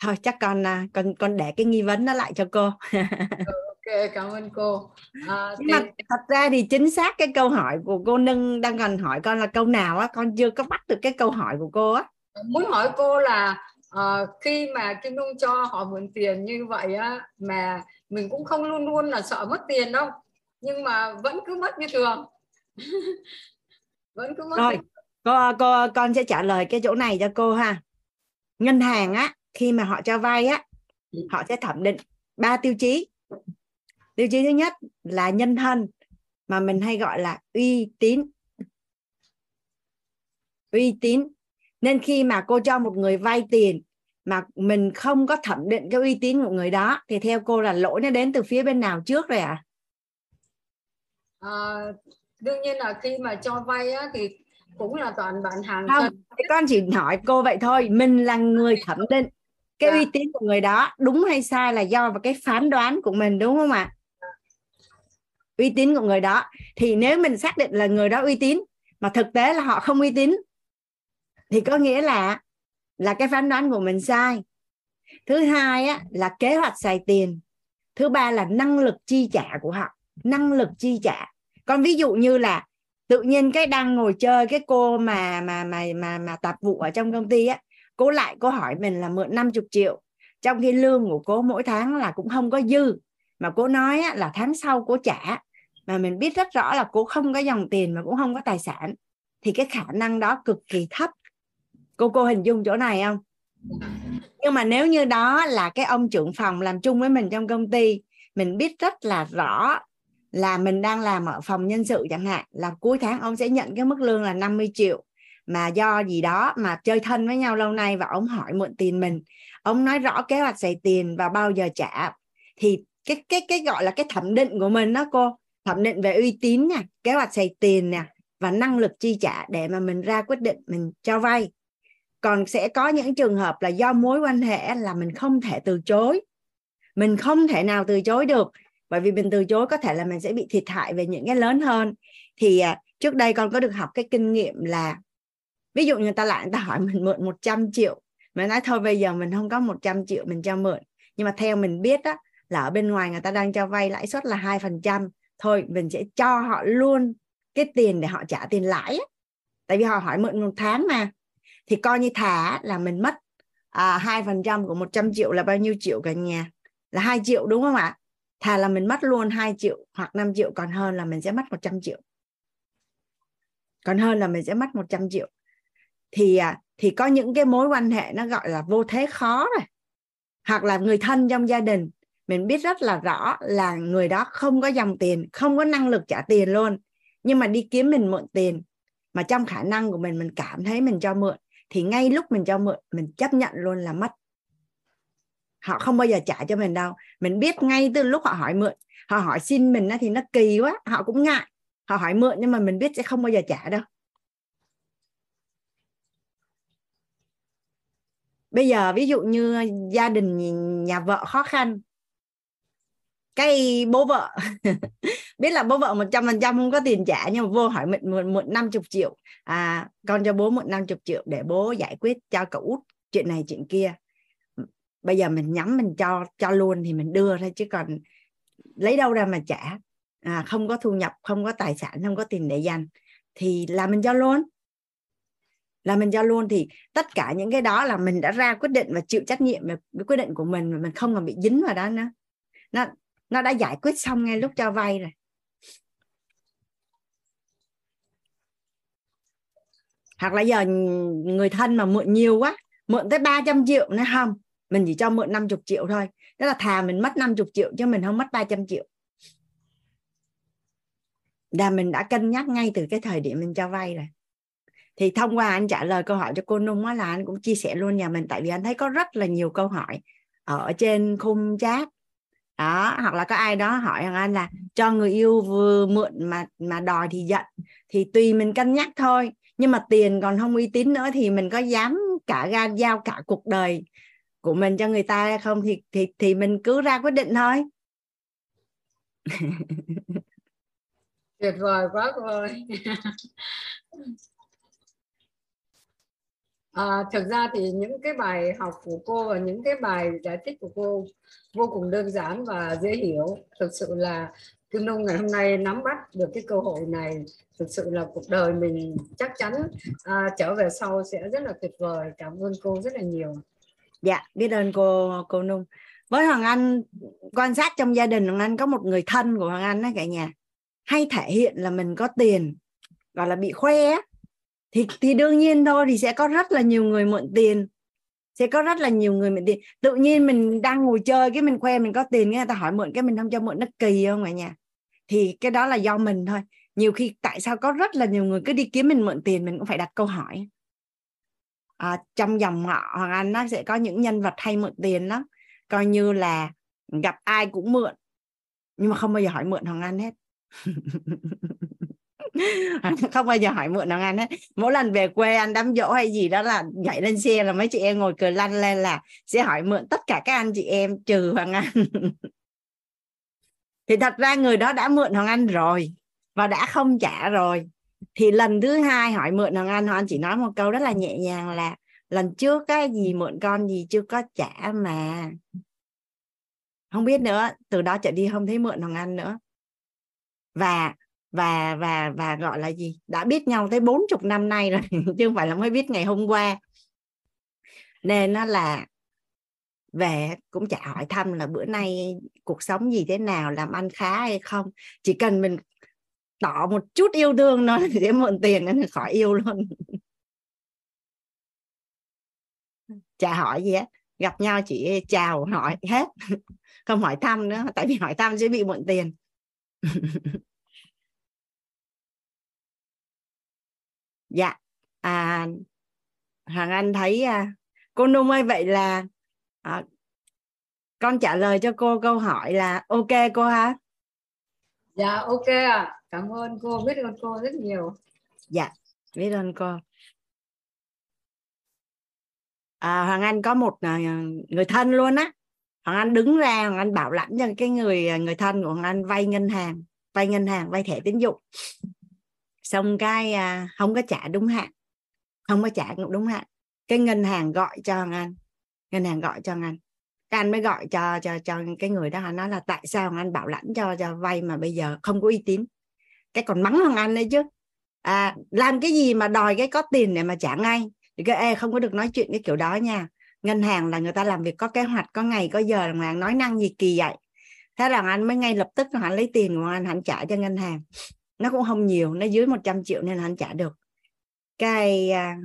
Thôi chắc con à, con con để cái nghi vấn nó lại cho cô. ừ, cảm ơn cô. À, nhưng thì... mà thật ra thì chính xác cái câu hỏi của cô nâng đang cần hỏi con là câu nào á con chưa có bắt được cái câu hỏi của cô á. Muốn hỏi cô là à, khi mà Kim Nhung cho họ mượn tiền như vậy á mà mình cũng không luôn luôn là sợ mất tiền đâu. Nhưng mà vẫn cứ mất như thường. Vẫn cứ mất rồi cô, cô con sẽ trả lời cái chỗ này cho cô ha. Ngân hàng á khi mà họ cho vay á họ sẽ thẩm định ba tiêu chí tiêu chí thứ nhất là nhân thân mà mình hay gọi là uy tín uy tín nên khi mà cô cho một người vay tiền mà mình không có thẩm định cái uy tín của người đó thì theo cô là lỗi nó đến từ phía bên nào trước rồi à? à đương nhiên là khi mà cho vay á, thì cũng là toàn bạn hàng không thân. con chỉ hỏi cô vậy thôi mình là người thẩm định cái dạ. uy tín của người đó đúng hay sai là do vào cái phán đoán của mình đúng không ạ uy tín của người đó thì nếu mình xác định là người đó uy tín mà thực tế là họ không uy tín thì có nghĩa là là cái phán đoán của mình sai. Thứ hai á, là kế hoạch xài tiền. Thứ ba là năng lực chi trả của họ. Năng lực chi trả. Còn ví dụ như là tự nhiên cái đang ngồi chơi cái cô mà mà mà mà mà tạp vụ ở trong công ty á cô lại cô hỏi mình là mượn 50 triệu. Trong khi lương của cô mỗi tháng là cũng không có dư. Mà cô nói á, là tháng sau cô trả mà mình biết rất rõ là cô không có dòng tiền mà cũng không có tài sản. Thì cái khả năng đó cực kỳ thấp. Cô cô hình dung chỗ này không? Nhưng mà nếu như đó là cái ông trưởng phòng làm chung với mình trong công ty, mình biết rất là rõ là mình đang làm ở phòng nhân sự chẳng hạn, là cuối tháng ông sẽ nhận cái mức lương là 50 triệu. Mà do gì đó mà chơi thân với nhau lâu nay và ông hỏi mượn tiền mình. Ông nói rõ kế hoạch xài tiền và bao giờ trả. Thì cái cái cái gọi là cái thẩm định của mình đó cô thẩm định về uy tín nè kế hoạch xài tiền nè và năng lực chi trả để mà mình ra quyết định mình cho vay. Còn sẽ có những trường hợp là do mối quan hệ là mình không thể từ chối. Mình không thể nào từ chối được bởi vì mình từ chối có thể là mình sẽ bị thiệt hại về những cái lớn hơn. Thì à, trước đây con có được học cái kinh nghiệm là ví dụ người ta lại người ta hỏi mình mượn 100 triệu mình nói thôi bây giờ mình không có 100 triệu mình cho mượn. Nhưng mà theo mình biết á là ở bên ngoài người ta đang cho vay lãi suất là hai phần trăm thôi, mình sẽ cho họ luôn cái tiền để họ trả tiền lãi tại vì họ hỏi mượn một tháng mà. Thì coi như thả là mình mất à, hai phần trăm của 100 triệu là bao nhiêu triệu cả nhà? Là 2 triệu đúng không ạ? Thà là mình mất luôn 2 triệu hoặc 5 triệu, còn hơn là mình sẽ mất 100 triệu. Còn hơn là mình sẽ mất 100 triệu. Thì à, thì có những cái mối quan hệ nó gọi là vô thế khó rồi. Hoặc là người thân trong gia đình mình biết rất là rõ là người đó không có dòng tiền, không có năng lực trả tiền luôn. Nhưng mà đi kiếm mình mượn tiền, mà trong khả năng của mình mình cảm thấy mình cho mượn, thì ngay lúc mình cho mượn, mình chấp nhận luôn là mất. Họ không bao giờ trả cho mình đâu. Mình biết ngay từ lúc họ hỏi mượn, họ hỏi xin mình thì nó kỳ quá, họ cũng ngại. Họ hỏi mượn nhưng mà mình biết sẽ không bao giờ trả đâu. Bây giờ ví dụ như gia đình, nhà vợ khó khăn cái bố vợ. Biết là bố vợ một trăm phần trăm không có tiền trả nhưng mà vô hỏi mượn mượn mượn năm chục triệu. À con cho bố mượn năm chục triệu để bố giải quyết cho cậu út chuyện này chuyện kia. Bây giờ mình nhắm mình cho cho luôn thì mình đưa thôi chứ còn lấy đâu ra mà trả. À, không có thu nhập không có tài sản không có tiền để dành thì là mình cho luôn. Là mình cho luôn thì tất cả những cái đó là mình đã ra quyết định và chịu trách nhiệm về quyết định của mình mà mình không còn bị dính vào đó nữa. Nó nó đã giải quyết xong ngay lúc cho vay rồi. Hoặc là giờ người thân mà mượn nhiều quá, mượn tới 300 triệu nữa không, mình chỉ cho mượn 50 triệu thôi. Tức là thà mình mất 50 triệu chứ mình không mất 300 triệu. Là mình đã cân nhắc ngay từ cái thời điểm mình cho vay rồi. Thì thông qua anh trả lời câu hỏi cho cô Nung á là anh cũng chia sẻ luôn nhà mình. Tại vì anh thấy có rất là nhiều câu hỏi ở trên khung chat đó hoặc là có ai đó hỏi rằng anh là cho người yêu vừa mượn mà mà đòi thì giận thì tùy mình cân nhắc thôi. Nhưng mà tiền còn không uy tín nữa thì mình có dám cả gan giao cả cuộc đời của mình cho người ta hay không thì thì thì mình cứ ra quyết định thôi. Tuyệt vời quá ơi à, thực ra thì những cái bài học của cô và những cái bài giải thích của cô vô cùng đơn giản và dễ hiểu. Thực sự là Kim Nông ngày hôm nay nắm bắt được cái cơ hội này. Thực sự là cuộc đời mình chắc chắn à, trở về sau sẽ rất là tuyệt vời. Cảm ơn cô rất là nhiều. Dạ biết ơn cô cô Nung. Với Hoàng Anh quan sát trong gia đình Hoàng Anh có một người thân của Hoàng Anh đó cả nhà. Hay thể hiện là mình có tiền gọi là bị khoe á thì thì đương nhiên thôi thì sẽ có rất là nhiều người mượn tiền. Sẽ có rất là nhiều người mượn tiền. Tự nhiên mình đang ngồi chơi cái mình khoe mình có tiền người ta hỏi mượn cái mình không cho mượn nó kỳ không cả nhà? Thì cái đó là do mình thôi. Nhiều khi tại sao có rất là nhiều người cứ đi kiếm mình mượn tiền mình cũng phải đặt câu hỏi. À, trong dòng họ hoàng anh nó sẽ có những nhân vật hay mượn tiền lắm. Coi như là gặp ai cũng mượn. Nhưng mà không bao giờ hỏi mượn hoàng anh hết. không bao giờ hỏi mượn hoàng ăn hết. Mỗi lần về quê anh đám dỗ hay gì đó là nhảy lên xe là mấy chị em ngồi cười lăn lên là sẽ hỏi mượn tất cả các anh chị em, trừ hoàng anh. Thì thật ra người đó đã mượn hoàng anh rồi và đã không trả rồi. Thì lần thứ hai hỏi mượn hoàng anh hoàng anh chỉ nói một câu rất là nhẹ nhàng là lần trước cái gì mượn con gì chưa có trả mà. Không biết nữa, từ đó trở đi không thấy mượn hoàng anh nữa. Và và và và gọi là gì? Đã biết nhau tới bốn chục năm nay rồi, chứ không phải là mới biết ngày hôm qua. Nên nó là về cũng chả hỏi thăm là bữa nay cuộc sống gì thế nào, làm ăn khá hay không. Chỉ cần mình tỏ một chút yêu thương nó để mượn tiền nó khỏi yêu luôn. Chả hỏi gì hết gặp nhau chỉ chào, hỏi hết. Không hỏi thăm nữa, tại vì hỏi thăm sẽ bị mượn tiền. dạ. À, hoàng anh thấy à, cô nung ơi vậy là à, con trả lời cho cô câu hỏi là ok cô ha? Dạ ok ạ. À. cảm ơn cô biết ơn cô rất nhiều. Dạ biết ơn cô. À, hoàng anh có một à, người thân luôn á. Hoàng anh đứng ra hoàng anh bảo lãnh cho cái người à, người thân của hoàng anh vay ngân hàng vay ngân hàng vay thẻ tín dụng xong cái à, không có trả đúng hạn. Không có trả đúng hạn. Cái ngân hàng gọi cho anh. Ngân hàng gọi cho anh. Cái anh mới gọi cho cho cho cái người đó. Nói là tại sao anh bảo lãnh cho cho vay mà bây giờ không có uy tín? Cái còn mắng thằng anh đấy chứ. À, làm cái gì mà đòi cái có tiền để mà trả ngay? Thì cái Ê, không có được nói chuyện cái kiểu đó nha. Ngân hàng là người ta làm việc có kế hoạch có ngày có giờ. Là nói năng gì kỳ vậy? Thế là anh mới ngay lập tức hắn lấy tiền của anh hắn trả cho ngân hàng nó cũng không nhiều nó dưới 100 triệu nên là anh trả được. Cái à,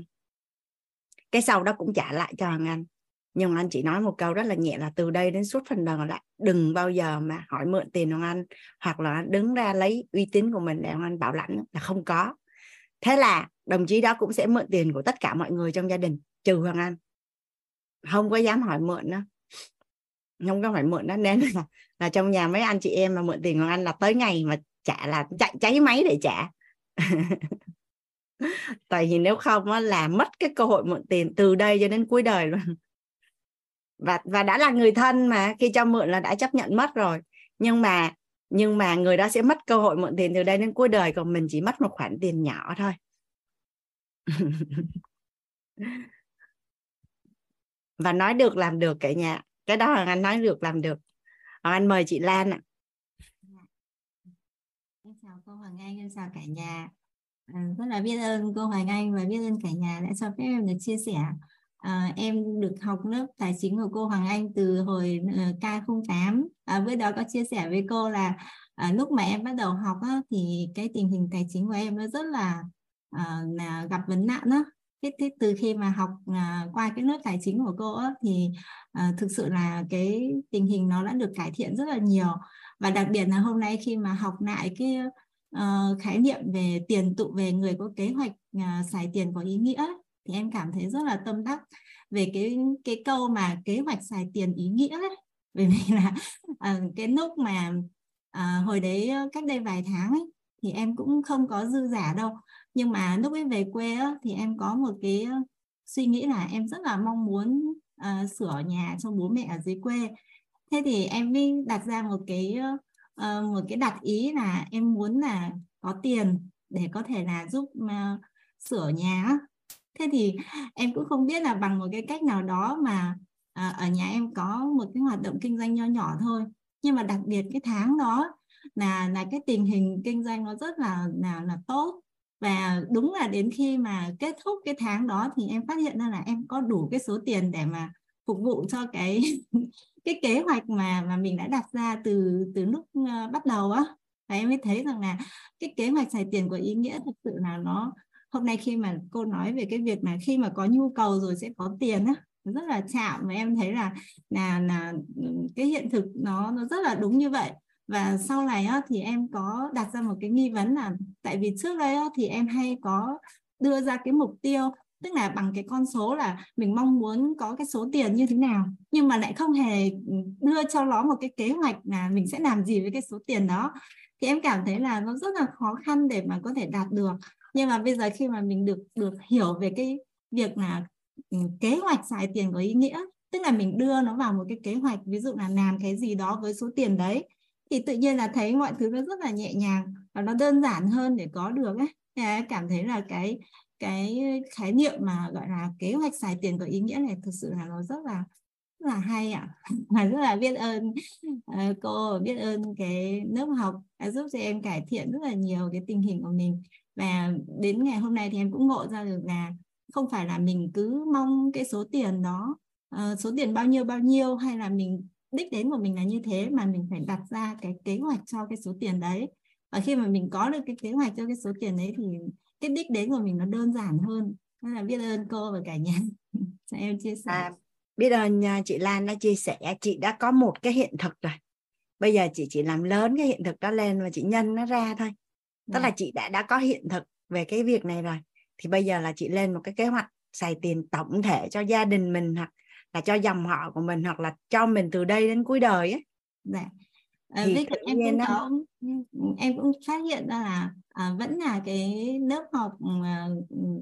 cái sau đó cũng trả lại cho hoàng anh. Nhưng anh chỉ nói một câu rất là nhẹ là từ đây đến suốt phần đời lại đừng bao giờ mà hỏi mượn tiền hoàng anh hoặc là đứng ra lấy uy tín của mình để hoàng anh bảo lãnh là không có. Thế là đồng chí đó cũng sẽ mượn tiền của tất cả mọi người trong gia đình trừ hoàng anh. Không có dám hỏi mượn đó không có phải mượn đó nên là, là trong nhà mấy anh chị em mà mượn tiền hoàng anh là tới ngày mà trả là chạy cháy máy để trả. Tại vì nếu không á, là mất cái cơ hội mượn tiền từ đây cho đến cuối đời luôn. Và và đã là người thân mà khi cho mượn là đã chấp nhận mất rồi. Nhưng mà nhưng mà người đó sẽ mất cơ hội mượn tiền từ đây đến cuối đời còn mình chỉ mất một khoản tiền nhỏ thôi. Và nói được làm được cả nhà. Cái đó là anh nói được làm được. Ờ, anh mời chị Lan ạ. à chào cô Hoàng anh em chào cả nhà. À, rất là biết ơn cô Hoàng Anh và biết ơn cả nhà đã cho phép em được chia sẻ. À, em được học lớp tài chính của cô Hoàng Anh từ hồi uh, K08. À, bữa đó có chia sẻ với cô là à, lúc mà em bắt đầu học á, thì cái tình hình tài chính của em nó rất là à, là gặp vấn nạn đó thế, thế từ khi mà học à, qua cái lớp tài chính của cô á, thì à, thực sự là cái tình hình nó đã được cải thiện rất là nhiều. Và đặc biệt là hôm nay khi mà học lại cái uh, khái niệm về tiền tụ về người có kế hoạch uh, xài tiền có ý nghĩa thì em cảm thấy rất là tâm đắc về cái cái câu mà kế hoạch xài tiền ý nghĩa ấy. bởi vì là uh, cái lúc mà uh, hồi đấy ờ, cách đây vài tháng ấy, thì em cũng không có dư giả đâu nhưng mà lúc ấy về quê á, thì em có một cái ờ, suy nghĩ là em rất là mong muốn uh, sửa nhà cho bố mẹ ở dưới quê thế thì em mới đặt ra một cái uh, một cái đặt ý là em muốn là có tiền để có thể là giúp uh, sửa nhà thế thì em cũng không biết là bằng một cái cách nào đó mà uh, ở nhà em có một cái hoạt động kinh doanh nho nhỏ thôi. Nhưng mà đặc biệt cái tháng đó là là cái tình hình kinh doanh nó rất là là là tốt. Và đúng là đến khi mà kết thúc cái tháng đó thì em phát hiện ra là em có đủ cái số tiền để mà phục vụ cho cái cái kế hoạch mà mà mình đã đặt ra từ từ lúc ờ, bắt đầu á. Và em mới thấy rằng là cái kế hoạch xài tiền của ý nghĩa thực sự là nó hôm nay khi mà cô nói về cái việc mà khi mà có nhu cầu rồi sẽ có tiền á rất là chạm. Và em thấy là là là ừ, cái hiện thực nó nó rất là đúng như vậy. Và sau này á, thì em có đặt ra một cái nghi vấn là tại vì trước đây á, thì em hay có đưa ra cái mục tiêu tức là bằng cái con số là mình mong muốn có cái số tiền như thế nào. Nhưng mà lại không hề đưa cho nó một cái kế hoạch là mình sẽ làm gì với cái số tiền đó. Thì em cảm thấy là nó rất là khó khăn để mà có thể đạt được. Nhưng mà bây giờ khi mà mình được được hiểu về cái việc là ừ, kế hoạch xài tiền có ý nghĩa, tức là mình đưa nó vào một cái kế hoạch, ví dụ là làm cái gì đó với số tiền đấy, thì tự nhiên là thấy mọi thứ nó rất là nhẹ nhàng và nó đơn giản hơn để có được ấy. Thì em cảm thấy là cái cái khái niệm mà gọi là kế hoạch xài tiền có ý nghĩa này thực sự là nó rất là rất là hay ạ à. rất là biết ơn uh, cô biết ơn cái lớp học đã giúp cho em cải thiện rất là nhiều cái tình hình của mình và đến ngày hôm nay thì em cũng ngộ ra được là không phải là mình cứ mong cái số tiền đó uh, số tiền bao nhiêu bao nhiêu hay là mình đích đến của mình là như thế mà mình phải đặt ra cái kế hoạch cho cái số tiền đấy và khi mà mình có được cái kế hoạch cho cái số tiền đấy thì cái đích đến của mình nó đơn giản hơn. Nên là biết ơn cô và cả nhà. Cho em chia sẻ. À, biết ơn chị Lan đã chia sẻ. Chị đã có một cái hiện thực rồi. Bây giờ chị chỉ làm lớn cái hiện thực đó lên và chị nhân nó ra thôi. Tức là dạ. chị đã đã có hiện thực về cái việc này rồi. Thì bây giờ là chị lên một cái kế hoạch xài tiền tổng thể cho gia đình mình hoặc là cho dòng họ của mình hoặc là cho mình từ đây đến cuối đời ấy. Dạ. À, với cả em cũng có em cũng phát hiện ra là à, vẫn là cái lớp học à,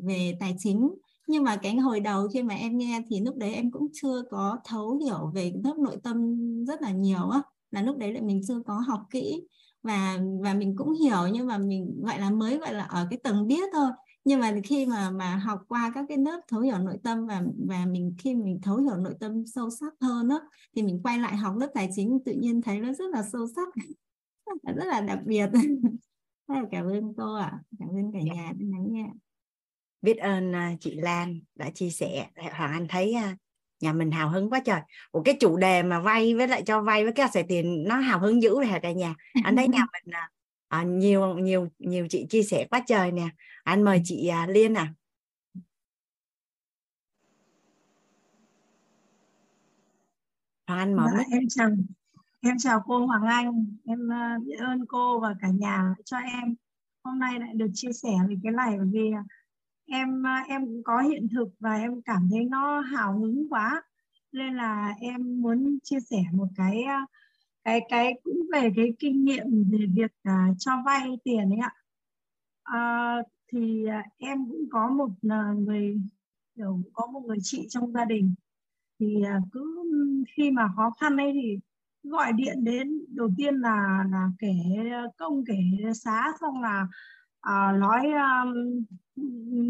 về tài chính. Nhưng mà cái hồi đầu khi mà em nghe thì lúc đấy em cũng chưa có thấu hiểu về lớp nội tâm rất là nhiều á là lúc đấy là mình chưa có học kỹ. Và và mình cũng hiểu nhưng mà mình gọi là mới gọi là ở cái tầng biết thôi nhưng mà khi mà mà học qua các cái lớp thấu hiểu nội tâm và và mình khi mình thấu hiểu nội tâm sâu sắc hơn đó thì mình quay lại học lớp tài chính tự nhiên thấy nó rất là sâu sắc rất là đặc biệt cảm ơn cô ạ à. cảm ơn cả dạ. nhà đã lắng nghe biết ơn uh, chị Lan đã chia sẻ Hoàng Anh thấy uh, nhà mình hào hứng quá trời Ủa cái chủ đề mà vay với lại cho vay với cái xài tiền nó hào hứng dữ rồi cả nhà anh thấy nhà mình uh, à, nhiều nhiều nhiều chị chia sẻ quá trời nè. Anh mời chị à, Liên à. Hoàng Anh mở dạ, em chào em chào cô Hoàng Anh. Em uh, biết ơn cô và cả nhà cho em. Hôm nay lại được chia sẻ về cái này bởi vì em uh, em cũng có hiện thực và em cảm thấy nó hào hứng quá. Nên là em muốn chia sẻ một cái uh, cái cái cũng về cái kinh nghiệm về việc uh, cho vay tiền ấy ạ. Uh, thì uh, em cũng có một uh, người kiểu có một người chị trong gia đình. Thì uh, cứ khi mà khó khăn ấy thì gọi điện đến. Đầu tiên là là kể công kể xá xong là uh, nói um,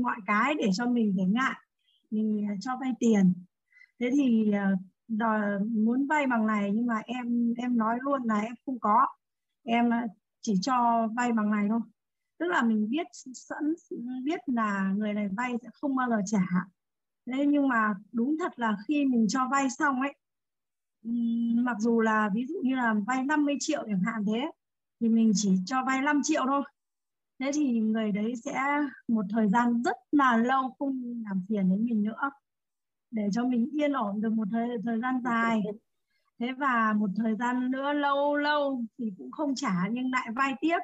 mọi cái để cho mình để ngại mình cho vay tiền. Thế thì uh, đòi muốn vay bằng này nhưng mà em em nói luôn là em không có. Em à, chỉ cho vay bằng này thôi. Tức là mình biết sẵn, biết là người này vay sẽ không bao giờ trả. Thế nhưng mà đúng thật là khi mình cho vay xong ấy mặc dù là ví dụ như là vay 50 triệu chẳng hạn thế, thì mình chỉ cho vay 5 triệu thôi. Thế thì người đấy sẽ một thời gian rất là lâu không làm phiền đến mình nữa để cho mình yên ổn được một thời, thời gian dài. Thế và một thời gian nữa lâu lâu thì cũng không trả nhưng lại vay tiếp.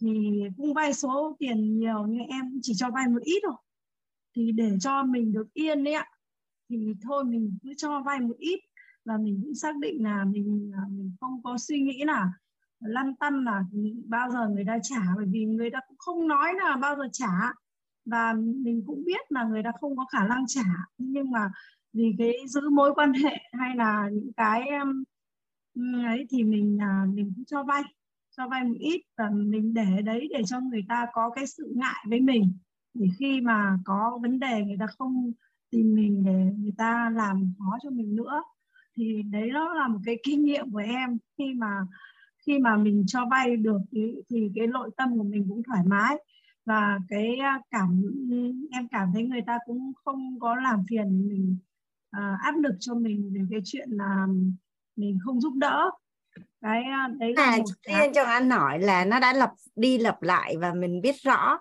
Thì cũng vay số tiền nhiều nhưng em chỉ cho vay một ít thôi. Thì để cho mình được yên đấy ạ thì thôi mình cứ cho vay một ít. Và mình cũng xác định là mình mình không có suy nghĩ là lăn tăn là bao giờ người ta trả bởi vì người ta cũng không nói là bao giờ trả và mình cũng biết là người ta không có khả năng trả. Nhưng mà vì cái giữ mối quan hệ hay là những cái um, ừ, ấy thì mình à, mình cũng cho vay cho vay một ít và mình để đấy để cho người ta có cái sự ngại với mình. Để khi mà có vấn đề người ta không tìm mình để người ta làm khó cho mình nữa. Thì đấy nó là một cái kinh nghiệm của em. Khi mà khi mà mình cho vay được thì, thì cái nội tâm của mình cũng thoải mái và cái cảm em cảm thấy người ta cũng không có làm phiền mình uh, áp lực cho mình về cái chuyện là mình không giúp đỡ. Cái đấy là à, một cái... cho anh hỏi là nó đã lập đi lập lại và mình biết rõ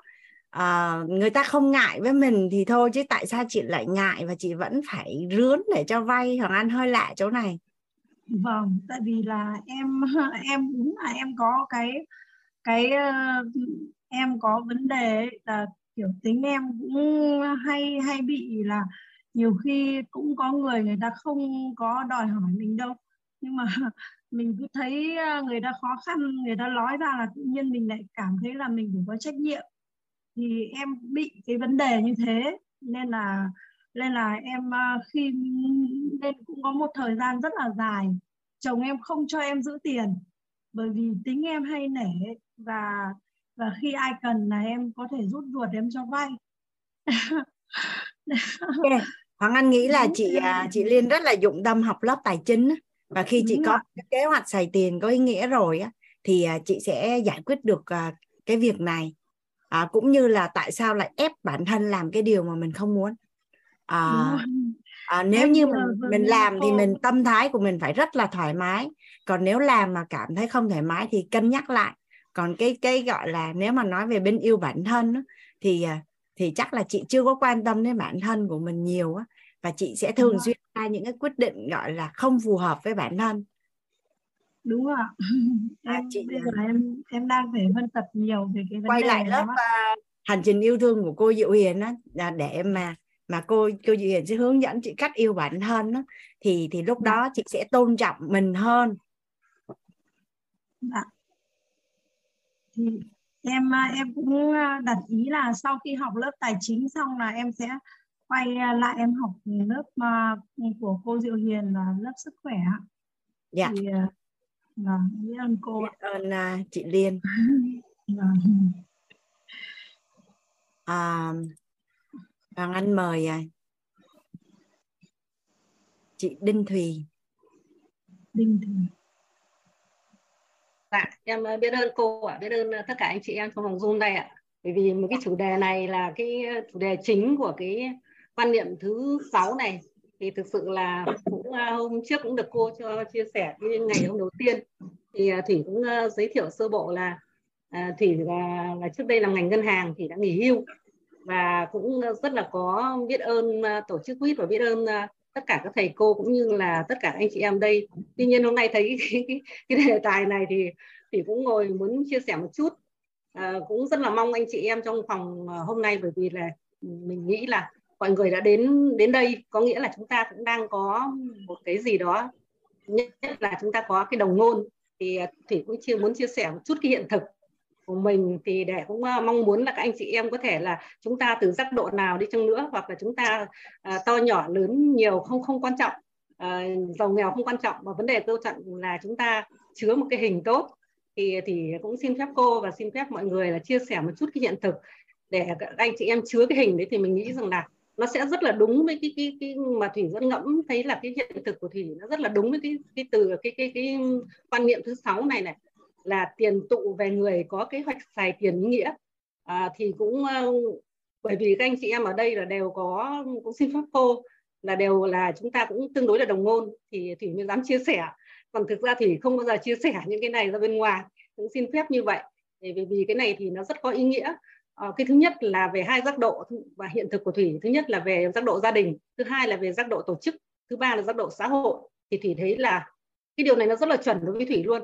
uh, người ta không ngại với mình thì thôi chứ tại sao chị lại ngại và chị vẫn phải rướn để cho vay? Hoàng anh hơi lạ chỗ này. Vâng tại vì là em em đúng là em có cái cái uh, em có vấn đề là kiểu tính em cũng hay hay bị là nhiều khi cũng có người người ta không có đòi hỏi mình đâu. Nhưng mà mình cứ thấy à, người ta khó khăn, người ta nói ra là tự nhiên mình lại cảm thấy là mình phải có trách nhiệm. Thì em bị cái vấn đề như thế. Nên là nên là em à, khi nên cũng có một thời gian rất là dài, chồng em không cho em giữ tiền. Bởi vì tính em hay nể và và khi ai cần là em có thể rút ruột em cho vay. Okay. Hoàng Anh nghĩ là chị à, chị Liên rất là dụng tâm học lớp tài chính và khi chị có kế hoạch xài tiền có ý nghĩa rồi á thì à, chị sẽ giải quyết được à, cái việc này. À, cũng như là tại sao lại ép bản thân làm cái điều mà mình không muốn. À, à, nếu như mình mình làm thì mình tâm thái của mình phải rất là thoải mái. Còn nếu làm mà cảm thấy không thoải mái thì cân nhắc lại còn cái cái gọi là nếu mà nói về bên yêu bản thân đó, thì à, thì chắc là chị chưa có quan tâm đến bản thân của mình nhiều á và chị sẽ thường xuyên ra những cái quyết định gọi là không phù hợp với bản thân. Đúng ạ em chị bây giờ em em đang phải phân tập nhiều về cái vấn quay đề lại lớp uh, hành trình yêu thương của cô Diệu Hiền á để mà mà cô cô Diệu Hiền sẽ hướng dẫn chị cách yêu bản thân đó, thì thì lúc đó chị sẽ tôn trọng mình hơn. Dạ. Thì em em cũng đặt ý là sau khi học lớp tài chính xong là em sẽ quay lại em học lớp của cô Diệu Hiền là lớp sức khỏe dạ. Thì, vâng biết ơn cô biết ơn chị Liên. À, Hoàng Anh mời chị Đinh Thùy. Đinh Thùy Dạ, em ờ, biết ơn cô ạ, biết ơn ờ, tất cả anh chị em trong phòng Zoom đây ạ. Bởi vì một cái chủ đề này là cái ờ, chủ đề chính của cái quan niệm thứ sáu này. Thì thực sự là cũng hôm trước cũng được cô cho chia sẻ cái ngày hôm đầu tiên. Thì thủy cũng giới thiệu sơ bộ là thủy là, là trước đây làm ngành ngân hàng thì đã nghỉ hưu. Và cũng rất là có biết ơn tổ chức quýt và biết ơn tất cả các thầy cô cũng như là tất cả anh chị em đây. Tuy nhiên hôm nay thấy cái, cái, cái đề tài này thì thì cũng ngồi muốn chia sẻ một chút. À, cũng rất là mong anh chị em trong phòng à, hôm nay bởi vì là mình nghĩ là mọi người đã đến đến đây. Có nghĩa là chúng ta cũng đang có một cái gì đó nhất là chúng ta có cái đồng ngôn. Thì à, thủy cũng chưa muốn chia sẻ một chút cái hiện thực của mình thì để cũng ờ, mong muốn là các anh chị em có thể là chúng ta từ giác độ nào đi chăng nữa hoặc là chúng ta à, to nhỏ lớn nhiều không không quan trọng à, giàu nghèo không quan trọng. Và vấn đề cơ trọng là chúng ta chứa một cái hình tốt thì thì cũng xin phép cô và xin phép mọi người là chia sẻ một chút cái hiện thực để các anh chị em chứa cái hình đấy thì mình nghĩ rằng là nó sẽ rất là đúng với cái cái cái mà thủy vẫn ngẫm thấy là cái hiện thực của thủy nó rất là đúng với cái cái từ cái cái cái quan niệm thứ sáu này này là tiền tụ về người có kế hoạch xài tiền ý nghĩa. À, thì cũng uh, bởi vì các anh chị em ở đây là đều có cũng xin phép cô là đều là chúng ta cũng tương đối là đồng ngôn thì thủy mới dám chia sẻ. Còn thực ra thì không bao giờ chia sẻ những cái này ra bên ngoài cũng xin phép như vậy. Vì vì cái này thì nó rất có ý nghĩa. À, cái thứ nhất là về hai giác độ và hiện thực của thủy. Thứ nhất là về giác độ gia đình thứ hai là về giác độ tổ chức thứ ba là giác độ xã hội. Thì thủy thấy là cái điều này nó rất là chuẩn đối với thủy luôn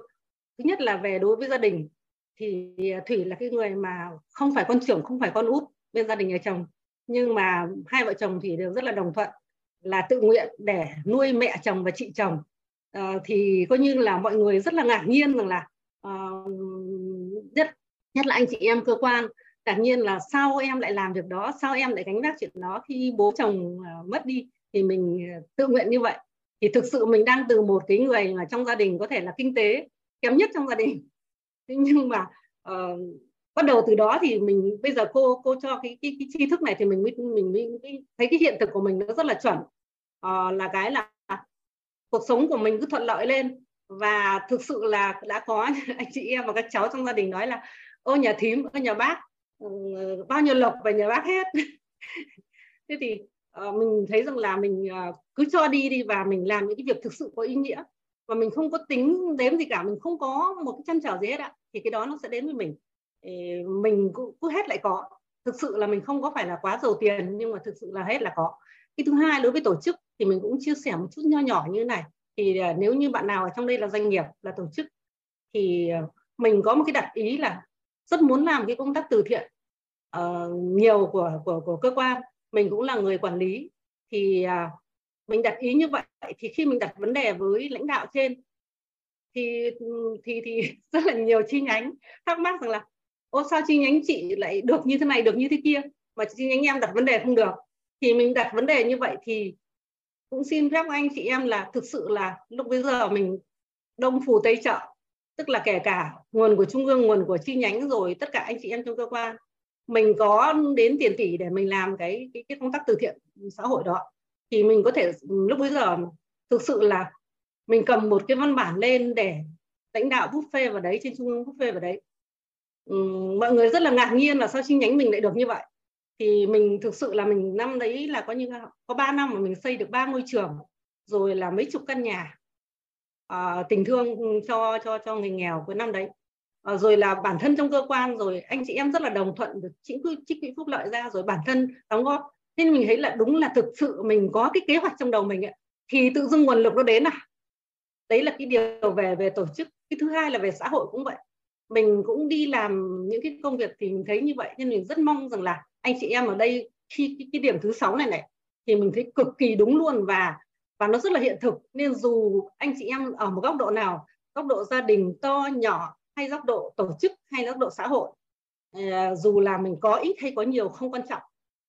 thứ nhất là về đối với gia đình thì à, thủy là cái người mà không phải con trưởng không phải con út bên gia đình nhà chồng. Nhưng mà hai vợ chồng thì đều rất là đồng thuận là tự nguyện để nuôi mẹ chồng và chị chồng. À, thì coi như là mọi người rất là ngạc nhiên rằng là uh, nhất nhất là anh chị em cơ quan ngạc nhiên là sao em lại làm việc đó sao em lại gánh vác chuyện đó khi bố chồng uh, mất đi thì mình à, tự nguyện như vậy. Thì thực sự mình đang từ một cái người mà trong gia đình có thể là kinh tế kém nhất trong gia đình. Thế nhưng mà uh, bắt đầu từ đó thì mình bây giờ cô cô cho cái cái, cái tri thức này thì mình mới mình mới thấy cái hiện thực của mình nó rất là chuẩn. Uh, là cái là cuộc sống của mình cứ thuận lợi lên. Và thực sự là đã có anh chị em và các cháu trong gia đình nói là ô nhà thím ô nhà bác uh, bao nhiêu lộc về nhà bác hết. Thế thì uh, mình thấy rằng là mình uh, cứ cho đi đi và mình làm những cái việc thực sự có ý nghĩa và mình không có tính đếm gì cả mình không có một cái chăn trở gì hết ạ. Thì cái đó nó sẽ đến với mình. Mình cứ, cứ hết lại có. Thực sự là mình không có phải là quá giàu tiền nhưng mà thực sự là hết là có. Cái thứ hai đối với tổ chức thì mình cũng chia sẻ một chút nho nhỏ như thế này. Thì à, nếu như bạn nào ở trong đây là doanh nghiệp là tổ chức thì à, mình có một cái đặt ý là rất muốn làm cái công tác từ thiện uh, nhiều của của của cơ quan. Mình cũng là người quản lý. Thì uh, mình đặt ý như vậy thì khi mình đặt vấn đề với lãnh đạo trên thì ừ, thì thì rất là nhiều chi nhánh thắc mắc rằng là ô sao chi nhánh chị lại được như thế này được như thế kia mà chi nhánh em đặt vấn đề không được? Thì mình đặt vấn đề như vậy thì cũng xin phép anh chị em là thực sự là lúc bây giờ mình đông phù tây trợ tức là kể cả nguồn của trung ương nguồn của chi nhánh rồi tất cả anh chị em trong cơ quan mình có đến tiền tỷ để mình làm cái cái, cái công tác từ thiện xã hội đó thì mình có thể lúc bây giờ thực sự là mình cầm một cái văn bản lên để lãnh đạo bút phê vào đấy trên trung ương bút phê vào đấy. Ừ, mọi người rất là ngạc nhiên là sao chi nhánh mình lại được như vậy. Thì mình thực sự là mình năm đấy là có như có 3 năm mà mình xây được ba ngôi trường rồi là mấy chục căn nhà à, tình thương cho cho cho người nghèo cuối năm đấy. À, rồi là bản thân trong cơ quan rồi anh chị em rất là đồng thuận được trích trích quỹ phúc lợi ra rồi bản thân đóng góp nên mình thấy là đúng là thực sự mình có cái kế hoạch trong đầu mình ấy, thì tự dưng nguồn lực nó đến à? Đấy là cái điều về về tổ chức. Cái thứ hai là về xã hội cũng vậy. Mình cũng đi làm những cái công việc thì mình thấy như vậy nên mình rất mong rằng là anh chị em ở đây khi cái, cái điểm thứ sáu này này thì mình thấy cực kỳ đúng luôn và và nó rất là hiện thực. Nên dù anh chị em ở một góc độ nào góc độ gia đình to nhỏ hay góc độ tổ chức hay góc độ xã hội à, dù là mình có ít hay có nhiều không quan trọng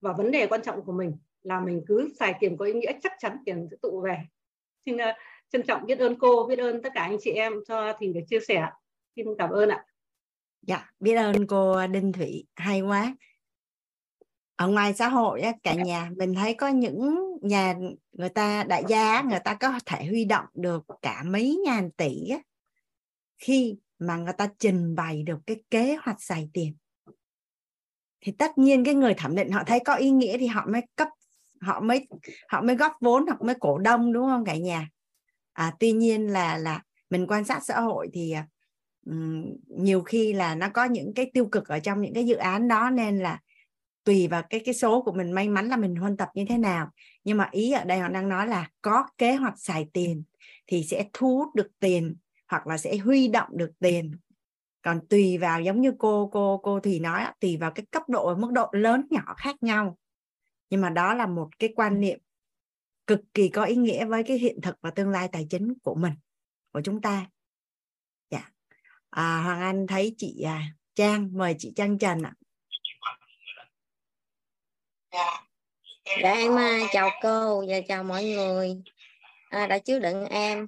và vấn đề quan trọng của mình là mình cứ xài tiền có ý nghĩa chắc chắn tiền sẽ tụ về. Xin uh, trân trọng biết ơn cô biết ơn tất cả anh chị em cho thì được chia sẻ. Xin cảm ơn ạ. Dạ biết ơn cô Đinh Thủy hay quá. Ở ngoài xã hội á, cả nhà mình thấy có những nhà người ta đại gia người ta có thể huy động được cả mấy ngàn tỷ á, khi mà người ta trình bày được cái kế hoạch xài tiền thì tất nhiên cái người thẩm định họ thấy có ý nghĩa thì họ mới cấp họ mới họ mới góp vốn hoặc mới cổ đông đúng không cả nhà? À, tuy nhiên là là mình quan sát xã hội thì um, nhiều khi là nó có những cái tiêu cực ở trong những cái dự án đó nên là tùy vào cái cái số của mình may mắn là mình huân tập như thế nào. Nhưng mà ý ở đây họ đang nói là có kế hoạch xài tiền thì sẽ thu hút được tiền hoặc là sẽ huy động được tiền còn tùy vào giống như cô cô cô thì nói tùy vào cái cấp độ và mức độ lớn nhỏ khác nhau. Nhưng mà đó là một cái quan niệm cực kỳ có ý nghĩa với cái hiện thực và tương lai tài chính của mình của chúng ta. Dạ. À, hoàng anh thấy chị à, trang mời chị trang trần ạ. Dạ. dạ em à, chào cô và chào mọi người. À, đã chứa đựng em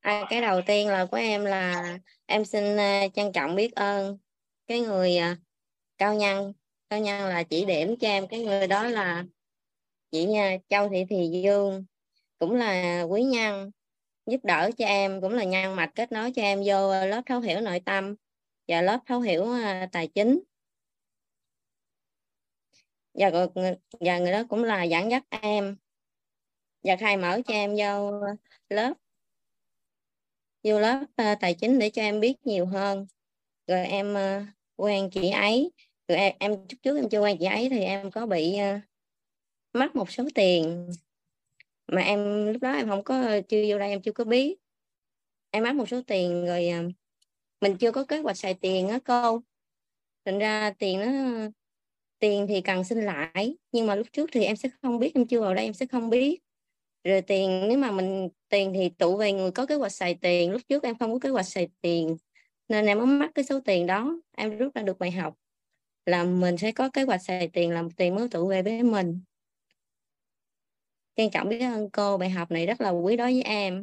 à, cái đầu tiên là của em là em xin uh, trân trọng biết ơn cái người uh, cao nhân. Cao nhân là chỉ điểm cho em. Cái người đó là chị uh, Châu Thị Thì Dương. Cũng là quý nhân giúp đỡ cho em. Cũng là nhân mạch kết nối cho em vô lớp thấu hiểu nội tâm và lớp thấu hiểu uh, tài chính. Và, và người đó cũng là dẫn dắt em và khai mở cho em vô lớp vô lớp uh, tài chính để cho em biết nhiều hơn. Rồi em ờ, uh, quen chị ấy. Rồi em, em chút trước em chưa quen chị ấy thì em có bị ờ, uh, mất một số tiền mà em lúc đó em không có chưa vô đây em chưa có biết. Em mất một số tiền rồi uh, mình chưa có kế hoạch xài tiền á cô. Thành ra tiền nó tiền thì cần xin lại nhưng mà lúc trước thì em sẽ không biết em chưa vào đây em sẽ không biết rồi tiền nếu mà mình tiền thì tụ về người có kế hoạch xài tiền. Lúc trước em không có kế hoạch xài tiền nên em mới mắc cái số tiền đó. Em rút ra được bài học là mình sẽ có kế hoạch xài tiền làm tiền mới tụ về với mình. Trân trọng biết ơn cô bài học này rất là quý đối với em.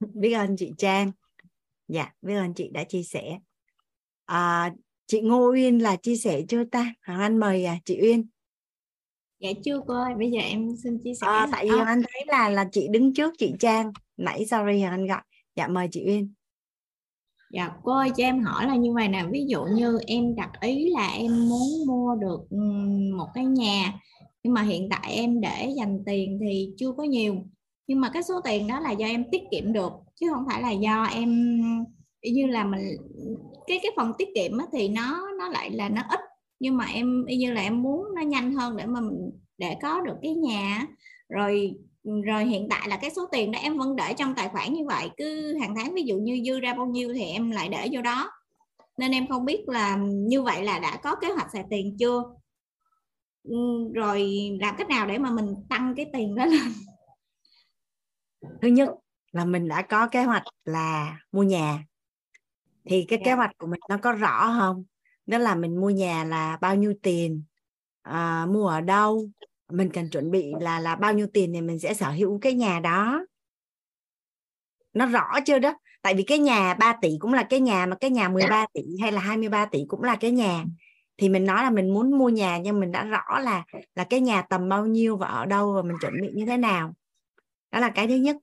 Biết ơn chị Trang. Dạ biết ơn chị đã chia sẻ. À, chị Ngô Uyên là chia sẻ chưa ta? Hoàng Anh mời à, chị Uyên dạ chưa cô ơi bây giờ em xin chia sẻ à, tại vì Anh thấy là là chị đứng trước chị Trang. Nãy sorry Anh gọi. Dạ mời chị Uyên. Dạ cô ơi cho em hỏi là như vậy nè. Ví dụ như em đặt ý là em muốn mua được một cái nhà nhưng mà hiện tại em để dành tiền thì chưa có nhiều. Nhưng mà cái số tiền đó là do em tiết kiệm được chứ không phải là do em như là mình cái cái phần tiết kiệm thì nó nó lại là nó ít nhưng mà em như là em muốn nó nhanh hơn để mà mình để có được cái nhà. Rồi rồi hiện tại là cái số tiền đó em vẫn để trong tài khoản như vậy. Cứ hàng tháng ví dụ như dư ra bao nhiêu thì em lại để vô đó. Nên em không biết là như vậy là đã có kế hoạch xài tiền chưa. Rồi làm cách nào để mà mình tăng cái tiền đó lên? Thứ nhất là mình đã có kế hoạch là mua nhà. Thì cái yeah. kế dạ. hoạch của mình nó có rõ không đó là mình mua nhà là bao nhiêu tiền? À, mua ở đâu? Mình cần chuẩn bị là là bao nhiêu tiền thì mình sẽ sở hữu cái nhà đó. Nó rõ chưa đó? Tại vì cái nhà 3 tỷ cũng là cái nhà mà cái nhà 13 tỷ hay là 23 tỷ cũng là cái nhà. Thì mình nói là mình muốn mua nhà nhưng mình đã rõ là là cái nhà tầm bao nhiêu và ở đâu và mình chuẩn bị như thế nào. Đó là cái thứ nhất.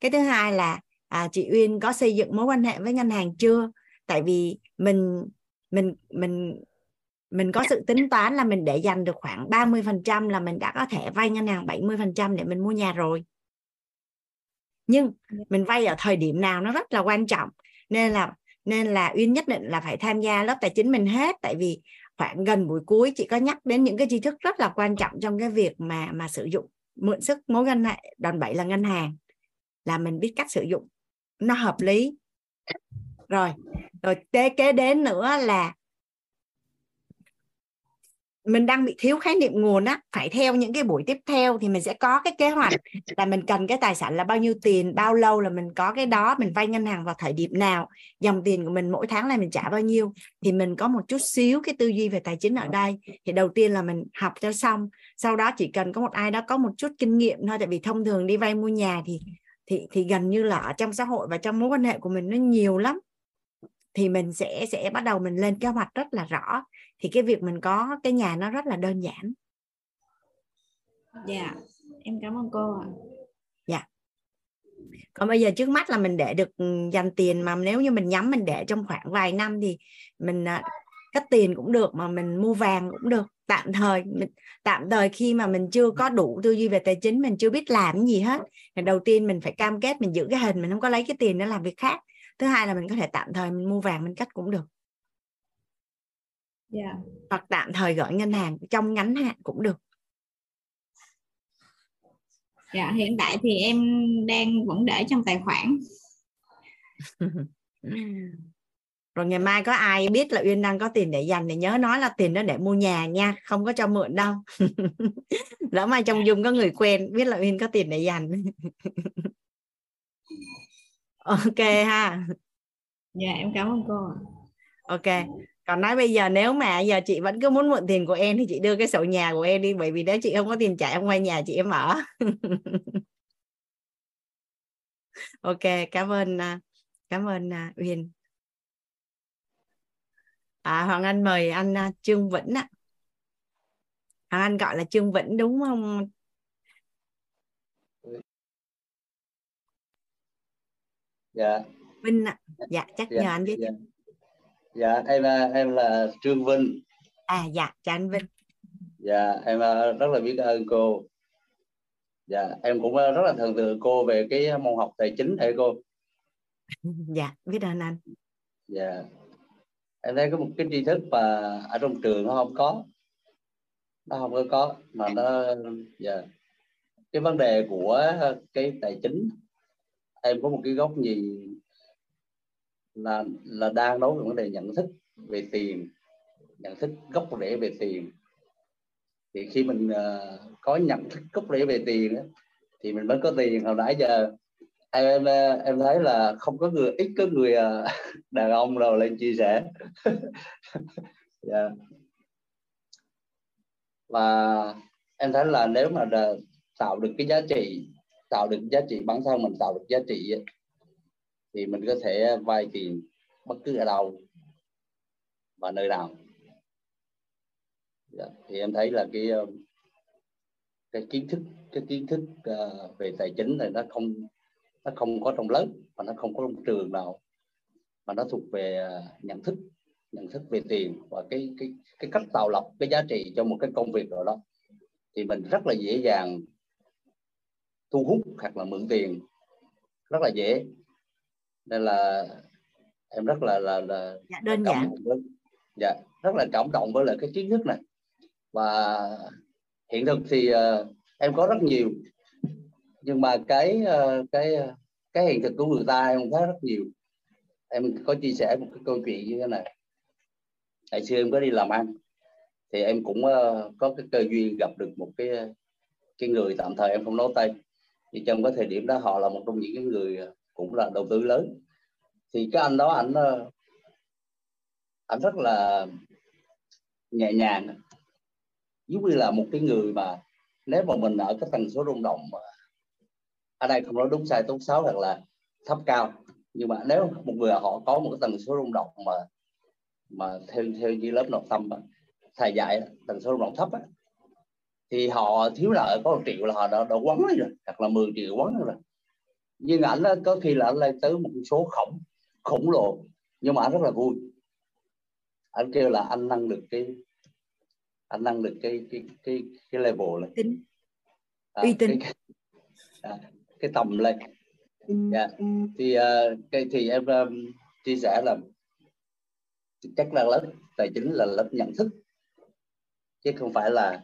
Cái thứ hai là à, chị Uyên có xây dựng mối quan hệ với ngân hàng chưa? Tại vì mình mình mình mình có sự tính toán là mình để dành được khoảng 30% là mình đã có thể vay ngân hàng 70% để mình mua nhà rồi. Nhưng dạ. mình vay ở thời điểm nào nó rất là quan trọng. Nên là nên là uyên nhất định là phải tham gia lớp tài chính mình hết. Tại vì khoảng gần buổi cuối chị có nhắc đến những cái tri thức rất là quan trọng trong cái việc mà mà sử dụng mượn sức mối ngân hệ đòn bẩy là ngân hàng. Là mình biết cách sử dụng. Nó hợp lý rồi rồi kế kế đến nữa là mình đang bị thiếu khái niệm nguồn á. Phải theo những cái buổi tiếp theo thì mình sẽ có cái kế hoạch là mình cần cái tài sản là bao nhiêu tiền, bao lâu là mình có cái đó, mình vay ngân hàng vào thời điểm nào, dòng tiền của mình mỗi tháng là mình trả bao nhiêu. Thì mình có một chút xíu cái tư duy về tài chính ở đây. Thì đầu tiên là mình học cho xong, sau đó chỉ cần có một ai đó có một chút kinh nghiệm thôi, tại vì thông thường đi vay mua nhà thì thì thì gần như là ở trong xã hội và trong mối quan hệ của mình nó nhiều lắm thì mình sẽ sẽ bắt đầu mình lên kế hoạch rất là rõ. Thì cái việc mình có cái nhà nó rất là đơn giản. Dạ em cảm ơn cô ạ. Dạ. Còn bây giờ trước mắt là mình để được ừ, dành tiền mà nếu như mình nhắm mình để trong khoảng vài năm thì mình à, cất tiền cũng được mà mình mua vàng cũng được. Tạm thời mình, tạm thời khi mà mình chưa có đủ tư duy về tài chính mình chưa biết làm gì hết thì đầu tiên mình phải cam kết mình giữ cái hình mình không có lấy cái tiền để làm việc khác thứ hai là mình có thể tạm thời mình mua vàng mình cất cũng được. Yeah. Dạ. hoặc tạm thời gửi ngân hàng trong ngắn hạn cũng được. Dạ hiện tại thì em đang vẫn để trong tài khoản. Rồi ngày mai có ai biết là uyên đang có tiền để dành thì nhớ nói là tiền đó để mua nhà nha không có cho mượn đâu. Lỡ mai trong dung có người quen biết là uyên có tiền để dành ok ha. Dạ em cảm ơn cô ok. Còn nói bây giờ nếu mà giờ chị vẫn cứ muốn mượn tiền của em thì chị đưa cái sổ nhà của em đi bởi vì nếu chị không có tiền trả em quay nhà chị em ở. Ok cảm ơn à, cảm ơn à, Uyên à, Hoàng Anh mời anh à, Trương Vĩnh ạ. Hoàng Anh gọi là Trương Vĩnh đúng không dạ. Vinh ạ. Dạ chắc dạ, nhờ anh biết dạ. dạ em em là trương vinh. À dạ chào anh vinh. Dạ em ờ, rất là biết ơn cô. Dạ em cũng ờ, rất là thần tượng cô về cái môn học tài chính thầy cô? Dạ biết ơn anh. Dạ. Em thấy có một cái tri thức mà ở trong trường nó không có. Nó không có mà nó dạ. Cái vấn đề của cái tài chính em có một cái góc nhìn là là đang nói về vấn đề nhận thức về tiền nhận thức gốc rễ về tiền. Thì khi mình uh, có nhận thức gốc rễ về tiền đó, thì mình mới có tiền. Hồi nãy giờ em em thấy là không có người ít có người uh, đàn ông nào lên chia sẻ. Yeah. Dạ. Và em thấy là nếu mà tạo được cái giá trị tạo được giá trị bản thân mình tạo được giá trị thì mình có thể vay tiền bất cứ ở đâu và nơi nào. Dạ, thì em thấy là cái ờ, cái kiến thức cái kiến thức uh, về tài chính này nó không nó không có trong lớp và nó không có trong trường nào mà nó thuộc về ờ, nhận thức nhận thức về tiền và cái cái cái cách tạo lập cái giá trị cho một cái công việc rồi đó. Thì mình rất là dễ dàng thu hút hoặc là mượn tiền rất là dễ. Nên là em rất là là là dạ, đơn giản. với, dạ rất là cảm động với lại cái kiến thức này. Và hiện thực thì uh, em có rất nhiều. Nhưng mà cái uh, cái cái hiện thực của người ta em thấy rất nhiều. Em có chia sẻ một cái câu chuyện như thế này. Ngày xưa em có đi làm ăn thì em cũng uh, có cái cơ duyên gặp được một cái cái người tạm thời em không nói tên thì trong cái thời điểm đó họ là một trong những cái người à, cũng là đầu tư lớn. Thì cái anh đó anh anh ờ, rất là nhẹ nhàng giống như là một cái người mà nếu mà mình ở cái tần số rung động mà ở đây không nói đúng sai tốt xấu hoặc là thấp cao nhưng mà nếu một người họ có một cái tần số rung động mà mà theo theo như lớp nội tâm thầy dạy tần số rung động thấp á, thì họ thiếu nợ có một triệu là họ đã, đã quấn rồi hoặc là 10 triệu quấn rồi. Nhưng ảnh có khi là anh lên tới một số khổng khổng lồ nhưng mà anh rất là vui. Anh kêu là anh nâng được cái anh nâng được cái cái cái cái level lên. Tính à, uy tín. cái, à, cái tầm lên. Yeah. Dạ. thì uh, cái thì em um, chia sẻ là chắc là lớp tài chính là lớp nhận thức chứ không phải là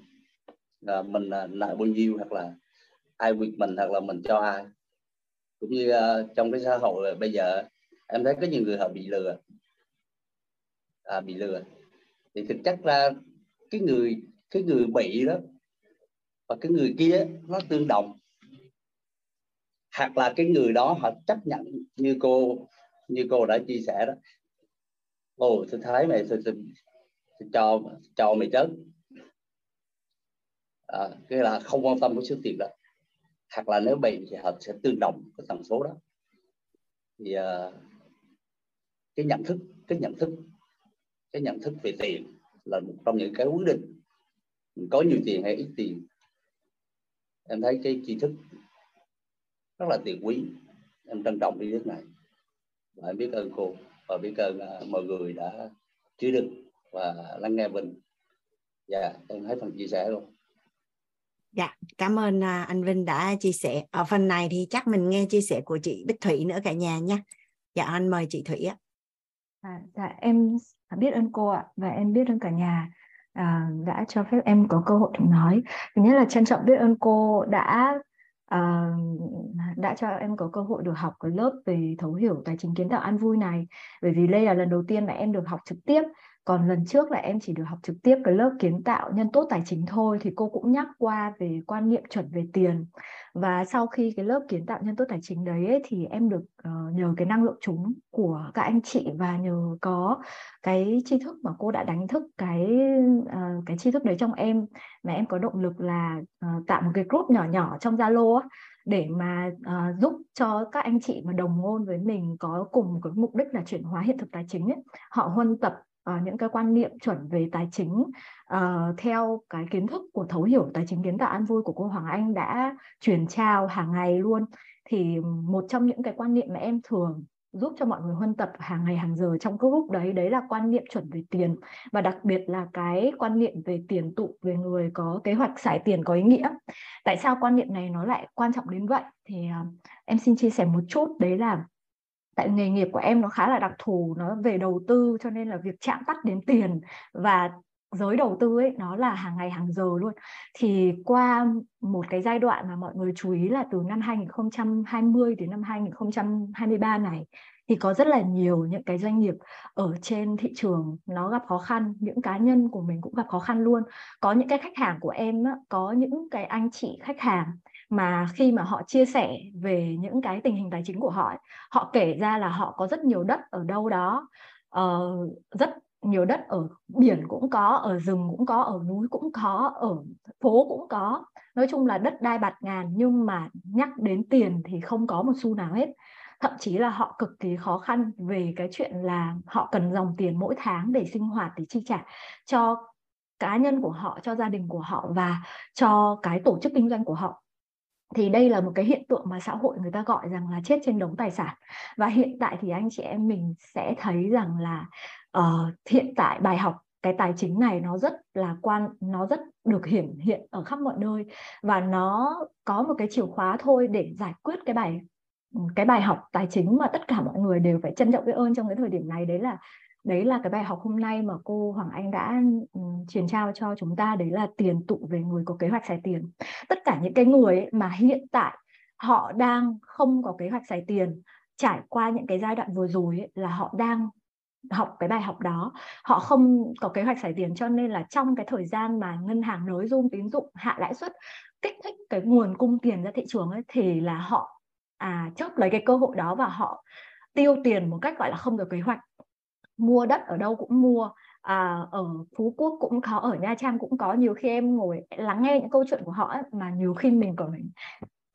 uh, mình ờ, nợ bao nhiêu hoặc là ai việc mình hoặc là mình cho ai. Cũng như uh, trong cái xã hội bây giờ em thấy có nhiều người họ bị lừa. À, bị lừa. Thì thực chất ra cái người cái người bị đó và cái người kia nó tương đồng. Hoặc là cái người đó họ chấp nhận như cô như cô đã chia sẻ đó. Ồ tôi thấy mày tôi, tôi, tôi cho cho mày chết. Ờ, à, cái là không quan tâm với số tiền đó. Hoặc là nếu bị thì họ sẽ tương đồng cái tần số đó. Thì uh, cái nhận thức cái nhận thức cái nhận thức về tiền là một trong những cái quyết định. Mình có nhiều tiền hay ít tiền em thấy cái tri thức rất là tiền quý. Em trân trọng cái thức này. Và em biết ơn cô và biết ơn uh, mọi người đã chứa đựng và lắng nghe mình. Dạ em thấy phần chia sẻ luôn. Dạ, cảm ơn à, anh Vinh đã chia sẻ. Ở phần này thì chắc mình nghe chia sẻ của chị Bích Thủy nữa cả nhà nha. Dạ, anh mời chị Thủy ạ. À, dạ, em biết ơn cô ạ và em biết ơn cả nhà à, đã cho phép em có cơ hội được nói. Thứ nhất là trân trọng biết ơn cô đã à, đã cho em có cơ hội được học cái lớp về thấu hiểu tài chính kiến tạo an vui này bởi vì đây là lần đầu tiên mà em được học trực tiếp còn lần trước là em chỉ được học trực tiếp cái lớp kiến tạo nhân tốt tài chính thôi thì cô cũng nhắc qua về quan niệm chuẩn về tiền. Và sau khi cái lớp kiến tạo nhân tốt tài chính đấy ấy, thì em được uh, nhờ cái năng lượng chúng của các anh chị và nhờ có cái tri thức mà cô đã đánh thức cái uh, cái tri thức đấy trong em. Mà em có động lực là uh, tạo một cái group nhỏ nhỏ trong Zalo để mà uh, giúp cho các anh chị mà đồng ngôn với mình có cùng cái mục đích là chuyển hóa hiện thực tài chính ấy, họ huân tập uh, những cái quan niệm chuẩn về tài chính uh, theo cái kiến thức của thấu hiểu tài chính kiến tạo an vui của cô Hoàng Anh đã truyền trao hàng ngày luôn. Thì một trong những cái quan niệm mà em thường giúp cho mọi người huân tập hàng ngày hàng giờ trong group đấy đấy là quan niệm chuẩn về tiền. Và đặc biệt là cái quan niệm về tiền tụ về người có kế hoạch xài tiền có ý nghĩa. Tại sao quan niệm này nó lại quan trọng đến vậy? Thì uh, em xin chia sẻ một chút. Đấy là tại nghề nghiệp của em nó khá là đặc thù nó về đầu tư cho nên là việc chạm tắt đến tiền và giới đầu tư ấy nó là hàng ngày hàng giờ luôn. Thì qua một cái giai đoạn mà mọi người chú ý là từ năm 2020 đến năm 2023 này thì có rất là nhiều những cái doanh nghiệp ở trên thị trường nó gặp khó khăn những cá nhân của mình cũng gặp khó khăn luôn. Có những cái khách hàng của em á, có những cái anh chị khách hàng mà khi mà họ chia sẻ về những cái tình hình tài chính của họ ấy, họ kể ra là họ có rất nhiều đất ở đâu đó. Uh, rất nhiều đất ở biển cũng có ở rừng cũng có ở núi cũng có ở phố cũng có. Nói chung là đất đai bạt ngàn nhưng mà nhắc đến tiền thì không có một xu nào hết. Thậm chí là họ cực kỳ khó khăn về cái chuyện là họ cần dòng tiền mỗi tháng để sinh hoạt để chi trả cho cá nhân của họ cho gia đình của họ và cho cái tổ chức kinh doanh của họ thì đây là một cái hiện tượng mà xã hội người ta gọi rằng là chết trên đống tài sản. Và hiện tại thì anh chị em mình sẽ thấy rằng là uh, hiện tại bài học cái tài chính này nó rất là quan nó rất được hiển hiện ở khắp mọi nơi. Và nó có một cái chìa khóa thôi để giải quyết cái bài cái bài học tài chính mà tất cả mọi người đều phải trân trọng biết ơn trong cái thời điểm này. Đấy là đấy là cái bài học hôm nay mà cô Hoàng Anh đã ừ, truyền trao cho chúng ta. Đấy là tiền tụ về người có kế hoạch xài tiền. Tất cả những cái người ấy mà hiện tại họ đang không có kế hoạch xài tiền trải qua những cái giai đoạn vừa rồi ấy, là họ đang học cái bài học đó. Họ không có kế hoạch xài tiền cho nên là trong cái thời gian mà ngân hàng nới dung tín dụng hạ lãi suất kích thích cái nguồn cung tiền ra thị trường ấy thì là họ à chớp lấy cái cơ hội đó và họ tiêu tiền một cách gọi là không được kế hoạch mua đất ở đâu cũng mua. À, ở Phú Quốc cũng có ở Nha Trang cũng có. Nhiều khi em ngồi lắng nghe những câu chuyện của họ ấy, mà nhiều khi mình còn mình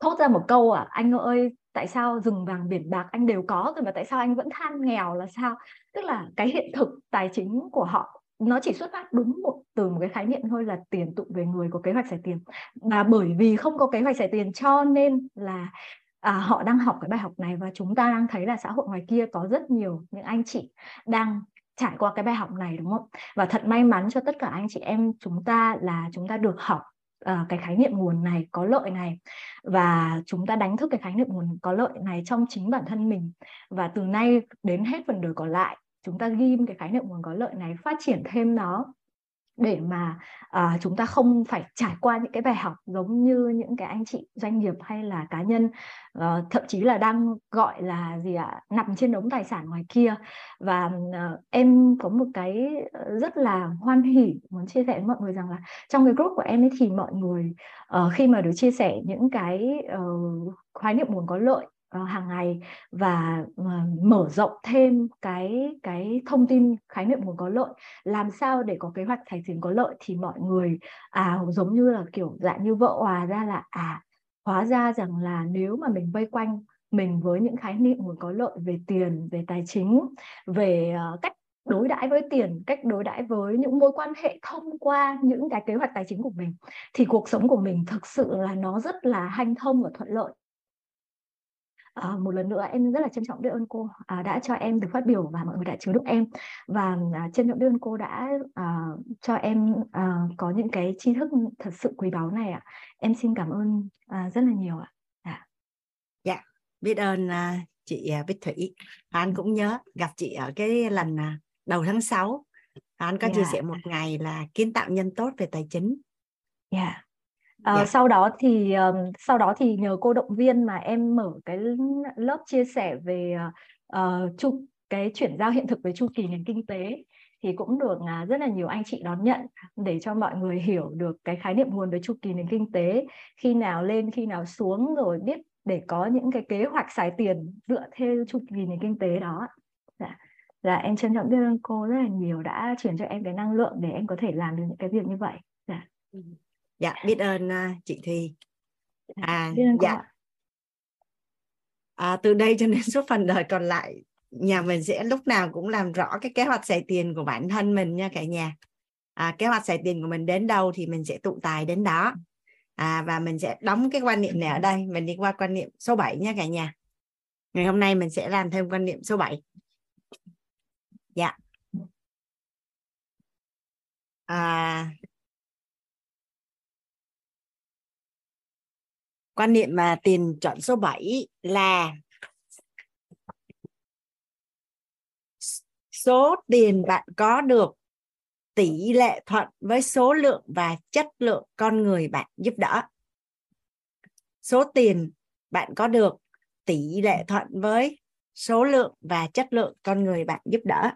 thốt ra một câu à anh ơi tại sao rừng vàng biển bạc anh đều có rồi mà tại sao anh vẫn than nghèo là sao? Tức là cái hiện thực tài chính của họ nó chỉ xuất phát đúng một từ một cái khái niệm thôi là tiền tụ về người có kế hoạch xài tiền. Và bởi vì không có kế hoạch xài tiền cho nên là à, họ đang học cái bài học này và chúng ta đang thấy là xã hội ngoài kia có rất nhiều những anh chị đang trải qua cái bài học này đúng không? Và thật may mắn cho tất cả anh chị em chúng ta là chúng ta được học uh, cái khái niệm nguồn này có lợi này và chúng ta đánh thức cái khái niệm nguồn có lợi này trong chính bản thân mình. Và từ nay đến hết phần đời còn lại chúng ta ghim cái khái niệm nguồn có lợi này phát triển thêm nó để mà à, chúng ta không phải trải qua những cái bài học giống như những cái anh chị doanh nghiệp hay là cá nhân à, thậm chí là đang gọi là gì ạ à, nằm trên đống tài sản ngoài kia. Và à, em có một cái ờ, rất là hoan hỉ muốn chia sẻ với mọi người rằng là trong cái group của em ấy thì mọi người uh, khi mà được chia sẻ những cái uh, khái niệm nguồn có lợi Ờ, hàng ngày và ờ, mở rộng thêm cái cái thông tin, khái niệm nguồn có lợi. Làm sao để có kế hoạch tài chính có lợi thì mọi người à giống như là kiểu dạng như vợ hòa ra là à hóa ra rằng là nếu mà mình vây quanh mình với những khái niệm nguồn có lợi về tiền, về tài chính, về ờ, cách đối đãi với tiền, cách đối đãi với những mối quan hệ thông qua những cái kế hoạch tài chính của mình, thì cuộc sống của mình thực sự là nó rất là hanh thông và thuận lợi. À, một lần nữa em rất là trân trọng biết ơn cô à, đã cho em được phát biểu và mọi người đã chứa đựng em và à, trân trọng biết ơn cô đã à, cho em à, có những cái tri thức thật sự quý báu này ạ. Em xin cảm ơn à, rất là nhiều ạ. À. Dạ, biết ơn à, chị à, Bích Thủy. Anh cũng nhớ gặp chị ở cái lần à, đầu tháng 6. Anh có yeah. chia dạ. sẻ một ngày là kiến tạo nhân tốt về tài chính. Dạ. Yeah. Yeah. sau đó thì um, sau đó thì nhờ cô động viên mà em mở cái lớp chia sẻ về uh, chu cái chuyển giao hiện thực về chu kỳ nền kinh tế thì cũng được uh, rất là nhiều anh chị đón nhận để cho mọi người hiểu được cái khái niệm nguồn về chu kỳ nền kinh tế khi nào lên khi nào xuống rồi biết để có những cái kế hoạch xài tiền dựa theo chu kỳ nền kinh tế đó. Dạ. Là em trân trọng biết ơn cô rất là nhiều đã chuyển cho em cái năng lượng để em có thể làm được những cái việc như vậy. Dạ. Dạ biết ơn uh, chị Thùy dạ, à dạ. à, từ đây cho đến suốt phần đời còn lại nhà mình sẽ lúc nào cũng làm rõ cái kế hoạch xài tiền của bản thân mình nha cả nhà. À, kế hoạch xài tiền của mình đến đâu thì mình sẽ tụ tài đến đó. À, và mình sẽ đóng cái quan niệm này ở đây. Mình đi qua quan niệm số 7 nha cả nhà. Ngày hôm nay mình sẽ làm thêm quan niệm số 7 dạ. À, quan niệm mà tiền chọn số 7 là số tiền bạn có được tỷ lệ thuận với số lượng và chất lượng con người bạn giúp đỡ. Số tiền bạn có được tỷ lệ thuận với số lượng và chất lượng con người bạn giúp đỡ.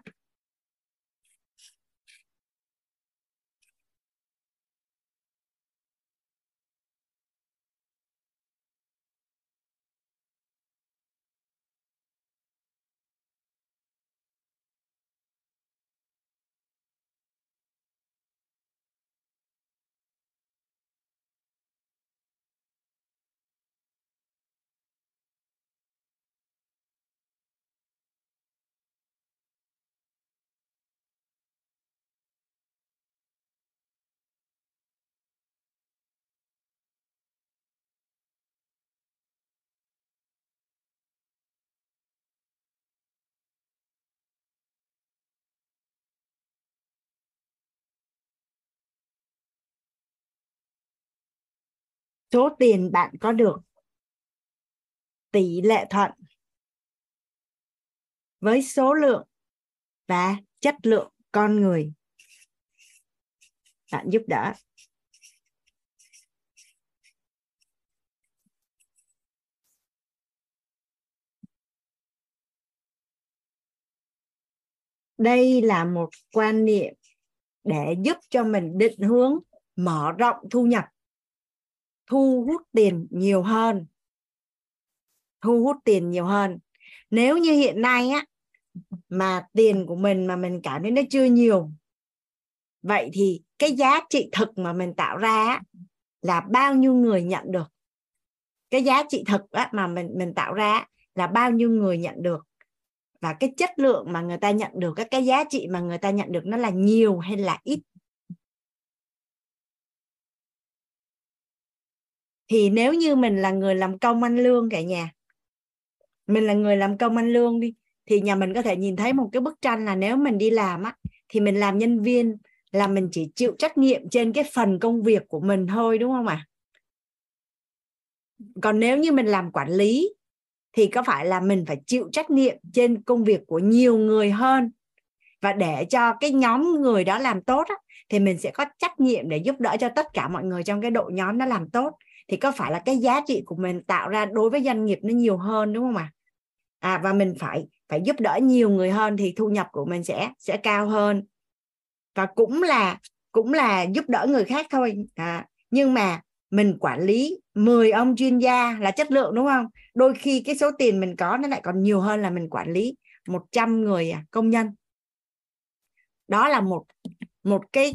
Số tiền bạn có được tỷ lệ thuận với số lượng và chất lượng con người bạn giúp đỡ. Đây là một quan niệm để giúp cho mình định hướng mở rộng thu nhập thu hút tiền nhiều hơn. Thu hút tiền nhiều hơn. Nếu như hiện nay á mà tiền của mình mà mình cảm thấy nó chưa nhiều vậy thì cái giá trị thực mà mình tạo ra á, là bao nhiêu người nhận được? Cái giá trị thực á, mà mình mình tạo ra là bao nhiêu người nhận được? Và cái chất lượng mà người ta nhận được các cái giá trị mà người ta nhận được nó là nhiều hay là ít? Thì nếu như mình là người làm công ăn lương cả nhà mình là người làm công ăn lương đi thì nhà mình có thể nhìn thấy một cái bức tranh là nếu mình đi làm á thì mình làm nhân viên là mình chỉ chịu trách nhiệm trên cái phần công việc của mình thôi đúng không ạ à? còn nếu như mình làm quản lý thì có phải là mình phải chịu trách nhiệm trên công việc của nhiều người hơn và để cho cái nhóm người đó làm tốt á, thì mình sẽ có trách nhiệm để giúp đỡ cho tất cả mọi người trong cái đội nhóm nó làm tốt thì có phải là cái giá trị của mình tạo ra đối với doanh nghiệp nó nhiều hơn đúng không ạ? À? à và mình phải phải giúp đỡ nhiều người hơn thì thu nhập của mình sẽ sẽ cao hơn. Và cũng là cũng là giúp đỡ người khác thôi. À, nhưng mà mình quản lý 10 ông chuyên gia là chất lượng đúng không? Đôi khi cái số tiền mình có nó lại còn nhiều hơn là mình quản lý 100 người à, công nhân. Đó là một một cái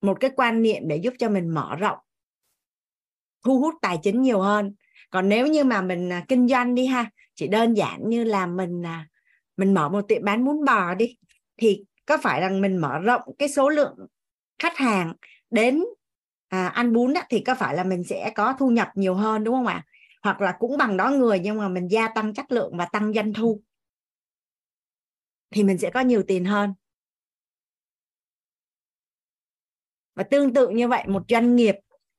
một cái quan niệm để giúp cho mình mở rộng thu hút tài chính nhiều hơn. Còn nếu như mà mình à, kinh doanh đi ha chỉ đơn giản như là mình à, mình mở một tiệm bán bún bò đi thì có phải rằng mình mở rộng cái số lượng khách hàng đến à, ăn bún đó, thì có phải là mình sẽ có thu nhập nhiều hơn đúng không ạ? Hoặc là cũng bằng đó người nhưng mà mình gia tăng chất lượng và tăng doanh thu thì mình sẽ có nhiều tiền hơn. Và tương tự như vậy một doanh nghiệp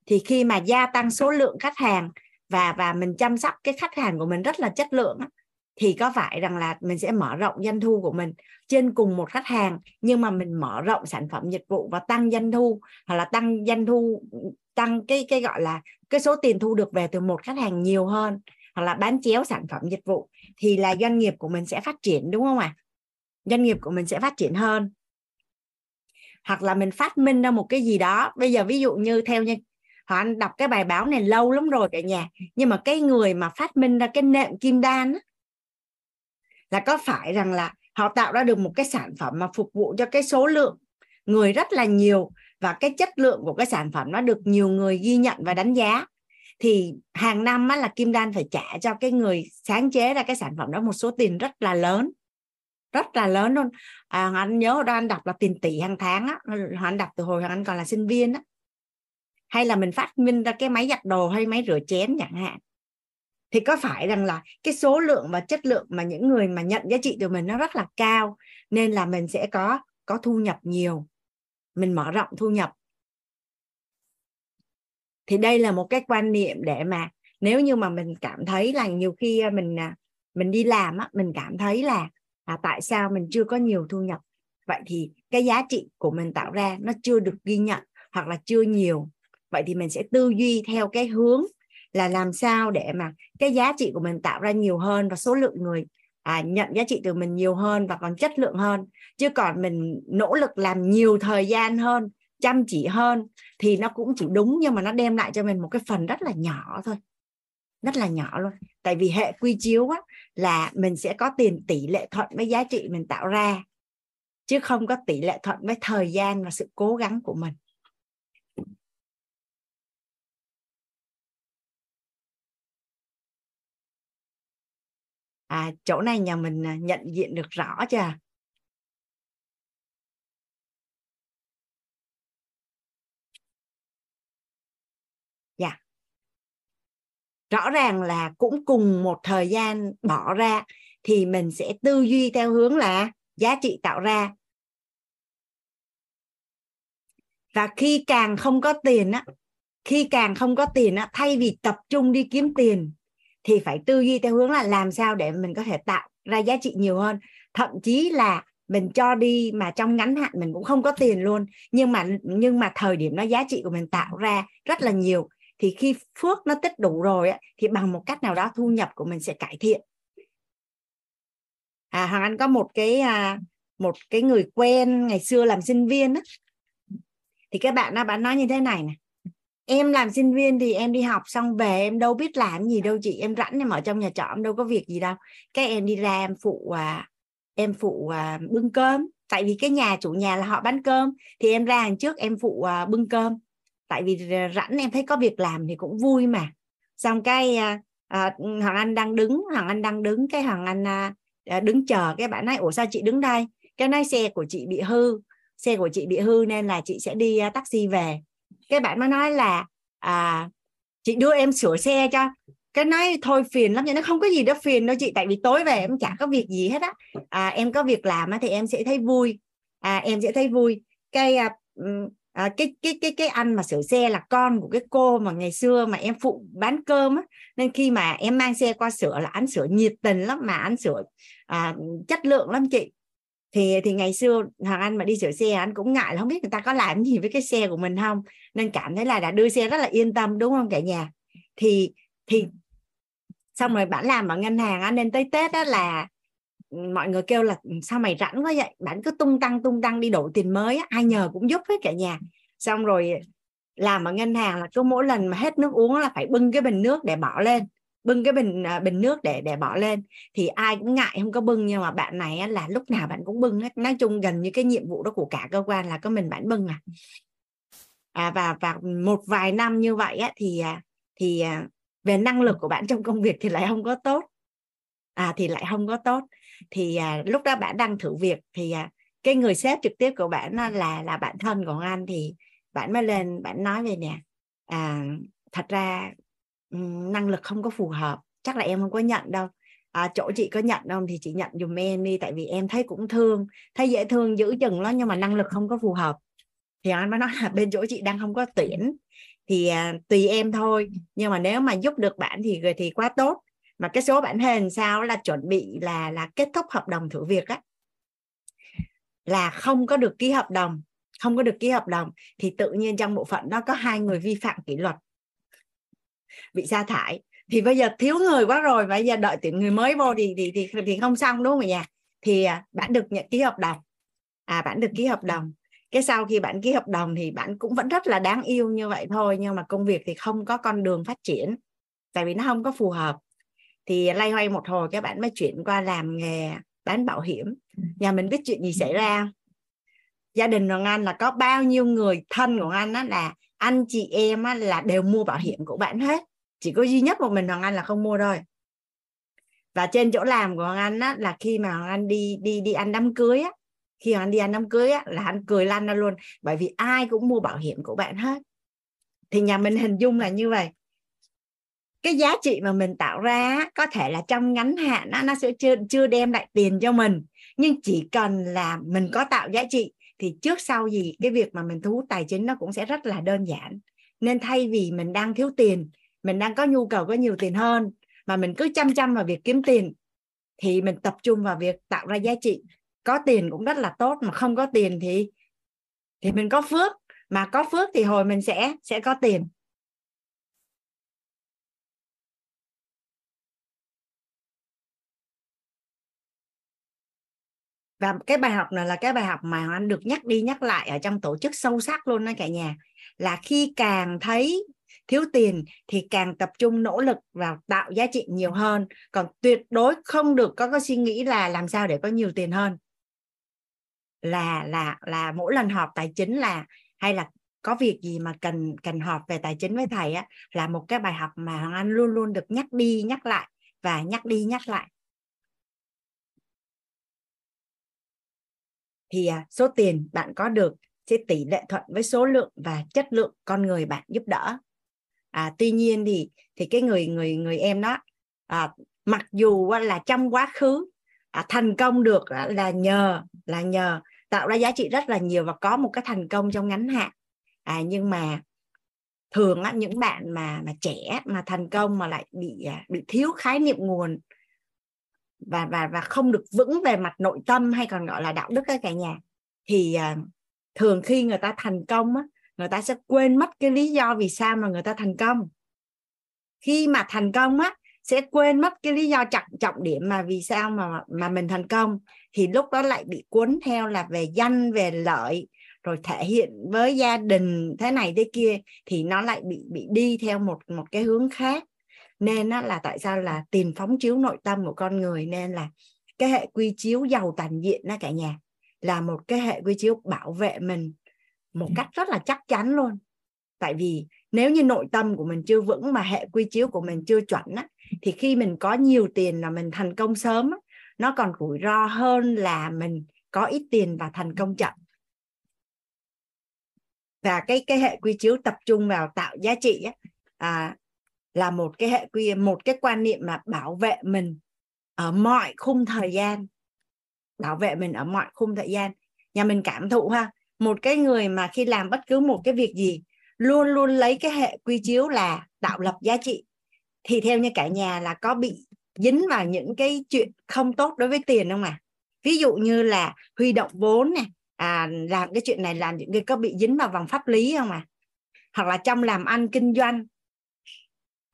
thì khi mà gia tăng số lượng khách hàng và và mình chăm sóc cái khách hàng của mình rất là chất lượng thì có phải rằng là mình sẽ mở rộng doanh thu của mình trên cùng một khách hàng, nhưng mà mình mở rộng sản phẩm dịch vụ và tăng doanh thu, hoặc là tăng doanh thu, tăng cái cái gọi là cái số tiền thu được về từ một khách hàng nhiều hơn, hoặc là bán chéo sản phẩm dịch vụ, thì là doanh nghiệp của mình sẽ phát triển, đúng không ạ à? doanh nghiệp của mình sẽ phát triển hơn hoặc là mình phát minh ra một cái gì đó bây giờ ví dụ như theo như họ anh đọc cái bài báo này lâu lắm rồi cả nhà. Nhưng mà cái người mà phát minh ra cái nệm kim đan á, là có phải rằng là họ tạo ra được một cái sản phẩm mà phục vụ cho cái số lượng người rất là nhiều và cái chất lượng của cái sản phẩm nó được nhiều người ghi nhận và đánh giá? Thì hàng năm á, là Kim Đan phải trả cho cái người sáng chế ra cái sản phẩm đó một số tiền rất là lớn. Rất là lớn luôn. À, anh nhớ đó anh đọc là tiền tỷ hàng tháng á. Anh đọc từ hồi anh còn là sinh viên á hay là mình phát minh ra cái máy giặt đồ hay máy rửa chén chẳng hạn. Thì có phải rằng là cái số lượng và chất lượng mà những người mà nhận giá trị từ mình nó rất là cao nên là mình sẽ có có thu nhập nhiều. Mình mở rộng thu nhập. Thì đây là một cái quan niệm để mà nếu như mà mình cảm thấy là nhiều khi à, mình à, mình đi làm á mình cảm thấy là à, tại sao mình chưa có nhiều thu nhập. Vậy thì cái giá trị của mình tạo ra nó chưa được ghi nhận hoặc là chưa nhiều vậy thì mình sẽ tư duy theo cái hướng là làm sao để mà cái giá trị của mình tạo ra nhiều hơn và số lượng người à, nhận giá trị từ mình nhiều hơn và còn chất lượng hơn. Chứ còn mình nỗ lực làm nhiều thời gian hơn chăm chỉ hơn thì nó cũng chỉ đúng nhưng mà nó đem lại cho mình một cái phần rất là nhỏ thôi. Rất là nhỏ luôn. Tại vì hệ quy chiếu á, là mình sẽ có tiền tỷ lệ thuận với giá trị mình tạo ra chứ không có tỷ lệ thuận với thời gian và sự cố gắng của mình. À chỗ này nhà mình à, nhận diện được rõ chưa dạ yeah. rõ ràng là cũng cùng một thời gian bỏ ra thì mình sẽ tư duy theo hướng là giá trị tạo ra và khi càng không có tiền á khi càng không có tiền á, thay vì tập trung đi kiếm tiền thì phải tư duy theo hướng là làm sao để mình có thể tạo ra giá trị nhiều hơn. Thậm chí là mình cho đi mà trong ngắn hạn mình cũng không có tiền luôn nhưng mà nhưng mà thời điểm nó giá trị của mình tạo ra rất là nhiều. Thì khi phước nó tích đủ rồi á, thì bằng một cách nào đó thu nhập của mình sẽ cải thiện. À hoàng anh có một cái à, một cái người quen ngày xưa làm sinh viên á. Thì các bạn đó bạn nói như thế này này em làm sinh viên thì em đi học xong về em đâu biết làm gì đâu chị em rảnh em ở trong nhà trọ em đâu có việc gì đâu. Cái em đi ra em phụ à, em phụ à, bưng cơm. Tại vì cái nhà chủ nhà là họ bán cơm. Thì em ra hàng trước em phụ à, bưng cơm. Tại vì rảnh em thấy có việc làm thì cũng vui mà. Xong cái à, à, hoàng anh đang đứng hoàng anh đang đứng cái hoàng anh à, à đứng chờ cái bạn nói ủa sao chị đứng đây? Cái nói xe của chị bị hư xe của chị bị hư nên là chị sẽ đi à, taxi về cái bạn mới nói là à, chị đưa em sửa xe cho. Cái nói thôi phiền lắm nhưng nó không có gì đó phiền đâu chị tại vì tối về em chả có việc gì hết á. À, em có việc làm thì em sẽ thấy vui. À, em sẽ thấy vui. Cái à, à, cái cái cái cái anh mà sửa xe là con của cái cô mà ngày xưa mà em phụ bán cơm á. Nên khi mà em mang xe qua sửa là anh sửa nhiệt tình lắm mà anh sửa à, chất lượng lắm chị thì thì ngày xưa hoàng anh mà đi sửa xe, anh cũng ngại là không biết người ta có làm gì với cái xe của mình không? Nên cảm thấy là đã đưa xe rất là yên tâm, đúng không cả nhà? Thì thì xong rồi bạn làm ở ngân hàng anh nên tới tết đó là ừ, mọi người kêu là ừ, sao mày rảnh quá vậy? Bạn cứ tung tăng tung tăng đi đổi tiền mới ai nhờ cũng giúp hết cả nhà. Xong rồi làm ở ngân hàng là cứ mỗi lần mà hết nước uống là phải bưng cái bình nước để bỏ lên bưng cái bình à, bình nước để để bỏ lên. Thì ai cũng ngại không có bưng nhưng mà bạn này là lúc nào bạn cũng bưng hết. Nói chung gần như cái nhiệm vụ đó của cả cơ quan là có mình bạn bưng à, à và và một vài năm như vậy á, thì à, thì à, về năng lực của bạn trong công việc thì lại không có tốt. À thì lại không có tốt. Thì à, lúc đó bạn đang thử việc thì à, cái người sếp trực tiếp của bạn là là bạn thân của anh thì bạn mới lên bạn nói về nè. À, thật ra năng lực không có phù hợp chắc là em không có nhận đâu. À, chỗ chị có nhận không thì chị nhận dùm em đi tại vì em thấy cũng thương thấy dễ thương giữ chừng lắm nhưng mà năng lực không có phù hợp. Thì anh mới nói là bên chỗ chị đang không có tuyển thì à, tùy em thôi. Nhưng mà nếu mà giúp được bạn thì thì quá tốt. Mà cái số bản hình sao là chuẩn bị là là kết thúc hợp đồng thử việc á. Là không có được ký hợp đồng không có được ký hợp đồng thì tự nhiên trong bộ phận đó có hai người vi phạm kỷ luật bị sa thải. Thì bây giờ thiếu người quá rồi bây giờ đợi tuyển người mới vô thì thì thì, thì không xong đúng không nhỉ dạ. thì à, bạn được nhận ký hợp đồng. À bạn được ký hợp đồng. Cái sau khi bạn ký hợp đồng thì bạn cũng vẫn rất là đáng yêu như vậy thôi nhưng mà công việc thì không có con đường phát triển tại vì nó không có phù hợp. Thì lay hoay một hồi các bạn mới chuyển qua làm nghề bán bảo hiểm. Nhà mình biết chuyện gì xảy ra? Gia đình của anh là có bao nhiêu người thân của anh đó là anh chị em á, là đều mua bảo hiểm của bạn hết. Chỉ có duy nhất một mình hoàng anh là không mua thôi. Và trên chỗ làm của hoàng anh á, là khi mà hoàng anh đi đi đi ăn đám cưới á, khi hoàng anh đi ăn đám cưới á, là anh cười lăn ra luôn. Bởi vì ai cũng mua bảo hiểm của bạn hết. Thì nhà mình hình dung là như vậy. Cái giá trị mà mình tạo ra có thể là trong ngắn hạn nó sẽ chưa chưa đem lại tiền cho mình. Nhưng chỉ cần là mình có tạo giá trị thì trước sau gì, cái việc mà mình thu hút tài chính nó cũng sẽ rất là đơn giản. Nên thay vì mình đang thiếu tiền, mình đang có nhu cầu có nhiều tiền hơn, mà mình cứ chăm chăm vào việc kiếm tiền, thì mình tập trung vào việc tạo ra giá trị. Có tiền cũng rất là tốt, mà không có tiền thì thì mình có phước. Mà có phước thì hồi mình sẽ sẽ có tiền. Và cái bài học này là cái bài học mà anh được nhắc đi nhắc lại ở trong tổ chức sâu sắc luôn đó cả nhà. Là khi càng thấy thiếu tiền thì càng tập trung nỗ lực vào tạo giá trị nhiều hơn. Còn tuyệt đối không được có cái suy nghĩ là làm sao để có nhiều tiền hơn. Là là là mỗi lần họp tài chính là, hay là có việc gì mà cần cần họp về tài chính với thầy á, là một cái bài học mà hoàng anh luôn luôn được nhắc đi nhắc lại và nhắc đi nhắc lại. Thì à, số tiền bạn có được sẽ tỷ lệ thuận với số lượng và chất lượng con người bạn giúp đỡ. À, tuy nhiên thì thì cái người người người em đó à, mặc dù là trong quá khứ à, thành công được à, là nhờ là nhờ tạo ra giá trị rất là nhiều và có một cái thành công trong ngắn hạn. À, nhưng mà thường á, những bạn mà mà trẻ mà thành công mà lại bị à, bị thiếu khái niệm nguồn và và và không được vững về mặt nội tâm hay còn gọi là đạo đức các cả nhà. Thì uh, thường khi người ta thành công á, người ta sẽ quên mất cái lý do vì sao mà người ta thành công. Khi mà thành công á sẽ quên mất cái lý do trọng trọng điểm mà vì sao mà mà mình thành công. Thì lúc đó lại bị cuốn theo là về danh về lợi rồi thể hiện với gia đình thế này thế kia thì nó lại bị bị đi theo một một cái hướng khác nên đó là tại sao là tiền phóng chiếu nội tâm của con người nên là cái hệ quy chiếu giàu toàn diện đó cả nhà là một cái hệ quy chiếu bảo vệ mình một cách rất là chắc chắn luôn. Tại vì nếu như nội tâm của mình chưa vững mà hệ quy chiếu của mình chưa chuẩn á, thì khi mình có nhiều tiền là mình thành công sớm á, nó còn rủi ro hơn là mình có ít tiền và thành công chậm. Và cái cái hệ quy chiếu tập trung vào tạo giá trị á, à, là một cái hệ quy một cái quan niệm mà bảo vệ mình ở mọi khung thời gian. Bảo vệ mình ở mọi khung thời gian. Nhà mình cảm thụ ha một cái người mà khi làm bất cứ một cái việc gì luôn luôn lấy cái hệ quy chiếu là tạo lập giá trị. Thì theo như cả nhà là có bị dính vào những cái chuyện không tốt đối với tiền không à ví dụ như là huy động vốn này à, làm cái chuyện này làm những cái có bị dính vào vòng pháp lý không à hoặc là trong làm ăn kinh doanh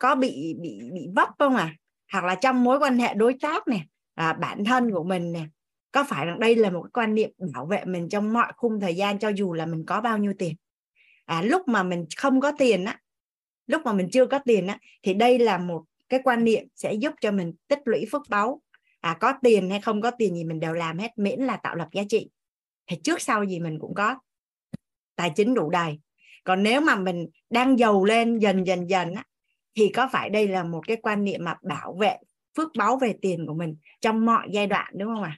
có bị bị bị vấp không à? Hoặc là trong mối quan hệ đối tác này à, bản thân của mình nè có phải rằng đây là một cái quan niệm bảo vệ mình trong mọi khung thời gian cho dù là mình có bao nhiêu tiền? À, lúc mà mình không có tiền á lúc mà mình chưa có tiền á thì đây là một cái quan niệm sẽ giúp cho mình tích lũy phước báu. À có tiền hay không có tiền gì mình đều làm hết miễn là tạo lập giá trị. Thì trước sau gì mình cũng có tài chính đủ đầy. Còn nếu mà mình đang giàu lên dần dần dần á, thì có phải đây là một cái quan niệm mà bảo vệ phước báu về tiền của mình trong mọi giai đoạn đúng không ạ?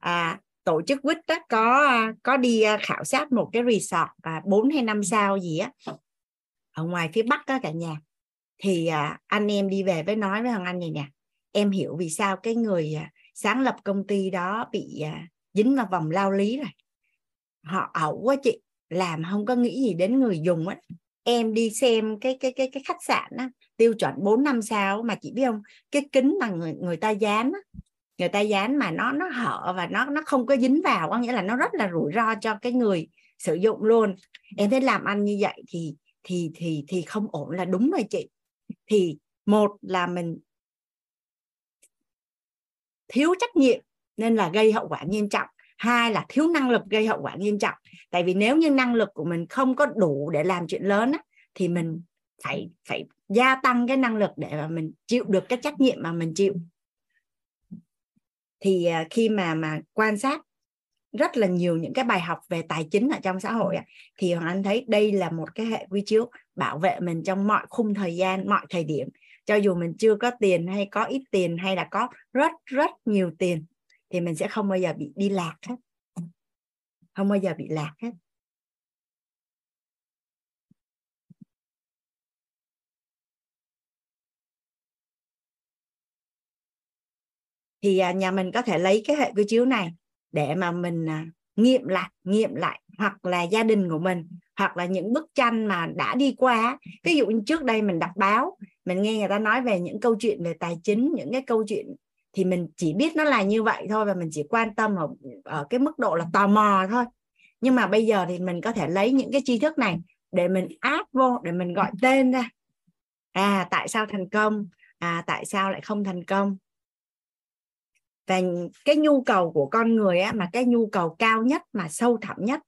À? tổ chức quýt đó có có đi à, khảo sát một cái resort và 4 hay 5 sao gì á ở ngoài phía bắc đó cả nhà. Thì à, anh em đi về với nói với thằng anh này nè em hiểu vì sao cái người à, sáng lập công ty đó bị à, dính vào vòng lao lý rồi. Họ ẩu quá chị làm không có nghĩ gì đến người dùng á em đi xem cái cái cái cái khách sạn á tiêu chuẩn 4 năm sao mà chị biết không? Cái kính mà người người ta dán á, người ta dán mà nó nó hở và nó nó không có dính vào có nghĩa là nó rất là rủi ro cho cái người sử dụng luôn. Em thấy làm ăn như vậy thì thì thì thì không ổn là đúng rồi chị. Thì một là mình thiếu trách nhiệm nên là gây hậu quả nghiêm trọng hai là thiếu năng lực gây hậu quả nghiêm trọng. Tại vì nếu như năng lực của mình không có đủ để làm chuyện lớn á, thì mình phải phải gia tăng cái năng lực để mà mình chịu được cái trách nhiệm mà mình chịu. Thì à, khi mà mà quan sát rất là nhiều những cái bài học về tài chính ở trong xã hội thì hoàng anh thấy đây là một cái hệ quy chiếu bảo vệ mình trong mọi khung thời gian mọi thời điểm. Cho dù mình chưa có tiền hay có ít tiền hay là có rất rất nhiều tiền thì mình sẽ không bao giờ bị đi lạc hết. Không bao giờ bị lạc hết. Thì à, nhà mình có thể lấy cái hệ quy chiếu này để mà mình à, nghiệm lại nghiệm lại hoặc là gia đình của mình, hoặc là những bức tranh mà đã đi qua ví dụ như trước đây mình đọc báo, mình nghe người ta nói về những câu chuyện về tài chính, những cái câu chuyện thì mình chỉ biết nó là như vậy thôi và mình chỉ quan tâm ở, ở cái mức độ là tò mò thôi. Nhưng mà bây giờ thì mình có thể lấy những cái tri thức này để mình áp vô để mình gọi tên ra. À tại sao thành công? À tại sao lại không thành công? Và cái nhu cầu của con người á, mà cái nhu cầu cao nhất mà sâu thẳm nhất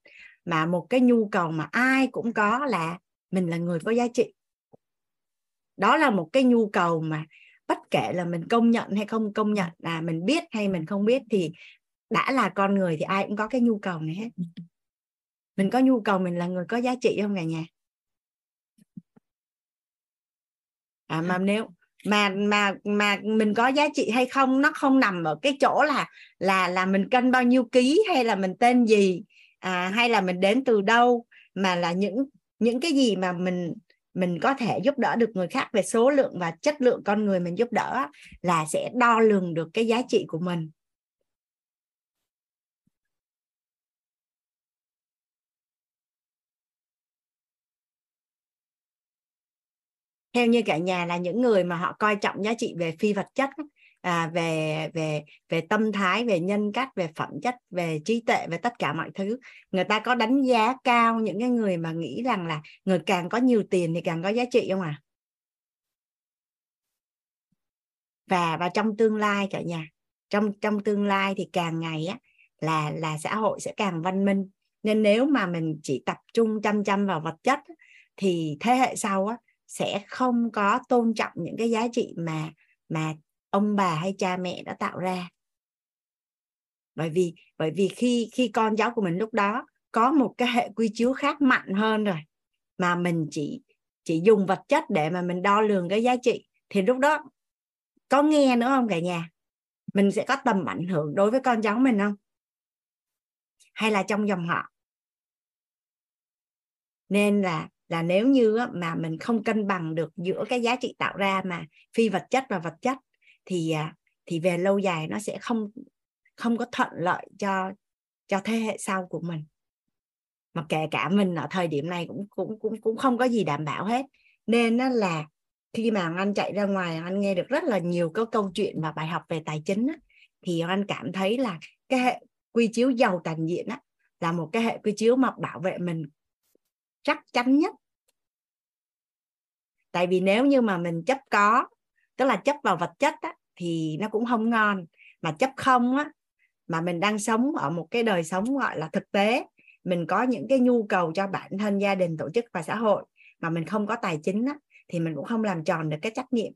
mà một cái nhu cầu mà ai cũng có là mình là người có giá trị. Đó là một cái nhu cầu mà bất kể là mình công nhận hay không công nhận là mình biết hay mình không biết thì đã là con người thì ai cũng có cái nhu cầu này hết. Mình có nhu cầu mình là người có giá trị không cả nhà? À mà nếu mà mà mà mình có giá trị hay không nó không nằm ở cái chỗ là là là mình cân bao nhiêu ký hay là mình tên gì à, hay là mình đến từ đâu mà là những những cái gì mà mình mình có thể giúp đỡ được người khác về số lượng và chất lượng con người mình giúp đỡ là sẽ đo lường được cái giá trị của mình. Theo như cả nhà là những người mà họ coi trọng giá trị về phi vật chất à, về về về tâm thái về nhân cách về phẩm chất về trí tuệ về tất cả mọi thứ. Người ta có đánh giá cao những cái người mà nghĩ rằng là người càng có nhiều tiền thì càng có giá trị không à và và trong tương lai cả nhà trong trong tương lai thì càng ngày á là là xã hội sẽ càng văn minh. Nên nếu mà mình chỉ tập trung chăm chăm vào vật chất thì thế hệ sau á sẽ không có tôn trọng những cái giá trị mà mà ông bà hay cha mẹ đã tạo ra. Bởi vì bởi vì khi khi con cháu của mình lúc đó có một cái hệ quy chiếu khác mạnh hơn rồi, mà mình chỉ chỉ dùng vật chất để mà mình đo lường cái giá trị, thì lúc đó có nghe nữa không cả nhà? Mình sẽ có tầm ảnh hưởng đối với con cháu mình không? Hay là trong dòng họ? Nên là là nếu như mà mình không cân bằng được giữa cái giá trị tạo ra mà phi vật chất và vật chất thì à, thì về lâu dài nó sẽ không không có thuận lợi cho cho thế hệ sau của mình. Mà kể cả mình ở thời điểm này cũng cũng cũng cũng không có gì đảm bảo hết. Nên nó là khi mà anh chạy ra ngoài anh nghe được rất là nhiều các câu chuyện và bài học về tài chính á, thì anh cảm thấy là cái hệ quy chiếu giàu toàn diện á, là một cái hệ quy chiếu mà bảo vệ mình chắc chắn nhất. Tại vì nếu như mà mình chấp có tức là chấp vào vật chất á, thì nó cũng không ngon. Mà chấp không á mà mình đang sống ở một cái đời sống gọi là thực tế mình có những cái nhu cầu cho bản thân gia đình tổ chức và xã hội mà mình không có tài chính á, thì mình cũng không làm tròn được cái trách nhiệm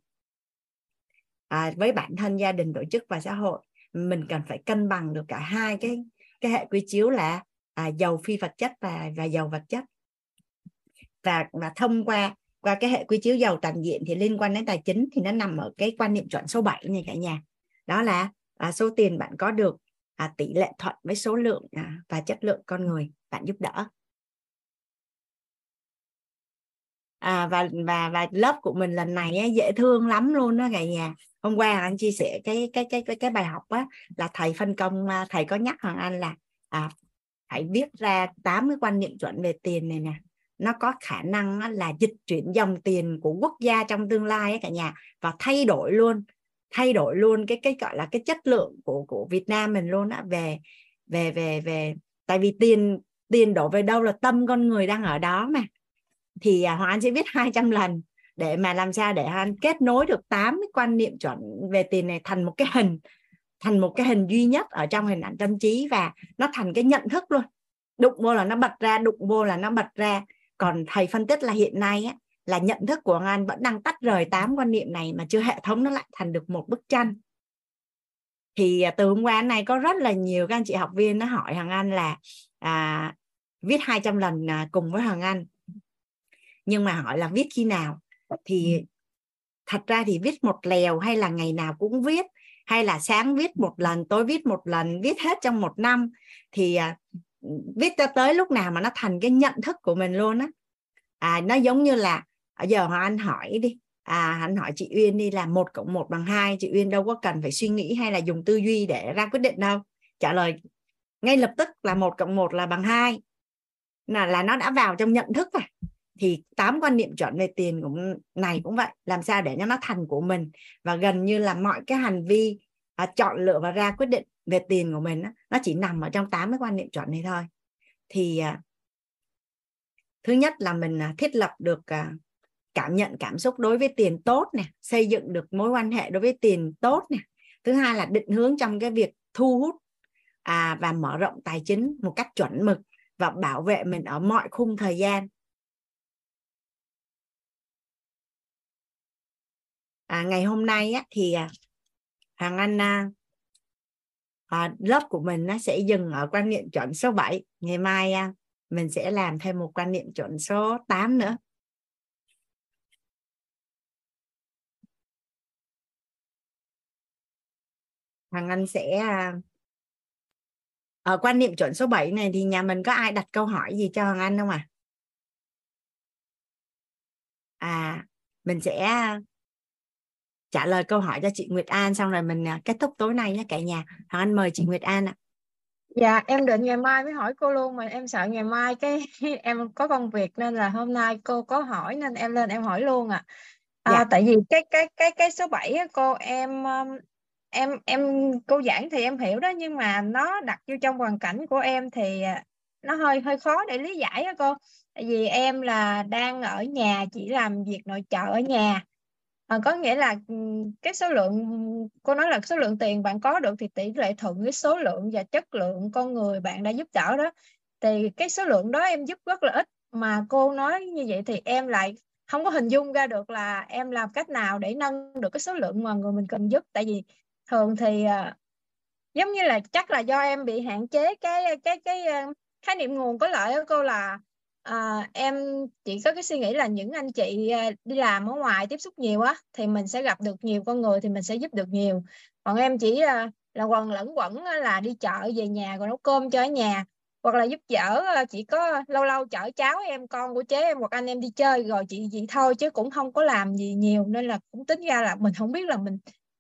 à, với bản thân gia đình tổ chức và xã hội. Mình cần phải cân bằng được cả hai cái cái hệ quy chiếu là à, giàu phi vật chất và và giàu vật chất. Và và thông qua qua cái hệ quy chiếu giàu toàn diện thì liên quan đến tài chính thì nó nằm ở cái quan niệm chuẩn số 7 này cả nhà. Đó là à, số tiền bạn có được à, tỷ lệ thuận với số lượng à, và chất lượng con người bạn giúp đỡ. À, và và và lớp của mình lần này ấy, dễ thương lắm luôn đó cả nhà. Hôm qua anh chia sẻ cái cái cái cái, cái bài học á là thầy phân công à, thầy có nhắc hoàng anh là à, hãy viết ra 8 cái quan niệm chuẩn về tiền này nè nó có khả năng là dịch chuyển dòng tiền của quốc gia trong tương lai ấy cả nhà và thay đổi luôn thay đổi luôn cái cái gọi là cái chất lượng của của Việt Nam mình luôn á về về về về. Tại vì tiền tiền đổ về đâu là tâm con người đang ở đó mà. Thì à, Hoàng Anh sẽ viết 200 lần để mà làm sao để Hoàng Anh kết nối được 8 cái quan niệm chuẩn về tiền này thành một cái hình thành một cái hình duy nhất ở trong hình ảnh tâm trí và nó thành cái nhận thức luôn. Đụng vô là nó bật ra đụng vô là nó bật ra còn thầy phân tích là hiện nay á, là nhận thức của Anh vẫn đang tách rời tám quan niệm này mà chưa hệ thống nó lại thành được một bức tranh. Thì à, từ hôm qua này có rất là nhiều các anh chị học viên nó hỏi Hằng Anh là à, viết 200 lần à, cùng với Hằng Anh. Nhưng mà hỏi là viết khi nào? Thì thật ra thì viết một lèo hay là ngày nào cũng viết hay là sáng viết một lần tối viết một lần viết hết trong một năm. Thì à, viết cho tới lúc nào mà nó thành cái nhận thức của mình luôn á. À nó giống như là ở giờ họ anh hỏi đi. À anh hỏi chị Uyên đi là một cộng một bằng hai chị Uyên đâu có cần phải suy nghĩ hay là dùng tư duy để ra quyết định đâu. Trả lời ngay lập tức là một cộng một là bằng hai. Là là nó đã vào trong nhận thức rồi. Thì tám quan niệm chuẩn về tiền cũng này cũng vậy. Làm sao để cho nó thành của mình? Và gần như là mọi cái hành vi à, chọn lựa và ra quyết định về tiền của mình nó chỉ nằm ở trong tám cái quan niệm chuẩn này thôi. Thì à, thứ nhất là mình à, thiết lập được à, cảm nhận cảm xúc đối với tiền tốt nè xây dựng được mối quan hệ đối với tiền tốt nè. Thứ hai là định hướng trong cái việc thu hút à, và mở rộng tài chính một cách chuẩn mực và bảo vệ mình ở mọi khung thời gian. À, ngày hôm nay á, thì à, Hoàng Anh à, à, lớp của mình nó sẽ dừng ở quan niệm chuẩn số 7 ngày mai à, mình sẽ làm thêm một quan niệm chuẩn số 8 nữa Hoàng Anh sẽ ở quan niệm chuẩn số 7 này thì nhà mình có ai đặt câu hỏi gì cho Hoàng Anh không à? À, mình sẽ à, trả lời câu hỏi cho chị Nguyệt An xong rồi mình à, kết thúc tối nay nhé cả nhà Hoàng Anh mời chị Nguyệt An ạ Dạ em định ngày mai mới hỏi cô luôn mà em sợ ngày mai cái em có công việc nên là hôm nay cô có hỏi nên em lên em hỏi luôn ạ à. À, dạ. tại vì cái cái cái cái số 7 á, cô em em em cô giảng thì em hiểu đó nhưng mà nó đặt vô trong hoàn cảnh của em thì à, nó hơi hơi khó để lý giải á cô tại vì em là đang ở nhà chỉ làm việc nội trợ ở nhà à, có nghĩa là ừ, cái số lượng cô nói là số lượng tiền bạn có được thì tỷ lệ thuận với số lượng và chất lượng con người bạn đã giúp đỡ đó. Thì cái số lượng đó em giúp rất là ít. Mà cô nói như vậy thì em lại không có hình dung ra được là em làm cách nào để nâng được cái số lượng mà người mình cần giúp. Tại vì thường thì uh, giống như là chắc là do em bị hạn chế cái cái cái uh, khái niệm nguồn có lợi của cô là à, em chỉ có cái suy nghĩ là những anh chị ờ, đi làm ở ngoài tiếp xúc nhiều á thì mình sẽ gặp được nhiều con người thì mình sẽ giúp được nhiều. Còn em chỉ là, là quần lẫn quẩn là đi chợ về nhà rồi nấu cơm cho ở nhà. Hoặc là giúp đỡ chỉ có lâu lâu chở cháu em con của chế em hoặc anh em đi chơi rồi chị chị thôi chứ cũng không có làm gì nhiều. Nên là cũng tính ra là mình không biết là mình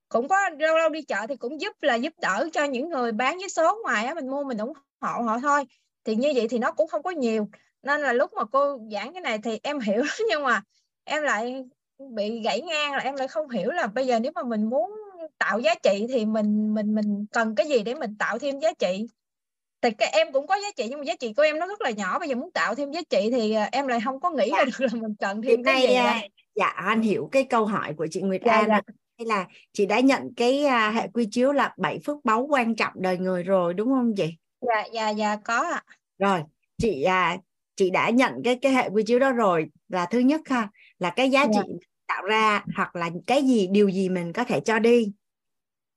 cũng có lâu lâu đi chợ thì cũng giúp là giúp đỡ cho những người bán với số ngoài á mình mua mình ủng hộ họ thôi. Thì như vậy thì nó cũng không có nhiều nên là lúc mà cô giảng cái này thì em hiểu nhưng mà em lại bị gãy ngang là em lại không hiểu là bây giờ nếu mà mình muốn tạo giá trị thì mình mình mình cần cái gì để mình tạo thêm giá trị. Thì cái em cũng có giá trị nhưng mà giá trị của em nó rất là nhỏ. Bây giờ muốn tạo thêm giá trị thì à, em lại không có nghĩ ra được là mình cần thêm cái gì à, dạ anh hiểu cái câu hỏi của chị Nguyệt dạ, An dạ. hay là chị đã nhận cái à, hệ quy chiếu là bảy phước báu quan trọng đời người rồi đúng không chị? Dạ dạ dạ có ạ. Rồi, chị à chị đã nhận cái cái hệ quy chiếu đó rồi. Là thứ nhất ha là cái giá dạ. trị tạo ra hoặc là cái gì điều gì mình có thể cho đi.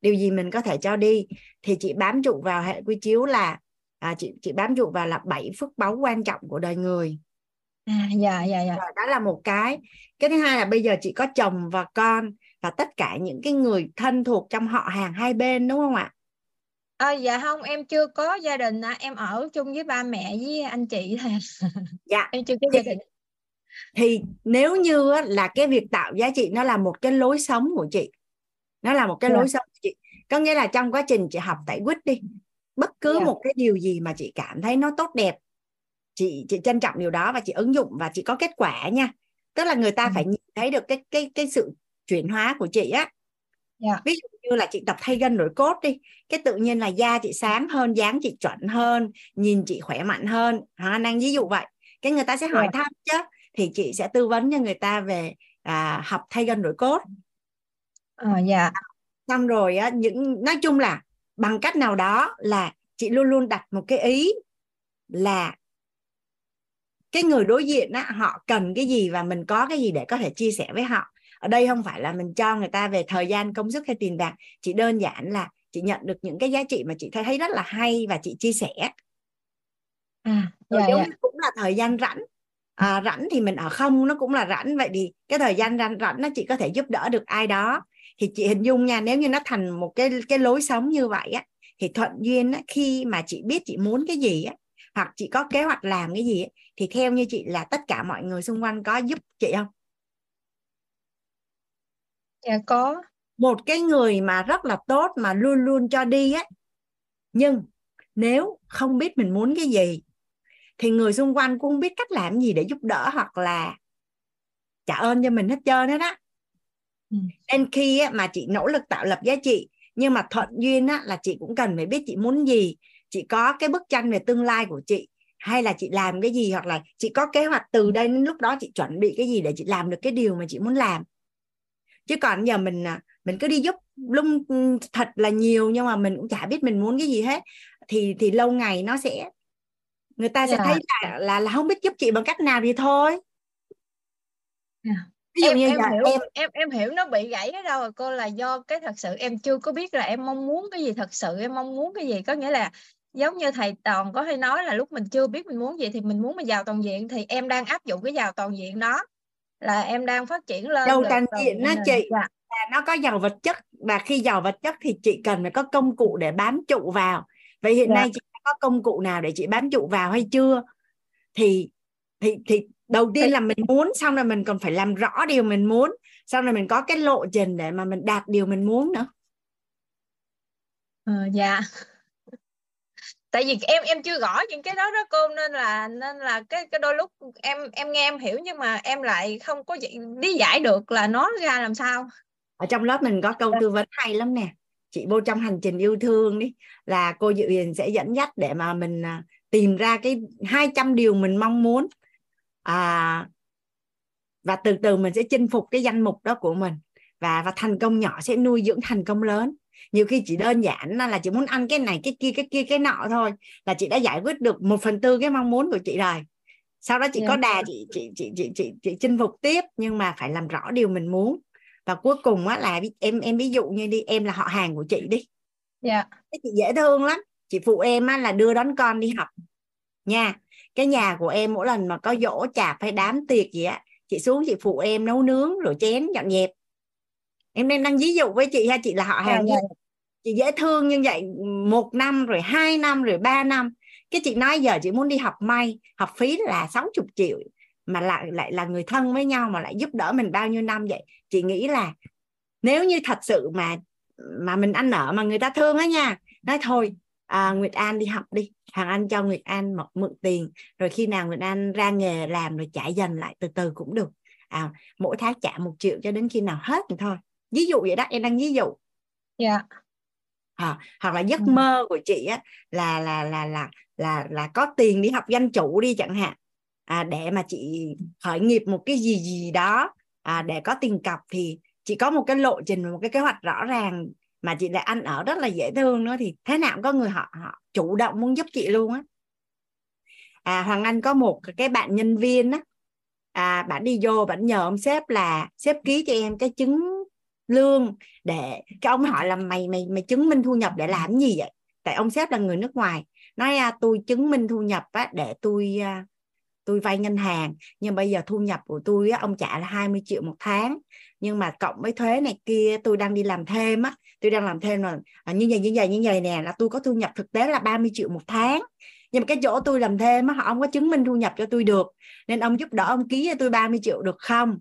Điều gì mình có thể cho đi. Thì chị bám trụ vào hệ quy chiếu là à, chị chị bám trụ vào là bảy phước báu quan trọng của đời người. À dạ dạ dạ. Đó là một cái. Cái thứ hai là bây giờ chị có chồng và con và tất cả những cái người thân thuộc trong họ hàng hai bên đúng không ạ? À, dạ không em chưa có gia đình em ở chung với ba mẹ với anh chị thôi dạ em chưa có gia đình thì nếu như là cái việc tạo giá trị nó là một cái lối sống của chị nó là một cái yeah. Dạ. lối sống của chị có nghĩa là trong quá trình chị học tại quýt đi bất cứ yeah. Dạ. một cái điều gì mà chị cảm thấy nó tốt đẹp chị chị trân trọng điều đó và chị ứng dụng và chị có kết quả nha tức là người ta ừ. phải nhìn thấy được cái cái cái sự chuyển hóa của chị á yeah. Dạ. ví dụ như là chị tập thay gân đổi cốt đi cái tự nhiên là da chị sáng hơn dáng chị chuẩn hơn nhìn chị khỏe mạnh hơn ha đang ví dụ vậy cái người ta sẽ hỏi yeah. Dạ. thăm chứ thì chị sẽ tư vấn cho người ta về à, học thay gân đổi cốt ờ uh, dạ xong rồi á những nói chung là bằng cách nào đó là chị luôn luôn đặt một cái ý là cái người đối diện á họ cần cái gì và mình có cái gì để có thể chia sẻ với họ ở đây không phải là mình cho người ta về thời gian công sức hay tiền bạc. Chỉ đơn giản là chị nhận được những cái giá trị mà chị thấy rất là hay và chị chia sẻ. À, rồi dạ, dạ. cũng là thời gian rảnh. À, rảnh thì mình ở không nó cũng là rảnh. Vậy thì cái thời gian rảnh rảnh nó chỉ có thể giúp đỡ được ai đó. Thì chị hình dung nha nếu như nó thành một cái cái lối sống như vậy á thì thuận duyên á, khi mà chị biết chị muốn cái gì á hoặc chị có kế hoạch làm cái gì á, thì theo như chị là tất cả mọi người xung quanh có giúp chị không dạ có. Một cái người mà rất là tốt mà luôn luôn cho đi á. Nhưng nếu không biết mình muốn cái gì thì người xung quanh cũng không biết cách làm gì để giúp đỡ hoặc là trả ơn cho mình hết trơn hết á. Ừ. nên khi á, mà chị nỗ lực tạo lập giá trị nhưng mà thuận duyên á, là chị cũng cần phải biết chị muốn gì. Chị có cái bức tranh về tương lai của chị hay là chị làm cái gì hoặc là chị có kế hoạch từ đây đến lúc đó chị chuẩn bị cái gì để chị làm được cái điều mà chị muốn làm chứ còn giờ mình à, mình cứ đi giúp lung thật là nhiều nhưng mà mình cũng chả biết mình muốn cái gì hết thì thì lâu ngày nó sẽ người ta sẽ dạ. thấy là, là là không biết giúp chị bằng cách nào thì thôi dạ. ví dụ em, như em hiểu em em em hiểu nó bị gãy ở đâu rồi cô là do cái thật sự em chưa có biết là em mong muốn cái gì thật sự em mong muốn cái gì có nghĩa là giống như thầy toàn có hay nói là lúc mình chưa biết mình muốn gì thì mình muốn mình giàu toàn diện thì em đang áp dụng cái giàu toàn diện đó là em đang phát triển lên giàu toàn diện nó chị dạ. là nó có giàu vật chất và khi giàu vật chất thì chị cần phải có công cụ để bám trụ vào vậy hiện dạ. nay chị có công cụ nào để chị bám trụ vào hay chưa thì thì thì đầu tiên là mình muốn xong rồi mình còn phải làm rõ điều mình muốn xong rồi mình có cái lộ trình để mà mình đạt điều mình muốn nữa ờ, dạ tại vì em em chưa gõ những cái đó đó cô nên là nên là cái cái đôi lúc em em nghe em hiểu nhưng mà em lại không có lý giải được là nó ra làm sao. Ở trong lớp mình có câu dạ. tư vấn hay lắm nè. Chị vô trong hành trình yêu thương đi là cô Diệu Hiền sẽ dẫn dắt để mà mình à, tìm ra cái 200 điều mình mong muốn. À, và từ từ mình sẽ chinh phục cái danh mục đó của mình. Và và thành công nhỏ sẽ nuôi dưỡng thành công lớn nhiều khi chỉ đơn giản là chị muốn ăn cái này cái kia cái kia cái nọ thôi là chị đã giải quyết được một phần tư cái mong muốn của chị rồi sau đó chị yeah. có dạ. đà chị chị chị chị chị chị chinh phục tiếp nhưng mà phải làm rõ điều mình muốn và cuối cùng á là em em ví dụ như đi em là họ hàng của chị đi dạ yeah. chị dễ thương lắm chị phụ em á là đưa đón con đi học nha cái nhà của em mỗi lần mà có dỗ chạp hay đám tiệc gì á chị xuống chị phụ em nấu nướng rửa chén dọn dẹp em đang đang ví dụ với chị ha chị là họ hàng yeah, yeah. chị dễ thương như vậy một năm rồi hai năm rồi ba năm. Cái chị nói giờ chị muốn đi học may học phí là 60 triệu mà lại lại là người thân với nhau mà lại giúp đỡ mình bao nhiêu năm vậy? Chị nghĩ là nếu như thật sự mà mà mình ăn nở mà người ta thương á nha nói thôi à, Nguyệt An đi học đi Hoàng Anh cho Nguyệt An một mượn tiền rồi khi nào Nguyệt An ra nghề làm rồi trả dần lại từ từ cũng được. À, mỗi tháng trả một triệu cho đến khi nào hết thì thôi ví dụ vậy đó em đang ví dụ dạ yeah. à, hoặc là giấc ừ. mơ của chị á là là là là là là có tiền đi học danh chủ đi chẳng hạn à, để mà chị khởi nghiệp một cái gì gì đó à, để có tiền cọc thì chị có một cái lộ trình một cái kế hoạch rõ ràng mà chị lại ăn ở rất là dễ thương nữa thì thế nào cũng có người họ họ chủ động muốn giúp chị luôn á à, Hoàng Anh có một cái bạn nhân viên á à, bạn đi vô bạn nhờ ông sếp là sếp ký cho em cái chứng lương để cái ông hỏi là mày mày mày chứng minh thu nhập để làm gì vậy? Tại ông sếp là người nước ngoài. Nói à, tôi chứng minh thu nhập á, để tôi à, tôi vay ngân hàng. Nhưng bây giờ thu nhập của tôi á, ông trả là 20 triệu một tháng. Nhưng mà cộng với thuế này kia tôi đang đi làm thêm á. Tôi đang làm thêm là à, như vậy như vậy như vậy nè là tôi có thu nhập thực tế là 30 triệu một tháng. Nhưng mà cái chỗ tôi làm thêm á họ không có chứng minh thu nhập cho tôi được. Nên ông giúp đỡ ông ký cho tôi 30 triệu được không?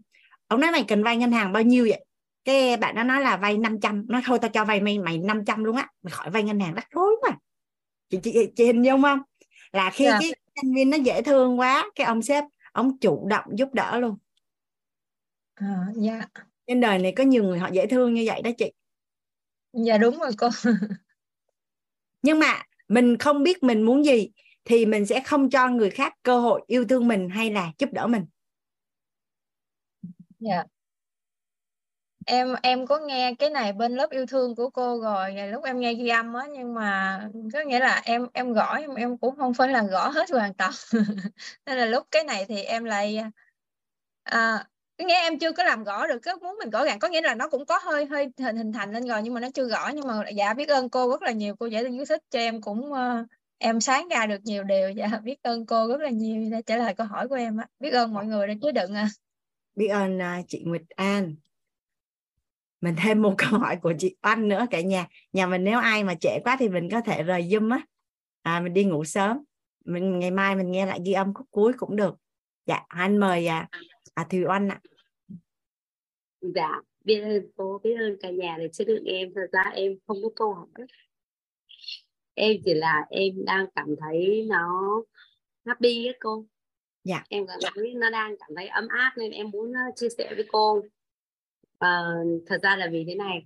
Ông nói mày cần vay ngân hàng bao nhiêu vậy? Cái bạn nó nói là vay 500 nói thôi tao cho vay mày mày 500 luôn á. Mày khỏi vay ngân hàng đắt rối mà chị chị, chị hình dung không? Là khi yeah. Dạ. cái nhân viên nó dễ thương quá cái ông sếp ông chủ động giúp đỡ luôn. À, dạ. Trên đời này có nhiều người họ dễ thương như vậy đó chị. Dạ đúng rồi cô. Nhưng mà mình không biết mình muốn gì thì mình sẽ không cho người khác cơ hội yêu thương mình hay là giúp đỡ mình. Dạ em em có nghe cái này bên lớp yêu thương của cô rồi lúc em nghe ghi âm á nhưng mà có nghĩa là em em gõ em em cũng không phải là gõ hết hoàn toàn. Nên là lúc cái này thì em lại à, nghe em chưa có làm gõ được cái muốn mình gõ gàng có nghĩa là nó cũng có hơi hơi hình hình thành lên rồi nhưng mà nó chưa gõ. Nhưng mà dạ biết ơn cô rất là nhiều cô giải thích cho em cũng uh, em sáng ra được nhiều điều. Dạ biết ơn cô rất là nhiều đã trả lời câu hỏi của em á. Biết ơn mọi người đã chứa đựng à. Biết ơn uh, chị Nguyệt An mình thêm một câu hỏi của chị Oanh nữa cả nhà. Nhà mình nếu ai mà trễ quá thì mình có thể rời zoom á. À, mình đi ngủ sớm. Mình ngày mai mình nghe lại ghi âm khúc cuối cũng được. Dạ anh mời à, à Thùy Oanh ạ. Dạ biết ơn cô biết ơn cả nhà để chứa đựng em. Thật ra em không có câu hỏi. Em chỉ là em đang cảm thấy nó happy á cô. Dạ. Em cảm thấy nó đang cảm thấy ấm áp nên em muốn chia sẻ với cô uh, thật ra là vì thế này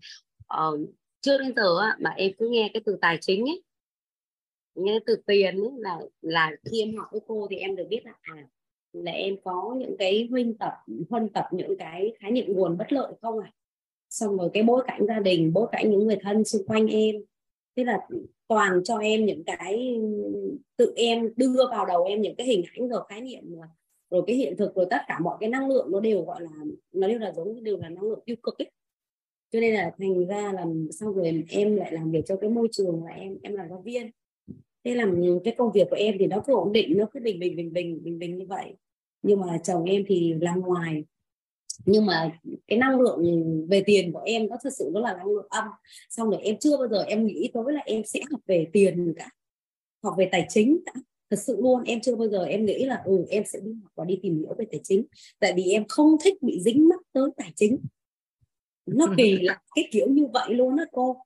uh, trước đến giờ á, mà em cứ nghe cái từ tài chính ấy nghe từ tiền ấy, là là khi em học với cô thì em được biết là à là em có những cái huynh tập huân tập những cái khái niệm nguồn bất lợi không à xong rồi cái bối cảnh gia đình bối cảnh những người thân xung quanh em. Thế là toàn cho em những cái tự em đưa vào đầu em những cái hình ảnh rồi khái niệm rồi cái hiện thực, rồi tất cả mọi cái năng lượng nó đều gọi là, nó đều là giống, đều là năng lượng tiêu cực ấy. Cho nên là thành ra là sau rồi em lại làm việc cho cái môi trường là em em là giáo viên. Thế là cái công việc của em thì nó cứ ổn định, nó cứ bình bình bình bình bình bình như vậy. Nhưng mà chồng em thì làm ngoài. Nhưng mà cái năng lượng về tiền của em nó thực sự nó là năng lượng âm. Xong rồi em chưa bao giờ em nghĩ tới là em sẽ học về tiền cả. Học về tài chính cả thật sự luôn em chưa bao giờ em nghĩ là ừ em sẽ đi học và đi tìm hiểu về tài chính. Tại vì em không thích bị dính mắc tới tài chính. Nó kỳ lạ cái kiểu như vậy luôn á cô.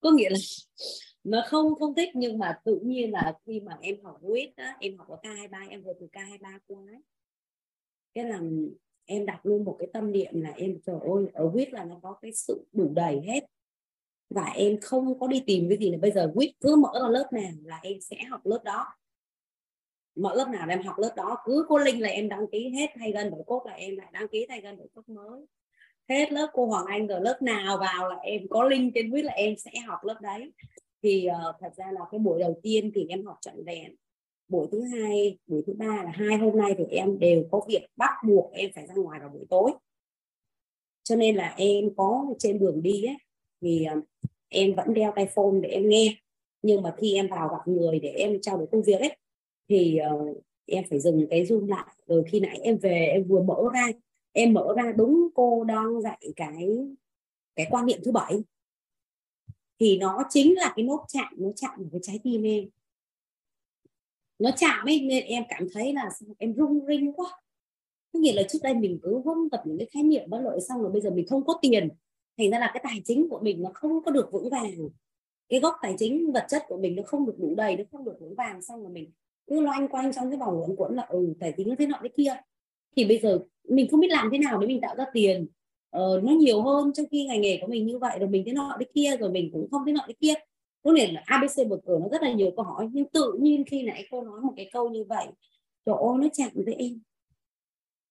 Có nghĩa là nó không không thích nhưng mà tự nhiên là khi mà em học quýt á em học ở K23 em vừa từ K23 qua ấy. Cái là em đặt luôn một cái tâm niệm là em trời ơi ở quýt là nó có cái sự đủ đầy hết. Và em không có đi tìm cái gì là bây giờ quýt cứ mở ra lớp nào là em sẽ học lớp đó mở lớp nào em học lớp đó cứ cô linh là em đăng ký hết thay gần đổi cốt là em lại đăng ký thay gần đổi cốt mới. Hết lớp cô Hoàng Anh rồi lớp nào vào là em có link trên quýt là em sẽ học lớp đấy. Thì uh, thật ra là cái buổi đầu tiên thì em học trọn vẹn. Buổi thứ hai buổi thứ ba là hai hôm nay thì em đều có việc bắt buộc em phải ra ngoài vào buổi tối. Cho nên là em có trên đường đi ấy, thì uh, em vẫn đeo tai phone để em nghe. Nhưng mà khi em vào gặp người để em trao đổi công việc ấy thì uh, em phải dừng cái zoom lại. Rồi khi nãy em về em vừa mở ra em mở ra đúng cô đang dạy cái cái quan niệm thứ bảy. Thì nó chính là cái nốt chạm nó chạm vào cái trái tim em. Nó chạm ấy nên em cảm thấy là em rung rinh quá. Có nghĩa là trước đây mình cứ vâng tập những cái khái niệm bất lợi xong rồi bây giờ mình không có tiền. Thành ra là cái tài chính của mình nó không có được vững vàng. Cái gốc tài chính vật chất của mình nó không được đủ đầy nó không được vững vàng xong rồi mình cứ loanh quanh trong cái vòng luẩn quẩn là ừ tài chính thế nọ thế kia. Thì bây giờ mình không biết làm thế nào để mình tạo ra tiền. Uh, nó nhiều hơn trong khi ngành nghề của mình như vậy rồi mình thế nọ thế kia rồi mình cũng không thế nọ thế kia. Có nghĩa là abc bậc cửa nó rất là nhiều câu hỏi nhưng tự nhiên khi nãy cô nói một cái câu như vậy trời ơi nó chạm với em.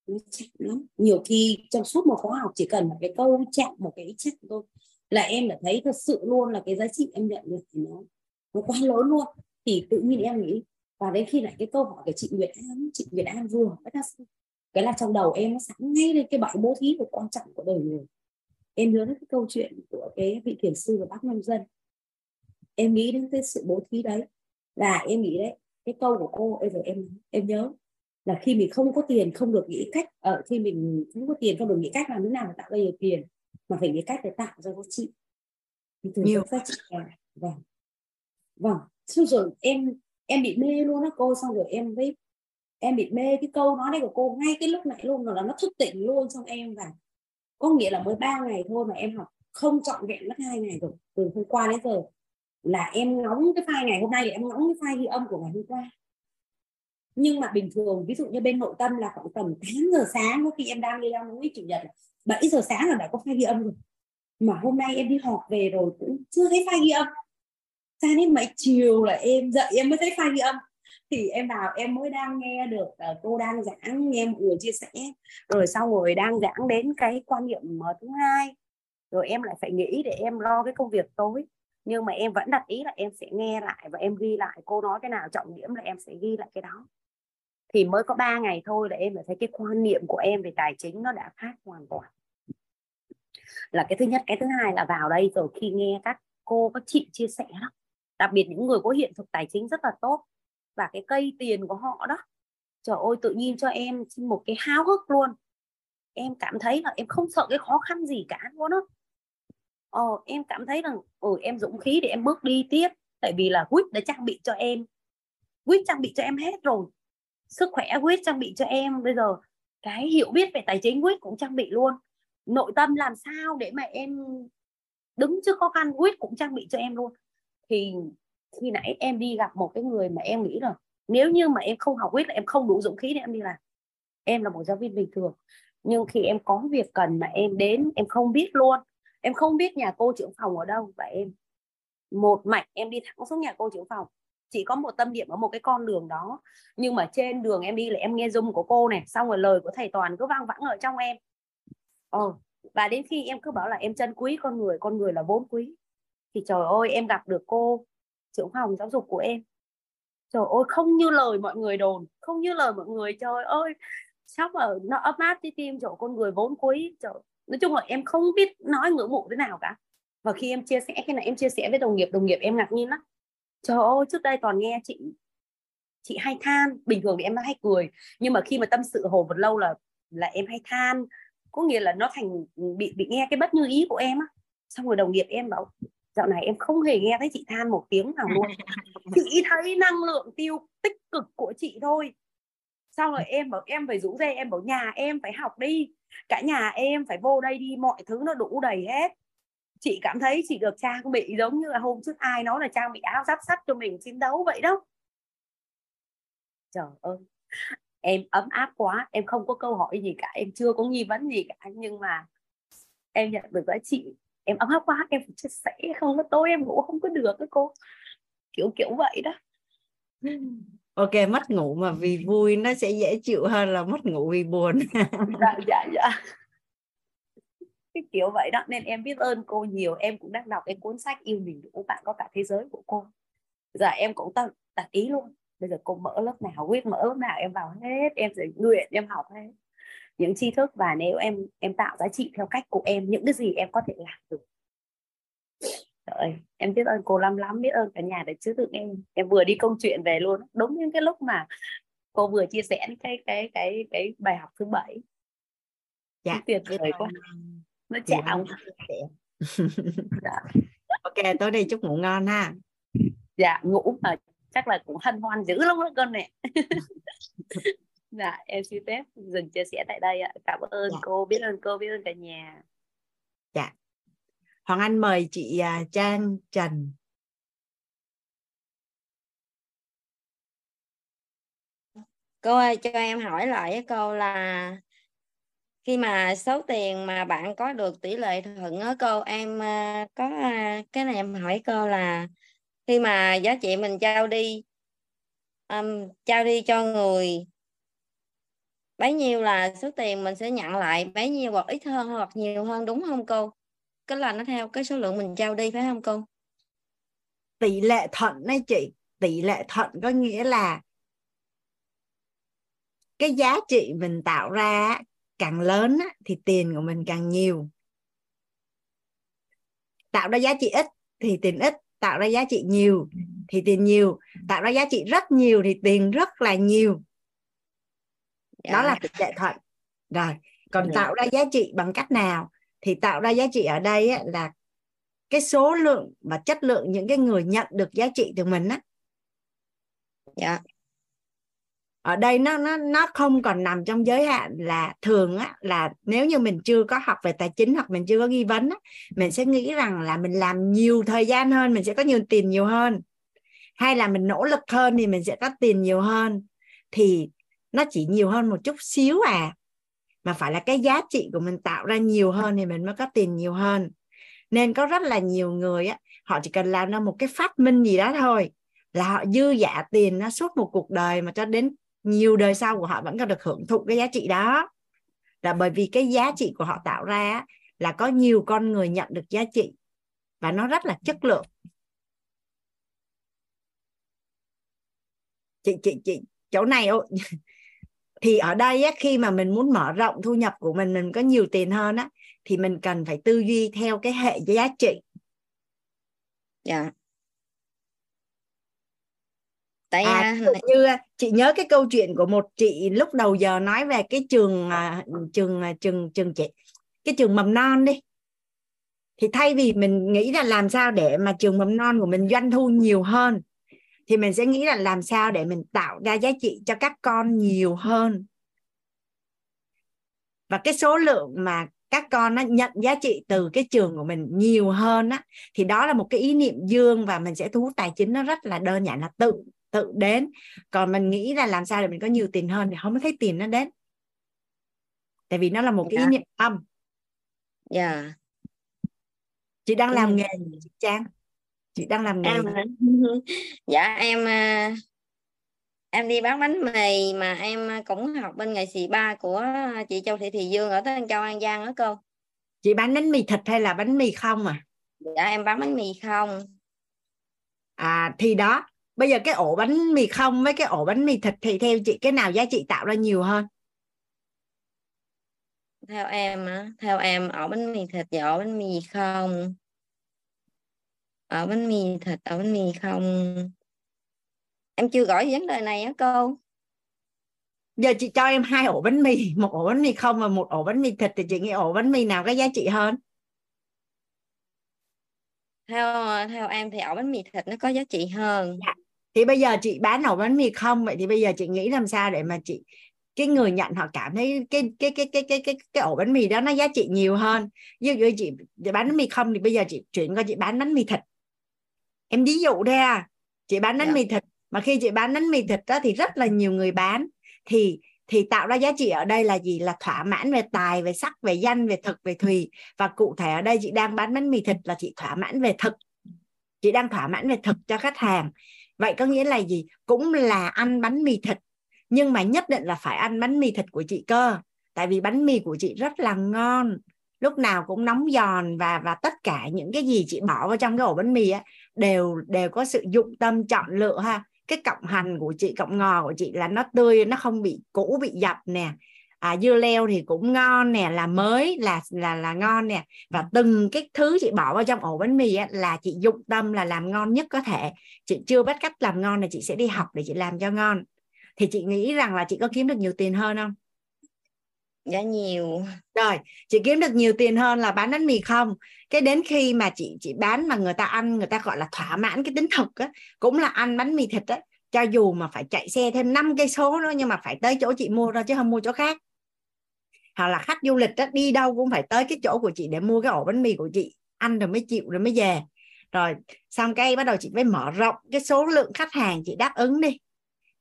Nó chạm lắm. Nhiều khi trong suốt một khóa học chỉ cần một cái câu chạm một cái chạm thôi là em đã thấy thật sự luôn là cái giá trị em nhận được thì nó nó quá lớn luôn. Thì tự nhiên em nghĩ và đến khi lại cái câu hỏi của chị Nguyệt An chị Nguyệt An vừa hỏi cái là trong đầu em nó sẵn ngay lên cái bãi bố thí của quan trọng của đời người. Em nhớ đến cái câu chuyện của cái vị thiền sư và bác nông dân. Em nghĩ đến cái sự bố thí đấy và em nghĩ đấy cái câu của cô giờ em em nhớ là khi mình không có tiền không được nghĩ cách ở ờ, khi mình không có tiền không được nghĩ cách làm thế nào để tạo ra nhiều tiền mà phải nghĩ cách để tạo ra giá trị thì thường nhiều. giá trị là vâng. Vâng xong rồi em em bị mê luôn á cô, xong rồi em với em bị mê cái câu nói đấy của cô ngay cái lúc này luôn rồi là nó thức tỉnh luôn, xong em và có nghĩa là mới ba ngày thôi mà em học không trọn vẹn mất hai ngày rồi, từ hôm qua đến giờ là em ngóng cái file ngày hôm nay thì em ngóng cái file ghi âm của ngày hôm qua. Nhưng mà bình thường, ví dụ như bên nội tâm là khoảng tầm 8 giờ sáng có khi em đang đi làm núi chủ nhật 7 giờ sáng là đã có file ghi âm rồi. Mà hôm nay em đi họp về rồi cũng chưa thấy file ghi âm sao đến mấy chiều là em dậy em mới thấy file ghi âm. Thì em vào em mới đang nghe được uh, cô đang giảng nghe mọi người chia sẻ. Rồi sau rồi đang giảng đến cái quan niệm ờ, thứ hai. Rồi em lại phải nghĩ để em lo cái công việc tối. Nhưng mà em vẫn đặt ý là em sẽ nghe lại và em ghi lại cô nói cái nào trọng điểm là em sẽ ghi lại cái đó. Thì mới có 3 ngày thôi là em đã thấy cái quan niệm của em về tài chính nó đã khác hoàn toàn. Là cái thứ nhất cái thứ hai là vào đây rồi khi nghe các cô các chị chia sẻ đó đặc biệt những người có hiện thực tài chính rất là tốt và cái cây tiền của họ đó trời ơi tự nhiên cho em một cái háo hức luôn. Em cảm thấy là em không sợ cái khó khăn gì cả luôn á. Ờ, em cảm thấy rằng ừ, em dũng khí để em bước đi tiếp tại vì là quýt đã trang bị cho em quýt trang bị cho em hết rồi. Sức khỏe quýt trang bị cho em bây giờ cái hiểu biết về tài chính quýt cũng trang bị luôn. Nội tâm làm sao để mà em đứng trước khó khăn quýt cũng trang bị cho em luôn thì khi nãy em đi gặp một cái người mà em nghĩ là nếu như mà em không học quýt là em không đủ dũng khí để em đi làm. Em là một giáo viên bình thường. Nhưng khi em có việc cần mà em đến em không biết luôn. Em không biết nhà cô trưởng phòng ở đâu và em một mạch em đi thẳng xuống nhà cô trưởng phòng. Chỉ có một tâm điểm ở một cái con đường đó. Nhưng mà trên đường em đi là em nghe dung của cô này xong rồi lời của thầy toàn cứ vang vẳng ở trong em. Ờ, và đến khi em cứ bảo là em chân quý con người con người là vốn quý thì trời ơi, em gặp được cô trưởng phòng giáo dục của em. Trời ơi, không như lời mọi người đồn, không như lời mọi người. Trời ơi, sắp ở, nó ấp áp trái tim, chỗ con người vốn quý. Trời, nói chung là em không biết nói ngưỡng mộ thế nào cả. Và khi em chia sẻ, khi này em chia sẻ với đồng nghiệp đồng nghiệp em ngạc nhiên lắm. Trời ơi, trước đây toàn nghe chị chị hay than. Bình thường thì em hay cười, nhưng mà khi mà tâm sự hồ một lâu là là em hay than. Có nghĩa là nó thành, bị bị nghe cái bất như ý của em á. Xong rồi đồng nghiệp em bảo dạo này em không hề nghe thấy chị than một tiếng nào luôn. Chị thấy năng lượng tiêu tích cực của chị thôi. Sau rồi em bảo em phải rủ dê em bảo nhà em phải học đi. Cả nhà em phải vô đây đi mọi thứ nó đủ đầy hết. Chị cảm thấy chị được trang bị giống như là hôm trước ai nói là trang bị áo giáp sắt cho mình chiến đấu vậy đó. Trời ơi em ấm áp quá em không có câu hỏi gì cả em chưa có nghi vấn gì cả. Nhưng mà em nhận được giá trị em ấm áp quá em phải chia sẻ. Không có tối em ngủ không có được cái cô. Kiểu kiểu vậy đó. Ok mất ngủ mà vì vui nó sẽ dễ chịu hơn là mất ngủ vì buồn. Dạ dạ dạ. Cái kiểu vậy đó. Nên em biết ơn cô nhiều. Em cũng đang đọc cái cuốn sách yêu mình đủ bạn có cả thế giới của cô. Giờ em cũng đặt đặt ý luôn. Bây giờ cô mở lớp nào quyết mở lớp nào em vào hết. Em sẽ nguyện em học hết những tri thức và nếu em em tạo giá trị theo cách của em những cái gì em có thể làm được. Trời em biết ơn cô lắm lắm biết ơn cả nhà để chứ tự em. Em vừa đi công chuyện về luôn đúng những cái lúc mà cô vừa chia sẻ cái cái cái cái bài học thứ bảy. Dạ tuyệt vời quá. nó chạm. dạ. ok tối đi chúc ngủ ngon ha. Dạ ngủ mà chắc là cũng hân hoan dữ lắm đó con nè dạ em xin phép dừng chia sẻ tại đây ạ. Cảm ơn dạ. cô biết ơn cô biết ơn cả nhà. Dạ. Hoàng Anh mời chị à, Trang Trần. Cô ơi cho em hỏi lại cái câu là khi mà số tiền mà bạn có được tỷ lệ thuận ở cô em à, có à, cái này em hỏi cô là khi mà giá trị mình trao đi um, trao đi cho người bấy nhiêu là số tiền mình sẽ nhận lại, bấy nhiêu hoặc ít hơn hoặc nhiều hơn, đúng không cô? Cái là nó theo cái số lượng mình trao đi, phải không cô? Tỷ lệ thuận đấy chị. Tỷ lệ thuận có nghĩa là cái giá trị mình tạo ra càng lớn thì tiền của mình càng nhiều. Tạo ra giá trị ít thì tiền ít, tạo ra giá trị nhiều thì tiền nhiều. Tạo ra giá trị rất nhiều thì tiền rất là nhiều dạ. đó là tỷ lệ thuận rồi còn dạ. tạo ra giá trị bằng cách nào? Thì tạo ra giá trị ở đây á, là cái số lượng và chất lượng những cái người nhận được giá trị từ mình á. Dạ. Ở đây nó nó nó không còn nằm trong giới hạn là thường á là nếu như mình chưa có học về tài chính hoặc mình chưa có nghi vấn á, mình sẽ nghĩ rằng là mình làm nhiều thời gian hơn mình sẽ có nhiều tiền nhiều hơn. Hay là mình nỗ lực hơn thì mình sẽ có tiền nhiều hơn. Thì nó chỉ nhiều hơn một chút xíu à. Mà phải là cái giá trị của mình tạo ra nhiều hơn thì mình mới có tiền nhiều hơn. Nên có rất là nhiều người á, họ chỉ cần làm ra một cái phát minh gì đó thôi là họ dư giả tiền nó suốt một cuộc đời mà cho đến nhiều đời sau của họ vẫn còn được hưởng thụ cái giá trị đó. Là bởi vì cái giá trị của họ tạo ra là có nhiều con người nhận được giá trị và nó rất là chất lượng. Chị chị chị, chỗ này thì ở đây á, khi mà mình muốn mở rộng thu nhập của mình mình có nhiều tiền hơn á thì mình cần phải tư duy theo cái hệ giá trị dạ yeah. tại à, à như chị nhớ cái câu chuyện của một chị lúc đầu giờ nói về cái trường à, trường à, trường trường chị cái trường mầm non đi thì thay vì mình nghĩ là làm sao để mà trường mầm non của mình doanh thu nhiều hơn thì mình sẽ nghĩ là làm sao để mình tạo ra giá trị cho các con nhiều hơn và cái số lượng mà các con nó nhận giá trị từ cái trường của mình nhiều hơn á thì đó là một cái ý niệm dương và mình sẽ thu hút tài chính nó rất là đơn giản là tự tự đến còn mình nghĩ là làm sao để mình có nhiều tiền hơn thì không thấy tiền nó đến tại vì nó là một cái yeah. ý dạ. niệm âm dạ yeah. chị đang làm nghề gì chị trang chị đang làm nghề em, dạ em à, em đi bán bánh mì mà em cũng học bên nghề xì ba của chị Châu Thị Thị Dương ở Tân Châu An Giang đó cô. Chị bán bánh mì thịt hay là bánh mì không à? Dạ em bán bánh mì không. À thì đó bây giờ cái ổ bánh mì không với cái ổ bánh mì thịt thì theo chị cái nào giá trị tạo ra nhiều hơn? Theo em á theo em ổ bánh mì thịt và ổ bánh mì không ổ bánh mì thịt ổ bánh mì không em chưa gọi vấn đề này á cô giờ chị cho em hai ổ bánh mì một ổ bánh mì không và một ổ bánh mì thịt thì chị nghĩ ổ bánh mì nào có giá trị hơn theo theo em thì ổ bánh mì thịt nó có giá trị hơn dạ thì bây giờ chị bán ổ bánh mì không vậy thì bây giờ chị nghĩ làm sao để mà chị cái người nhận họ cảm thấy cái cái cái cái cái cái cái ổ bánh mì đó nó giá trị nhiều hơn ví dụ chị, chị bán bánh mì không thì bây giờ chị chuyển qua chị bán bánh mì thịt em ví dụ đây à chị bán bánh yeah. Dạ. mì thịt mà khi chị bán bánh mì thịt đó thì rất là nhiều người bán. Thì thì tạo ra giá trị ở đây là gì? Là thỏa mãn về tài về sắc về danh về thực về thùy. Và cụ thể ở đây chị đang bán bánh mì thịt là chị thỏa mãn về thực. Chị đang thỏa mãn về thực cho khách hàng. Vậy có nghĩa là gì? Cũng là ăn bánh mì thịt nhưng mà nhất định là phải ăn bánh mì thịt của chị cơ. Tại vì bánh mì của chị rất là ngon lúc nào cũng nóng giòn và và tất cả những cái gì chị bỏ vào trong cái ổ bánh mì á đều đều có sự dụng tâm chọn lựa ha. Cái cọng hành của chị cọng ngò của chị là nó tươi nó không bị cũ bị dập nè. À, dưa leo thì cũng ngon nè là mới là là là ngon nè. Và từng cái thứ chị bỏ vào trong ổ bánh mì á, là chị dụng tâm là làm ngon nhất có thể. Chị chưa biết cách làm ngon là chị sẽ đi học để chị làm cho ngon. Thì chị nghĩ rằng là chị có kiếm được nhiều tiền hơn không? Dạ nhiều. Rồi chị kiếm được nhiều tiền hơn là bán bánh mì không? Cái đến khi mà chị chị bán mà người ta ăn người ta gọi là thỏa mãn cái tính thực á cũng là ăn bánh mì thịt á cho dù mà phải chạy xe thêm 5 cây số nữa nhưng mà phải tới chỗ chị mua ra chứ không mua chỗ khác. Hoặc là khách du lịch đó, đi đâu cũng phải tới cái chỗ của chị để mua cái ổ bánh mì của chị ăn rồi mới chịu rồi mới về. Rồi xong cái bắt đầu chị mới mở rộng cái số lượng khách hàng chị đáp ứng đi.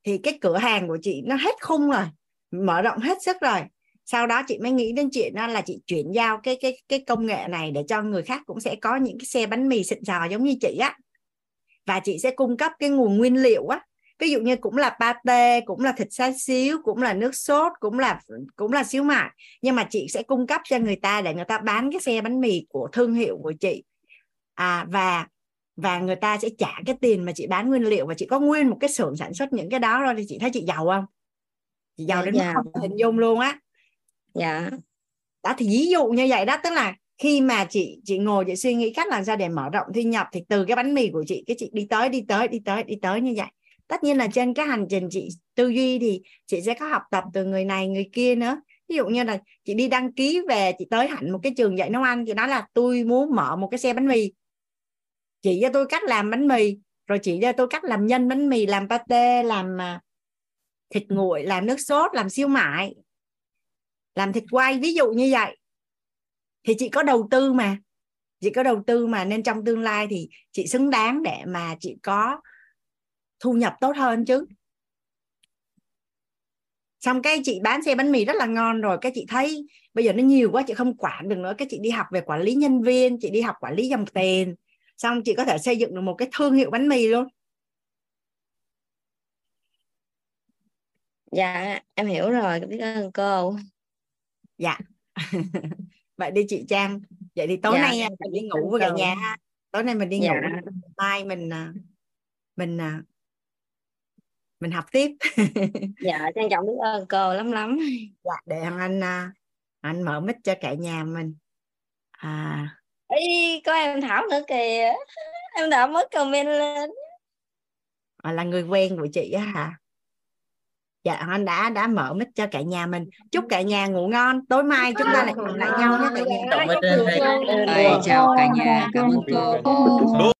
Thì cái cửa hàng của chị nó hết khung rồi mở rộng hết sức rồi sau đó chị mới nghĩ đến chuyện đó là chị chuyển giao cái cái cái công nghệ này để cho người khác cũng sẽ có những cái xe bánh mì xịn sò giống như chị á. Và chị sẽ cung cấp cái nguồn nguyên liệu á. Ví dụ như cũng là pate cũng là thịt xá xíu cũng là nước sốt cũng là cũng là xíu mại. Nhưng mà chị sẽ cung cấp cho người ta để người ta bán cái xe bánh mì của thương hiệu của chị. À và và người ta sẽ trả cái tiền mà chị bán nguyên liệu. Và chị có nguyên một cái xưởng sản xuất những cái đó rồi thì chị thấy chị giàu không? Chị giàu dạ, đến mức dạ. không hình dung luôn á dạ. Đó, thì ví dụ như vậy đó, tức là khi mà chị chị ngồi, chị suy nghĩ cách làm sao để mở rộng thu nhập thì từ cái bánh mì của chị, cái chị đi tới đi tới đi tới đi tới như vậy. Tất nhiên là trên cái hành trình chị tư duy thì chị sẽ có học tập từ người này, người kia nữa. Ví dụ như là chị đi đăng ký về, chị tới hẳn một cái trường dạy nấu ăn, chị nói là tôi muốn mở một cái xe bánh mì. Chị cho tôi cách làm bánh mì, rồi chị cho tôi cách làm nhân bánh mì, làm pate, làm à, thịt nguội, làm nước sốt, làm siêu mại làm thịt quay, ví dụ như vậy. Thì chị có đầu tư mà. Chị có đầu tư mà nên trong tương lai thì chị xứng đáng để mà chị có thu nhập tốt hơn chứ. Xong cái chị bán xe bánh mì rất là ngon rồi, cái chị thấy bây giờ nó nhiều quá, chị không quản được nữa. Cái chị đi học về quản lý nhân viên, chị đi học quản lý dòng tiền. Xong chị có thể xây dựng được một cái thương hiệu bánh mì luôn. Dạ em hiểu rồi. Biết ơn cô dạ. Vậy đi chị trang. Vậy thì tối dạ, nay mình đi ngủ với cả nhà tối nay mình đi dạ. ngủ mai mình à, mình à, mình học tiếp. Dạ trân trọng biết ơn cô lắm lắm. Dạ để anh à, anh mở mic cho cả nhà mình. À. Ý, có em Thảo nữa kìa. Em đã mới comment lên. À, là người quen của chị á hả dạ anh đã đã mở mic cho cả nhà mình. Chúc cả nhà ngủ ngon. Tối mai chúng ta lại gặp lại nhau nhé. Cả nhà chào cả nhà. Cảm ơn cô